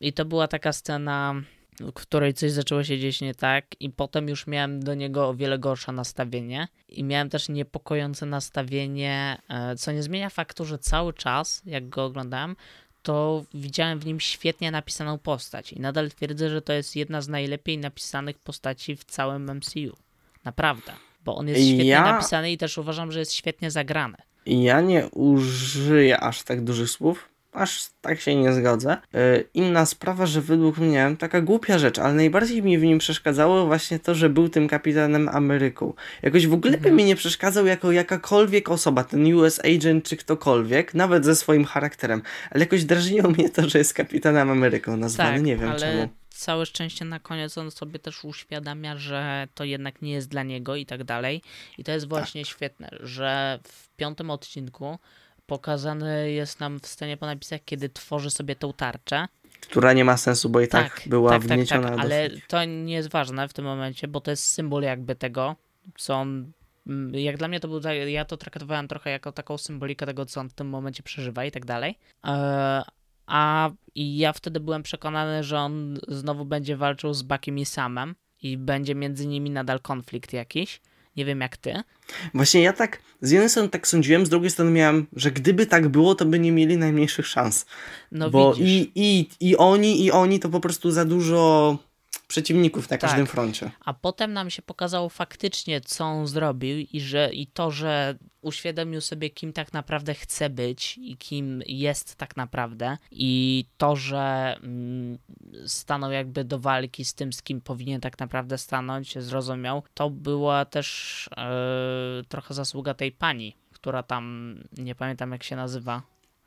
S2: I to była taka scena, w której coś zaczęło się dzieć nie tak, i potem już miałem do niego o wiele gorsze nastawienie. I miałem też niepokojące nastawienie, e, co nie zmienia faktu, że cały czas, jak go oglądałem, to widziałem w nim świetnie napisaną postać. I nadal twierdzę, że to jest jedna z najlepiej napisanych postaci w całym MCU. Naprawdę. Bo on jest świetnie
S1: Ja-
S2: napisany i też uważam, że jest świetnie zagrany.
S1: Ja nie użyję aż tak dużych słów, aż tak się nie zgodzę. Yy, Inna sprawa, że według mnie taka głupia rzecz, ale najbardziej mi w nim przeszkadzało właśnie to, że był tym kapitanem Ameryką. Jakoś w ogóle by
S2: Mhm.
S1: mi nie przeszkadzał jako jakakolwiek osoba, ten US agent czy ktokolwiek, nawet ze swoim charakterem, ale jakoś drażniło mnie to, że jest kapitanem Ameryką nazwany,
S2: Tak,
S1: nie wiem
S2: ale
S1: czemu.
S2: całe szczęście na koniec on sobie też uświadamia, że to jednak nie jest dla niego i tak dalej. I to jest właśnie świetne, że w piątym odcinku pokazany jest nam w scenie po napisach, kiedy tworzy sobie tą tarczę.
S1: Która nie ma sensu, bo i tak, była
S2: tak, tak,
S1: wgnieciona
S2: tak,
S1: do
S2: ale to nie jest ważne w tym momencie, bo to jest symbol jakby tego, co on mm, jak dla mnie to był, tak- ja to traktowałem trochę jako taką symbolikę tego, co on w tym momencie przeżywa i tak dalej. E, A i ja wtedy byłem przekonany, że on znowu będzie walczył z Bakiem i Samem i będzie między nimi nadal konflikt jakiś. Nie wiem jak ty.
S1: Właśnie ja tak, z jednej strony tak sądziłem, z drugiej strony miałem, że gdyby tak było, to by nie mieli najmniejszych szans.
S2: No
S1: Bo
S2: widzisz.
S1: i, i, i oni, i oni to po prostu za dużo przeciwników na
S2: Tak.
S1: każdym froncie.
S2: A potem nam się pokazało faktycznie, co on zrobił i, że, i to, że uświadomił sobie, kim tak naprawdę chce być i kim jest tak naprawdę. I to, że mm, stanął jakby do walki z tym, z kim powinien tak naprawdę stanąć, zrozumiał, to była też e, trochę zasługa tej pani, która tam, nie pamiętam jak się nazywa.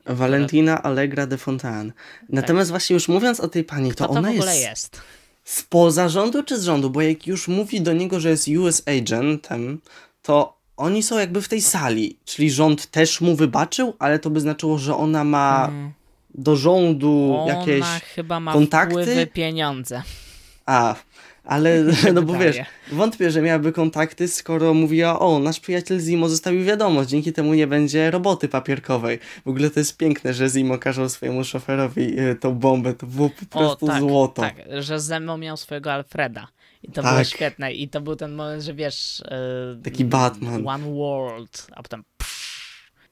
S1: Valentina Allegra de Fontaine. Natomiast właśnie już mówiąc o tej pani,
S2: Kto
S1: to
S2: to
S1: ona
S2: w ogóle
S1: jest,
S2: jest?
S1: Spoza rządu czy z rządu? Bo jak już mówi do niego, że jest US agentem, to oni są jakby w tej sali. Czyli rząd też mu wybaczył, ale to by znaczyło, że ona ma
S2: Mm.
S1: do rządu
S2: Ona
S1: jakieś...
S2: chyba ma
S1: kontakty?
S2: wpływy pieniądze.
S1: A, ale <laughs> no bo wiesz, wątpię, że miałaby kontakty, skoro mówiła, o, nasz przyjaciel Zimo zostawił wiadomość, dzięki temu nie będzie roboty papierkowej. W ogóle to jest piękne, że Zimo kazał swojemu szoferowi y, tą bombę, to było po prostu
S2: tak,
S1: złoto.
S2: Tak, że Zemo miał swojego Alfreda. I to
S1: Tak.
S2: było świetne. I to był ten moment, że wiesz. e,
S1: Taki Batman.
S2: One World, a potem. pff,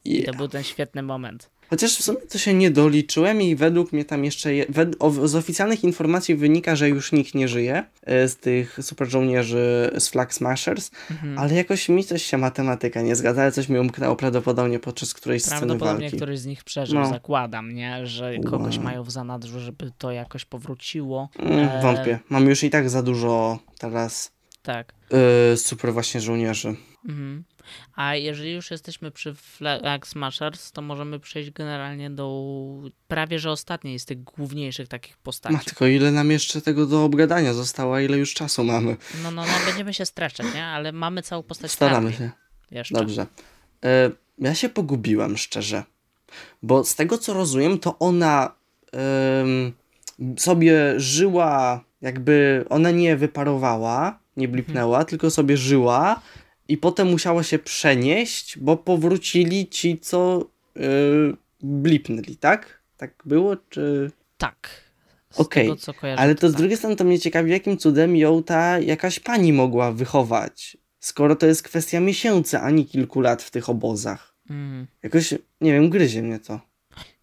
S2: I
S1: Yeah.
S2: to był ten świetny moment.
S1: Chociaż w sumie to się nie doliczyłem i według mnie tam jeszcze, je, wed, o, z oficjalnych informacji wynika, że już nikt nie żyje y, z tych super żołnierzy z Flag Smashers,
S2: Mhm.
S1: ale jakoś mi coś się matematyka nie zgadza, ale coś mi umknęło prawdopodobnie podczas którejś sceny
S2: Prawdopodobnie
S1: walki.
S2: któryś z nich przeżył,
S1: No.
S2: zakładam, nie? Że kogoś
S1: Wow.
S2: mają w zanadrzu, żeby to jakoś powróciło.
S1: Mm,
S2: E,
S1: Wątpię. Mam już i tak za dużo teraz
S2: Tak.
S1: yy, super właśnie żołnierzy.
S2: Mhm. A jeżeli już jesteśmy przy Flag Smashers, to możemy przejść generalnie do prawie że ostatniej z tych główniejszych takich postaci.
S1: Matko, ile nam jeszcze tego do obgadania zostało, ile już czasu mamy?
S2: No, no, no, będziemy się streszczać, nie? Ale mamy całą postać
S1: Staramy
S2: Harley
S1: się.
S2: jeszcze.
S1: Dobrze. E, ja się pogubiłem, szczerze. Bo z tego, co rozumiem, to ona em, sobie żyła, jakby ona nie wyparowała, nie blipnęła, tylko sobie żyła i potem musiała się przenieść, bo powrócili ci, co y, blipnęli, tak? Tak było, czy...
S2: Tak.
S1: Okej,
S2: kojarzę,
S1: Ale to z
S2: tak.
S1: drugiej strony to mnie ciekawi, jakim cudem ją ta jakaś pani mogła wychować, skoro to jest kwestia miesięcy, a nie kilku lat w tych obozach.
S2: Mhm.
S1: Jakoś, nie wiem, gryzie mnie to.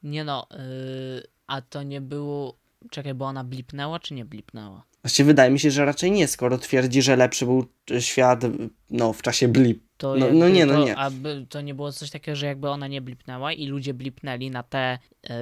S2: Nie no, yy, a to nie było... Czekaj, bo ona blipnęła, czy nie blipnęła?
S1: Właściwie wydaje mi się, że raczej nie, skoro twierdzi, że lepszy był świat no, w czasie blip.
S2: To
S1: No- no nie, no nie.
S2: Aby to nie było coś takiego, że jakby ona nie blipnęła i ludzie blipnęli na te... Yy,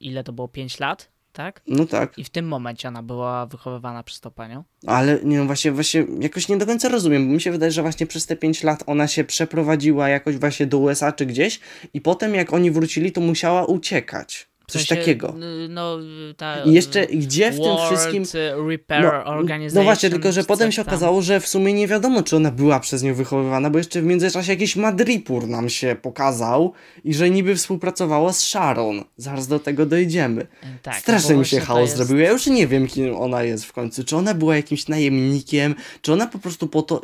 S2: ile to było? 5 lat? Tak?
S1: No tak,
S2: I w tym momencie ona była wychowywana przez tą panią.
S1: ale nie wiem, właśnie, właśnie jakoś nie do końca rozumiem, bo mi się wydaje, że właśnie przez te 5 lat ona się przeprowadziła jakoś właśnie do USA czy gdzieś i potem jak oni wrócili, to musiała uciekać. Coś
S2: sensie,
S1: takiego.
S2: No, ta...
S1: I jeszcze gdzie w tym wszystkim...
S2: Repair Organization.
S1: no właśnie, tylko że potem się okazało, że w sumie nie wiadomo, czy ona była przez nią wychowywana, bo jeszcze w międzyczasie jakiś Madripur nam się pokazał i że niby współpracowała z Sharon. Zaraz do tego dojdziemy.
S2: Tak,
S1: Strasznie
S2: bo
S1: mi się chaos
S2: jest-
S1: zrobił. Ja już nie wiem, kim ona jest w końcu. Czy ona była jakimś najemnikiem, czy ona po prostu po to...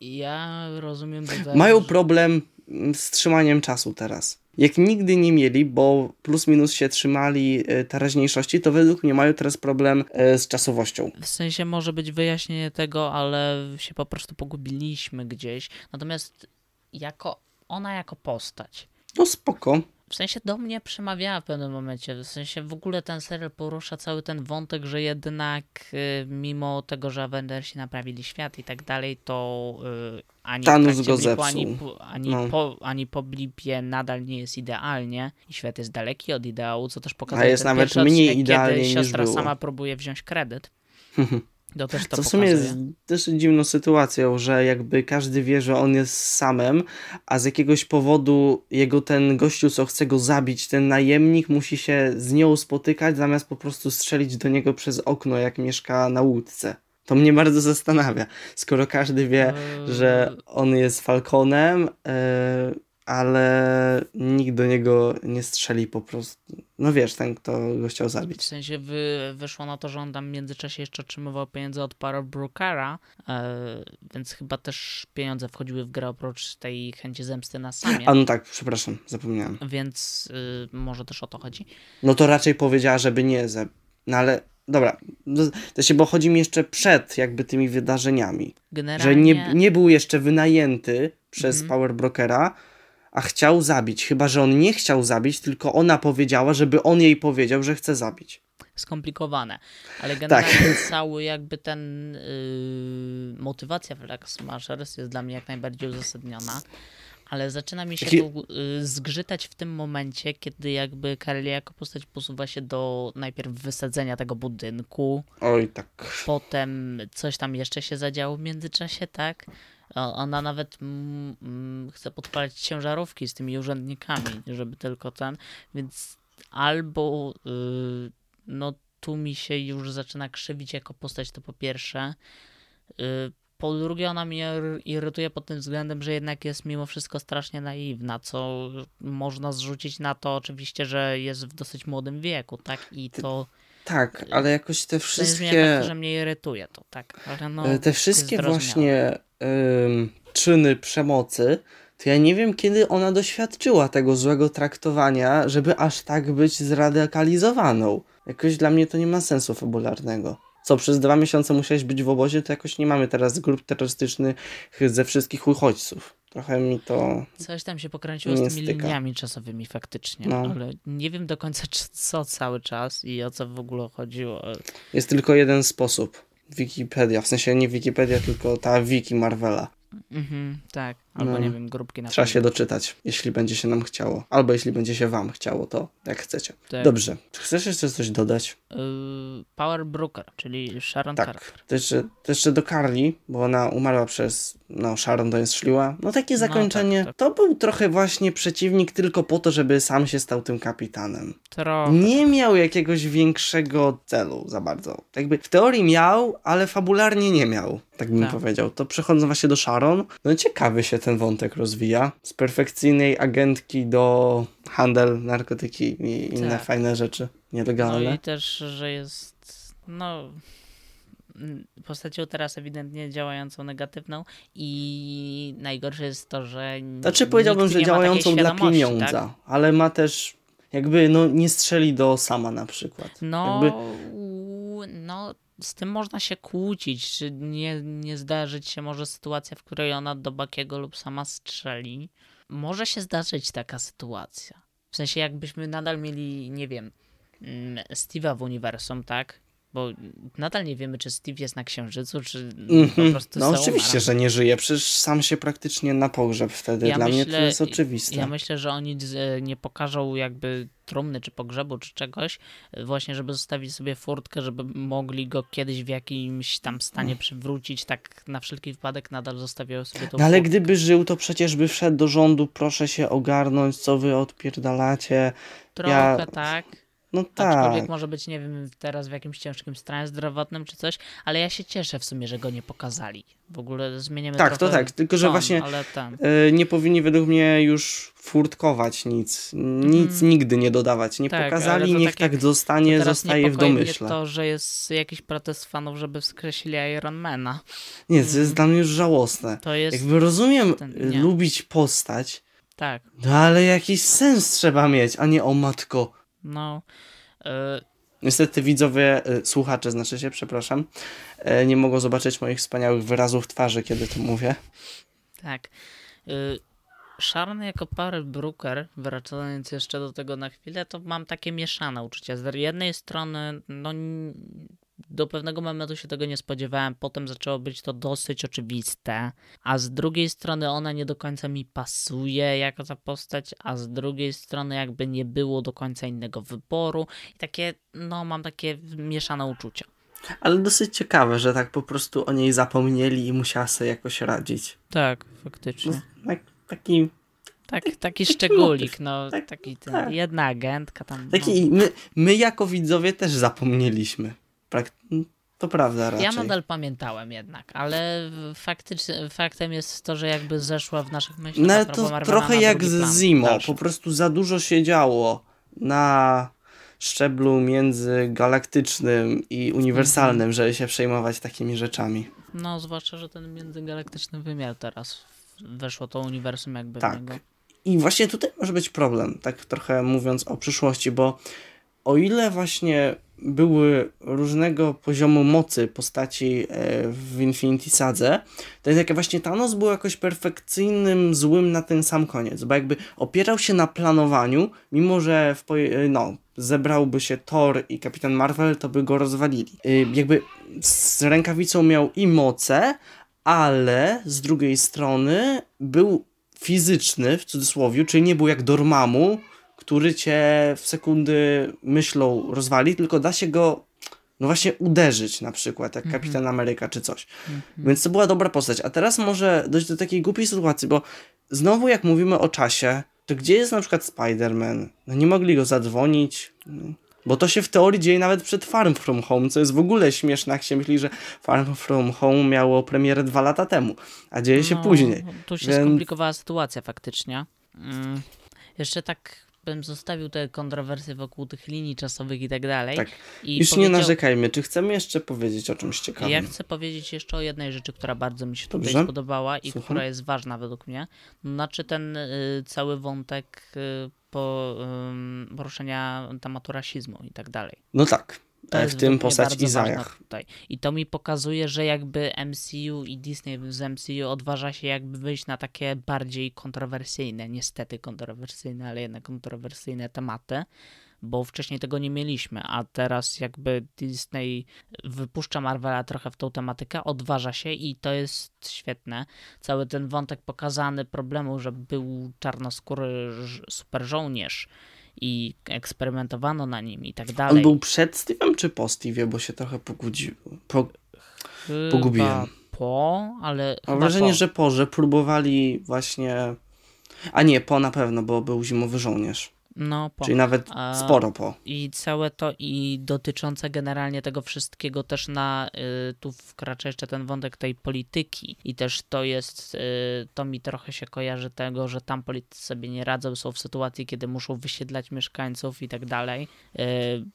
S2: Ja rozumiem, że...
S1: Mają problem mm, z trzymaniem czasu teraz. Jak nigdy nie mieli, bo plus minus się trzymali e, teraźniejszości, to według mnie mają teraz problem e, z czasowością.
S2: W sensie może być wyjaśnienie tego, ale się po prostu pogubiliśmy gdzieś. Natomiast jako ona jako postać.
S1: No spoko.
S2: W sensie do mnie przemawiała w pewnym momencie. W sensie w ogóle ten serial porusza cały ten wątek, że jednak y, mimo tego, że Avengersi naprawili świat i tak dalej, to y, ani
S1: Thanos go
S2: ani, ani,
S1: No.
S2: po, ani po blipie nadal nie jest idealnie i świat jest daleki od ideału, co też pokazuje
S1: jest
S2: ten
S1: nawet mniej
S2: odcinek,
S1: idealnie
S2: kiedy
S1: niż
S2: siostra
S1: było.
S2: sama próbuje wziąć kredyt. <laughs> To też to
S1: Co w sumie
S2: pokazuje.
S1: jest też dziwną sytuacją, że jakby każdy wie, że on jest samym, a z jakiegoś powodu jego ten gościu, co chce go zabić, ten najemnik, musi się z nią spotykać, zamiast po prostu strzelić do niego przez okno, jak mieszka na łódce. To mnie bardzo zastanawia, skoro każdy wie,
S2: Eee,
S1: że on jest Falconem, e, ale nikt do niego nie strzeli po prostu. No wiesz, ten, kto go chciał
S2: W
S1: zabić.
S2: sensie wy, wyszło na to, że on tam w międzyczasie jeszcze otrzymywał pieniądze od Para Brookera, więc chyba też pieniądze wchodziły w grę oprócz tej chęci zemsty na samie.
S1: A no tak, przepraszam, zapomniałem.
S2: Więc y, może też o to chodzi.
S1: No to raczej powiedziała, żeby nie zabić. No ale dobra, to się, bo chodzi mi jeszcze przed jakby tymi wydarzeniami.
S2: Generalnie...
S1: Że nie, nie był jeszcze wynajęty przez
S2: Mhm.
S1: Power Brokera, a chciał zabić. Chyba, że on nie chciał zabić, tylko ona powiedziała, żeby on jej powiedział, że chce zabić.
S2: skomplikowane, ale
S1: Tak.
S2: generalnie <laughs> cały jakby ten yy, motywacja Flag Smashers jest dla mnie jak najbardziej uzasadniona, ale zaczyna mi się to yy, zgrzytać w tym momencie, kiedy jakby Carly jako postać posuwa się do najpierw wysadzenia tego budynku,
S1: Oj, tak.
S2: potem coś tam jeszcze się zadziało w międzyczasie, tak? Ona nawet mm, mm, chce podpalać ciężarówki z tymi urzędnikami, żeby tylko ten, więc albo y, no tu mi się już zaczyna krzywić jako postać, to po pierwsze. Y, po drugie, ona mnie ir- irytuje pod tym względem, że jednak jest mimo wszystko strasznie naiwna, co można zrzucić na to oczywiście, że jest w dosyć młodym wieku, tak? I to,
S1: Tak, ale jakoś te
S2: to jest
S1: wszystkie,
S2: że mnie irytuje to, tak? No,
S1: e,
S2: to
S1: te wszystkie właśnie ym, czyny przemocy, to ja nie wiem, kiedy ona doświadczyła tego złego traktowania, żeby aż tak być zradykalizowaną. Jakoś dla mnie to nie ma sensu fabularnego. Co, przez dwa miesiące musiałeś być w obozie, to jakoś nie mamy teraz grup terrorystycznych ze wszystkich uchodźców. Trochę mi to...
S2: Coś tam się pokręciło z tymi
S1: styka.
S2: liniami czasowymi faktycznie,
S1: No.
S2: ale nie wiem do końca co cały czas i o co w ogóle chodziło.
S1: Jest tylko jeden sposób. Wikipedia, w sensie nie Wikipedia, tylko ta wiki Marvela.
S2: Mhm, tak, albo
S1: No.
S2: nie wiem, grupki na
S1: Trzeba się
S2: Facebooku.
S1: doczytać, jeśli będzie się nam chciało. Albo jeśli będzie się wam chciało, to jak chcecie.
S2: Tak.
S1: Dobrze. Czy chcesz jeszcze coś dodać?
S2: Y, Power Brooker, czyli Sharon
S1: Tak.
S2: Carter.
S1: To jeszcze, to jeszcze do Carly, bo ona umarła przez, no Sharon do niej szliła. No takie
S2: No,
S1: zakończenie.
S2: tak, tak.
S1: To był trochę właśnie przeciwnik tylko po to, żeby sam się stał tym kapitanem.
S2: Trochę.
S1: Nie miał jakiegoś większego celu za bardzo. Jakby w teorii miał, ale fabularnie nie miał. Tak bym
S2: Tak.
S1: powiedział. To przechodząc właśnie do Sharon, no ciekawy się ten wątek rozwija. Z perfekcyjnej agentki do handel, narkotyki i inne
S2: Tak.
S1: fajne rzeczy
S2: No
S1: nielegalne.
S2: i też, że jest, no, postacią teraz ewidentnie działającą negatywną i najgorsze jest to, że
S1: Znaczy powiedziałbym, że działającą dla pieniądza,
S2: Tak?
S1: ale ma też jakby no nie strzeli do sama na przykład.
S2: No,
S1: Jakby,
S2: no, z tym można się kłócić, czy nie, nie zdarzyć się może sytuacja, w której ona do Bakiego lub sama strzeli. Może się zdarzyć taka sytuacja. W sensie jakbyśmy nadal mieli, nie wiem, mm, Steve'a w uniwersum, tak? Bo nadal nie wiemy, czy Steve jest na Księżycu, czy po
S1: mhm.
S2: prostu
S1: No oczywiście,
S2: umarł.
S1: że nie żyje, przecież sam się praktycznie na pogrzeb wtedy.
S2: Ja
S1: Dla mnie to
S2: myślę-
S1: jest oczywiste.
S2: Ja myślę, że oni z- nie pokażą jakby trumny, czy pogrzebu, czy czegoś, y, właśnie żeby zostawić sobie furtkę, żeby mogli go kiedyś w jakimś tam stanie przywrócić, tak na wszelki wypadek nadal zostawiają sobie tą
S1: No ale
S2: furtkę.
S1: gdyby żył, to przecież by wszedł do rządu, proszę się ogarnąć, co wy odpierdalacie.
S2: Trochę
S1: ja-
S2: tak,
S1: No
S2: aczkolwiek
S1: tak.
S2: może być, nie wiem, teraz w jakimś ciężkim stanie zdrowotnym czy coś, ale ja się cieszę w sumie, że go nie pokazali. W ogóle zmieniamy
S1: Tak, to tak, tylko że
S2: ton,
S1: właśnie-. E, Nie powinni według mnie już furtkować nic. Nic nigdy nie dodawać. Nie.
S2: Tak,
S1: pokazali, niech
S2: tak jak-
S1: tak zostanie, zostaje w domyśle.
S2: to, że jest jakiś protest fanów, żeby wskreślili Ironmana.
S1: Nie, to jest dla mnie już żałosne.
S2: To jest...
S1: Jakby rozumiem
S2: ten-
S1: y,
S2: nie.
S1: lubić postać,
S2: Tak,
S1: no ale jakiś sens trzeba mieć, a nie o matko.
S2: No... y,
S1: Niestety widzowie, y, słuchacze znaczy się, przepraszam, y, nie mogą zobaczyć moich wspaniałych wyrazów twarzy, kiedy to mówię.
S2: Tak. Y, Sharon jako Power Brooker, wracając jeszcze do tego na chwilę, to mam takie mieszane uczucia. Z jednej strony, no do pewnego momentu się tego nie spodziewałem, potem zaczęło być to dosyć oczywiste, a z drugiej strony ona nie do końca mi pasuje jako ta postać, a z drugiej strony jakby nie było do końca innego wyboru i takie, no mam takie mieszane uczucia.
S1: Ale dosyć ciekawe, że tak po prostu o niej zapomnieli i musiała sobie jakoś radzić.
S2: Tak, faktycznie.
S1: Tak, taki,
S2: Tak, taki
S1: taki
S2: szczególik,
S1: motyw.
S2: no,
S1: Tak,
S2: taki ten,
S1: tak.
S2: jedna agentka tam. no.
S1: taki my, my jako widzowie też zapomnieliśmy. Prak- to prawda raczej.
S2: Ja nadal pamiętałem jednak, ale faktycznie, faktem jest to, że jakby zeszła w naszych myślach.
S1: No to trochę
S2: na
S1: jak z
S2: dalszy.
S1: Po prostu za dużo się działo na szczeblu międzygalaktycznym i uniwersalnym,
S2: Mhm.
S1: żeby się przejmować takimi rzeczami.
S2: No, zwłaszcza, że ten międzygalaktyczny wymiar teraz weszło to uniwersum jakby
S1: Tak.
S2: w niego.
S1: I właśnie tutaj może być problem, tak trochę mówiąc o przyszłości, bo o ile właśnie były różnego poziomu mocy postaci e, w Infinity Sadze, to jest jak właśnie Thanos był jakoś perfekcyjnym złym na ten sam koniec, bo jakby opierał się na planowaniu, mimo że w, no, zebrałby się Thor i Kapitan Marvel, to by go rozwalili. Y, jakby z rękawicą miał i moce, ale z drugiej strony był fizyczny, w cudzysłowie, czyli nie był jak Dormammu, który cię w sekundy myślą rozwali, tylko da się go no właśnie uderzyć na przykład, jak mhm. Kapitan Ameryka czy coś. Mhm. Więc to była dobra postać. A teraz może dojść do takiej głupiej sytuacji, bo znowu jak mówimy o czasie, to gdzie jest na przykład Spider-Man? No nie mogli go zadzwonić. Bo to się w teorii dzieje nawet przed Farm From Home, co jest w ogóle śmieszne, jak się myśli, że Farm From Home miało premierę dwa lata temu, a dzieje się
S2: no,
S1: później.
S2: Tu się Więc... skomplikowała sytuacja faktycznie. Mm. Jeszcze tak bym zostawił te kontrowersje wokół tych linii czasowych i tak dalej.
S1: Tak. I Już powiedział... nie narzekajmy. Czy chcemy jeszcze powiedzieć o czymś ciekawym?
S2: Ja chcę powiedzieć jeszcze o jednej rzeczy, która bardzo mi się Dobrze? tutaj spodobała i Słucham? która jest ważna według mnie. Znaczy ten y, cały wątek y, po, y, poruszenia tematu rasizmu i tak dalej.
S1: No tak. To w tym postać Izajach.
S2: I to mi pokazuje, że jakby MCU i Disney z MCU odważa się jakby wyjść na takie bardziej kontrowersyjne, niestety kontrowersyjne, ale jednak kontrowersyjne tematy, bo wcześniej tego nie mieliśmy, a teraz jakby Disney wypuszcza Marvela trochę w tą tematykę, odważa się i to jest świetne. Cały ten wątek pokazany problemu, że był czarnoskóry super żołnierz, i eksperymentowano na nim i tak dalej.
S1: On był przed Steve'em czy po Steve'ie, bo się trochę pogudził, po, pogubiłem.
S2: po, ale
S1: Mam wrażenie, po. że po, że próbowali właśnie... A nie, po na pewno, bo był Zimowy Żołnierz.
S2: No, po.
S1: Czyli nawet sporo po.
S2: I całe to i dotyczące generalnie tego wszystkiego też na, y, tu wkracza jeszcze ten wątek tej polityki i też to jest, y, to mi trochę się kojarzy tego, że tam politycy sobie nie radzą, są w sytuacji, kiedy muszą wysiedlać mieszkańców i tak dalej, y,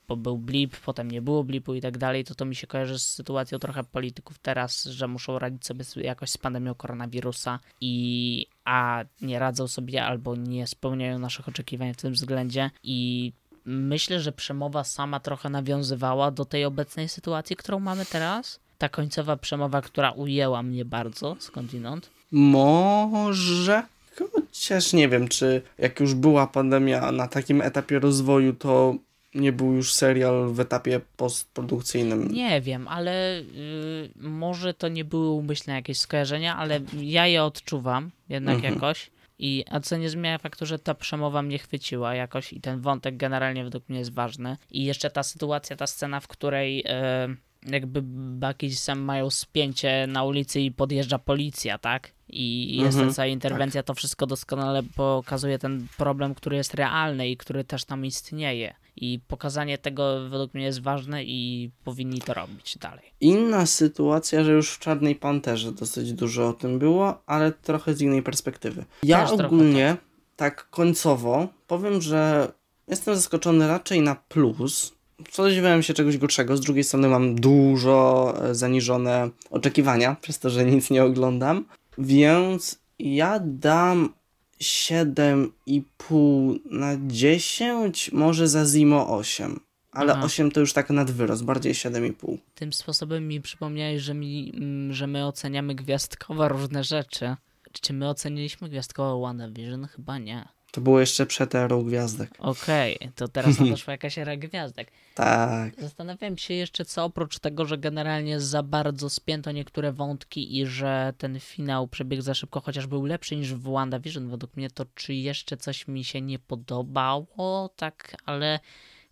S2: bo był blip, potem nie było blipu i tak dalej, to to mi się kojarzy z sytuacją trochę polityków teraz, że muszą radzić sobie jakoś z pandemią koronawirusa i a nie radzą sobie albo nie spełniają naszych oczekiwań w tym względzie i myślę, że przemowa sama trochę nawiązywała do tej obecnej sytuacji, którą mamy teraz. Ta końcowa przemowa, która ujęła mnie bardzo skądinąd.
S1: Może. Chociaż nie wiem, czy jak już była pandemia na takim etapie rozwoju, to nie był już serial w etapie postprodukcyjnym.
S2: Nie wiem, ale y, może to nie były umyślne jakieś skojarzenia, ale ja je odczuwam jednak mhm. jakoś. I, a co nie zmienia faktu, że ta przemowa mnie chwyciła jakoś i ten wątek generalnie według mnie jest ważny. I jeszcze ta sytuacja, ta scena, w której y, jakby Bucky i Sam mają spięcie na ulicy i podjeżdża policja, tak? I jest mhm, ta cała interwencja, tak. to wszystko doskonale pokazuje ten problem, który jest realny i który też tam istnieje. I pokazanie tego według mnie jest ważne i powinni to robić dalej.
S1: Inna sytuacja, że już w Czarnej Panterze dosyć dużo o tym było, ale trochę z innej perspektywy. Ja Też ogólnie tak. tak końcowo powiem, że jestem zaskoczony raczej na plus, spodziewałem się czegoś gorszego. Z drugiej strony mam dużo e, zaniżone oczekiwania, przez to, że nic nie oglądam. Więc ja dam 7,5 na 10, może za Zimo 8. Ale Aha. 8 to już tak nad wyrost, bardziej 7,5.
S2: Tym sposobem mi przypomniałeś, że, mi, mm, że my oceniamy gwiazdkowo różne rzeczy. Czy my oceniliśmy gwiazdkowo WandaVision? Chyba nie.
S1: To było jeszcze przed erą gwiazdek.
S2: Okej, okay, to teraz <laughs> nadeszła jakaś era gwiazdek.
S1: Tak.
S2: Zastanawiam się jeszcze, co oprócz tego, że generalnie za bardzo spięto niektóre wątki i że ten finał przebiegł za szybko, chociaż był lepszy niż w WandaVision według mnie, to czy jeszcze coś mi się nie podobało, tak, ale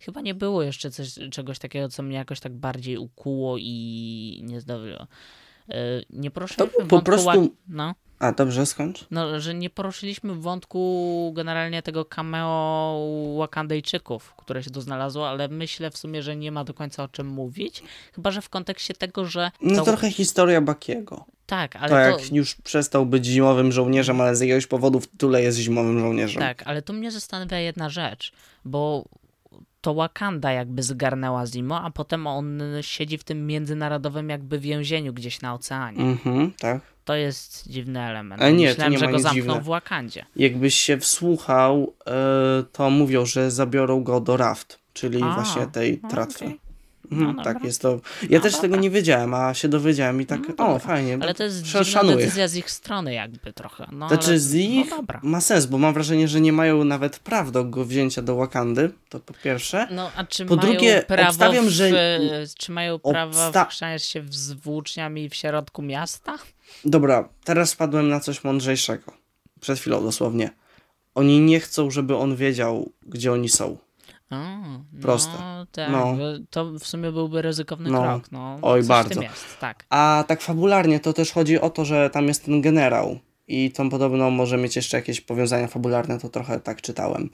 S2: chyba nie było jeszcze coś, czegoś takiego, co mnie jakoś tak bardziej ukuło i nie zdobyło. E, nie proszę
S1: to po prostu... No. A, dobrze, skończ.
S2: No, że nie poruszyliśmy wątku generalnie tego cameo Wakandejczyków, które się tu znalazło, ale myślę w sumie, że nie ma do końca o czym mówić, chyba, że w kontekście tego, że...
S1: No to... trochę historia Bakiego.
S2: Tak, ale
S1: to... jak to... już przestał być zimowym żołnierzem, ale z jakiegoś powodu w tyle jest zimowym żołnierzem.
S2: Tak, ale tu mnie zastanawia jedna rzecz, bo to Wakanda jakby zgarnęła Zimo, a potem on siedzi w tym międzynarodowym jakby więzieniu gdzieś na oceanie.
S1: Mhm, tak.
S2: To jest dziwny element. Ale nie, Myślałem, to nie że go zamkną dziwne. w Wakandzie.
S1: Jakbyś się wsłuchał, e, to mówią, że zabiorą go do Raft. czyli
S2: A,
S1: właśnie tej
S2: a,
S1: tratwy.
S2: okej.
S1: Mhm,
S2: No
S1: tak, jest to. Ja
S2: No
S1: też
S2: dobra.
S1: tego nie wiedziałem, a się dowiedziałem i tak,
S2: No
S1: o, fajnie.
S2: Ale to jest
S1: sz-
S2: dziwna decyzja z ich strony jakby trochę. No,
S1: Znaczy
S2: ale,
S1: z ich
S2: No dobra.
S1: ma sens, bo mam wrażenie, że nie mają nawet praw do go wzięcia do Wakandy, to po pierwsze.
S2: No, a czy
S1: Po
S2: mają
S1: drugie,
S2: prawo
S1: obstawiam,
S2: w,
S1: że-
S2: Czy mają prawo
S1: Obsta-
S2: się z włóczniami w środku miasta?
S1: Dobra, teraz wpadłem na coś mądrzejszego. Przed chwilą dosłownie. Oni nie chcą, żeby on wiedział, gdzie oni są.
S2: O,
S1: Proste.
S2: No, tak.
S1: No.
S2: To w sumie byłby ryzykowny
S1: No.
S2: krok. No,
S1: Oj, bardzo.
S2: Jest, tak.
S1: A tak fabularnie to też chodzi o to, że tam jest ten generał i to podobno może mieć jeszcze jakieś powiązania fabularne, to trochę tak czytałem.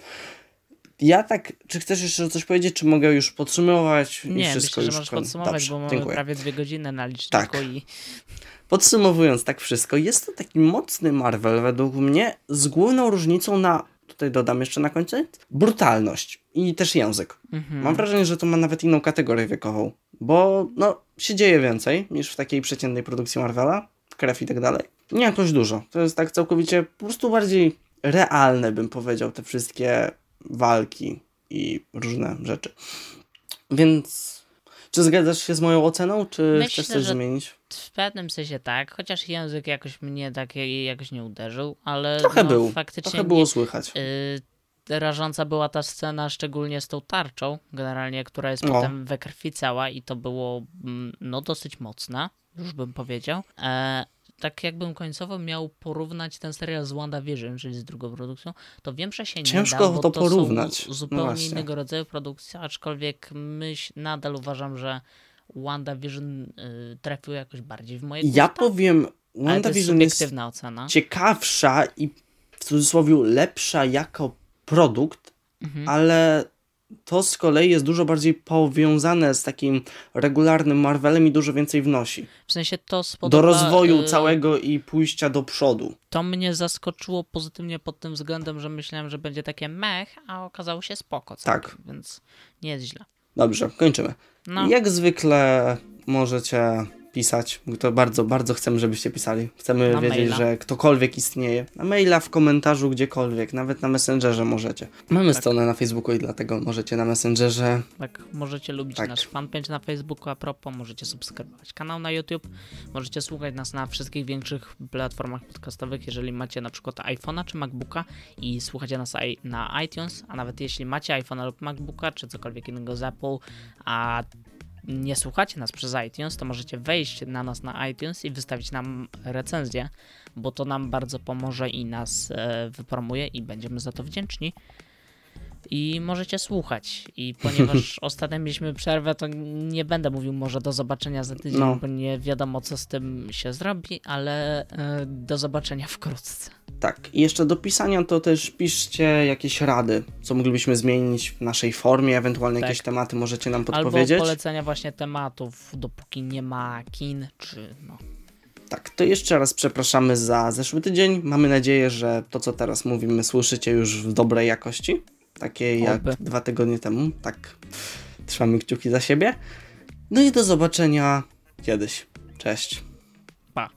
S1: Ja tak, czy chcesz jeszcze coś powiedzieć, czy mogę już podsumować i
S2: Nie,
S1: wszystko
S2: myślę,
S1: już
S2: że możesz
S1: kon-
S2: podsumować,
S1: Dobrze,
S2: bo mamy
S1: dziękuję.
S2: prawie dwie godziny na liczniku
S1: Tak.
S2: i
S1: Podsumowując tak wszystko, jest to taki mocny Marvel według mnie z główną różnicą na, tutaj dodam jeszcze na końcu, brutalność i też język.
S2: Mhm.
S1: Mam wrażenie, że to ma nawet inną kategorię wiekową, bo no, się dzieje więcej niż w takiej przeciętnej produkcji Marvela, krew i tak dalej. Nie jakoś dużo. To jest tak całkowicie po prostu bardziej realne, bym powiedział, te wszystkie walki i różne rzeczy. Więc czy zgadzasz się z moją oceną, czy
S2: Myślę,
S1: chcesz coś
S2: że-
S1: zmienić?
S2: W pewnym sensie tak, chociaż język jakoś mnie tak jakoś nie uderzył, ale
S1: Trochę
S2: no,
S1: był,
S2: faktycznie
S1: Trochę było słychać.
S2: Y, rażąca była ta scena, szczególnie z tą tarczą, generalnie, która jest
S1: No.
S2: potem we krwi cała i to było mm, no dosyć mocne, już bym powiedział. E, tak jakbym końcowo miał porównać ten serial z WandaVision, czyli z drugą produkcją, to wiem, że się
S1: Ciężko
S2: nie da, bo
S1: to
S2: to
S1: porównać. No
S2: zupełnie
S1: właśnie.
S2: innego rodzaju produkcje, aczkolwiek myśl, nadal uważam, że WandaVision y, trafił jakoś bardziej w moje
S1: Ja
S2: gusta,
S1: powiem,
S2: jest
S1: WandaVision jest
S2: subiektywna ocena.
S1: ciekawsza i w cudzysłowie lepsza jako produkt,
S2: Mhm.
S1: ale to z kolei jest dużo bardziej powiązane z takim regularnym Marvelem i dużo więcej wnosi.
S2: W sensie to spodoba,
S1: do rozwoju
S2: y,
S1: całego i pójścia do przodu.
S2: To mnie zaskoczyło pozytywnie pod tym względem, że myślałem, że będzie takie mech, a okazało się spoko. całkiem,
S1: Tak.
S2: Więc nie jest źle.
S1: Dobrze, kończymy.
S2: No,
S1: Jak zwykle możecie pisać. To bardzo, bardzo chcemy, żebyście pisali. Chcemy
S2: Na
S1: wiedzieć,
S2: maila.
S1: że ktokolwiek istnieje. Na maila, w komentarzu, gdziekolwiek. Nawet na Messengerze możecie. Mamy
S2: Tak.
S1: stronę na Facebooku i dlatego możecie na Messengerze.
S2: tak, możecie lubić
S1: Tak.
S2: nasz fanpage na Facebooku, a propos, możecie subskrybować kanał na YouTube, możecie słuchać nas na wszystkich większych platformach podcastowych, jeżeli macie na przykład iPhone'a czy MacBooka i słuchacie nas na iTunes, a nawet jeśli macie iPhone'a lub MacBooka, czy cokolwiek innego z Apple, a nie słuchacie nas przez iTunes, to możecie wejść na nas na iTunes i wystawić nam recenzję, bo to nam bardzo pomoże i nas e, wypromuje i będziemy za to wdzięczni. I możecie słuchać. I ponieważ <laughs> ostatnio mieliśmy przerwę, to nie będę mówił może do zobaczenia za tydzień,
S1: No.
S2: bo nie wiadomo co z tym się zrobi, ale e, do zobaczenia wkrótce.
S1: Tak, i jeszcze do pisania to też piszcie jakieś rady, co moglibyśmy zmienić w naszej formie, ewentualnie
S2: Tak.
S1: jakieś tematy możecie nam
S2: Albo
S1: podpowiedzieć.
S2: polecenia właśnie tematów, dopóki nie ma kin, czy no.
S1: Tak, to jeszcze raz przepraszamy za zeszły tydzień. Mamy nadzieję, że to, co teraz mówimy, słyszycie już w dobrej jakości, takiej jak
S2: Oby.
S1: dwa tygodnie temu. Tak, trzymamy kciuki za siebie. No i do zobaczenia kiedyś. Cześć.
S2: Pa.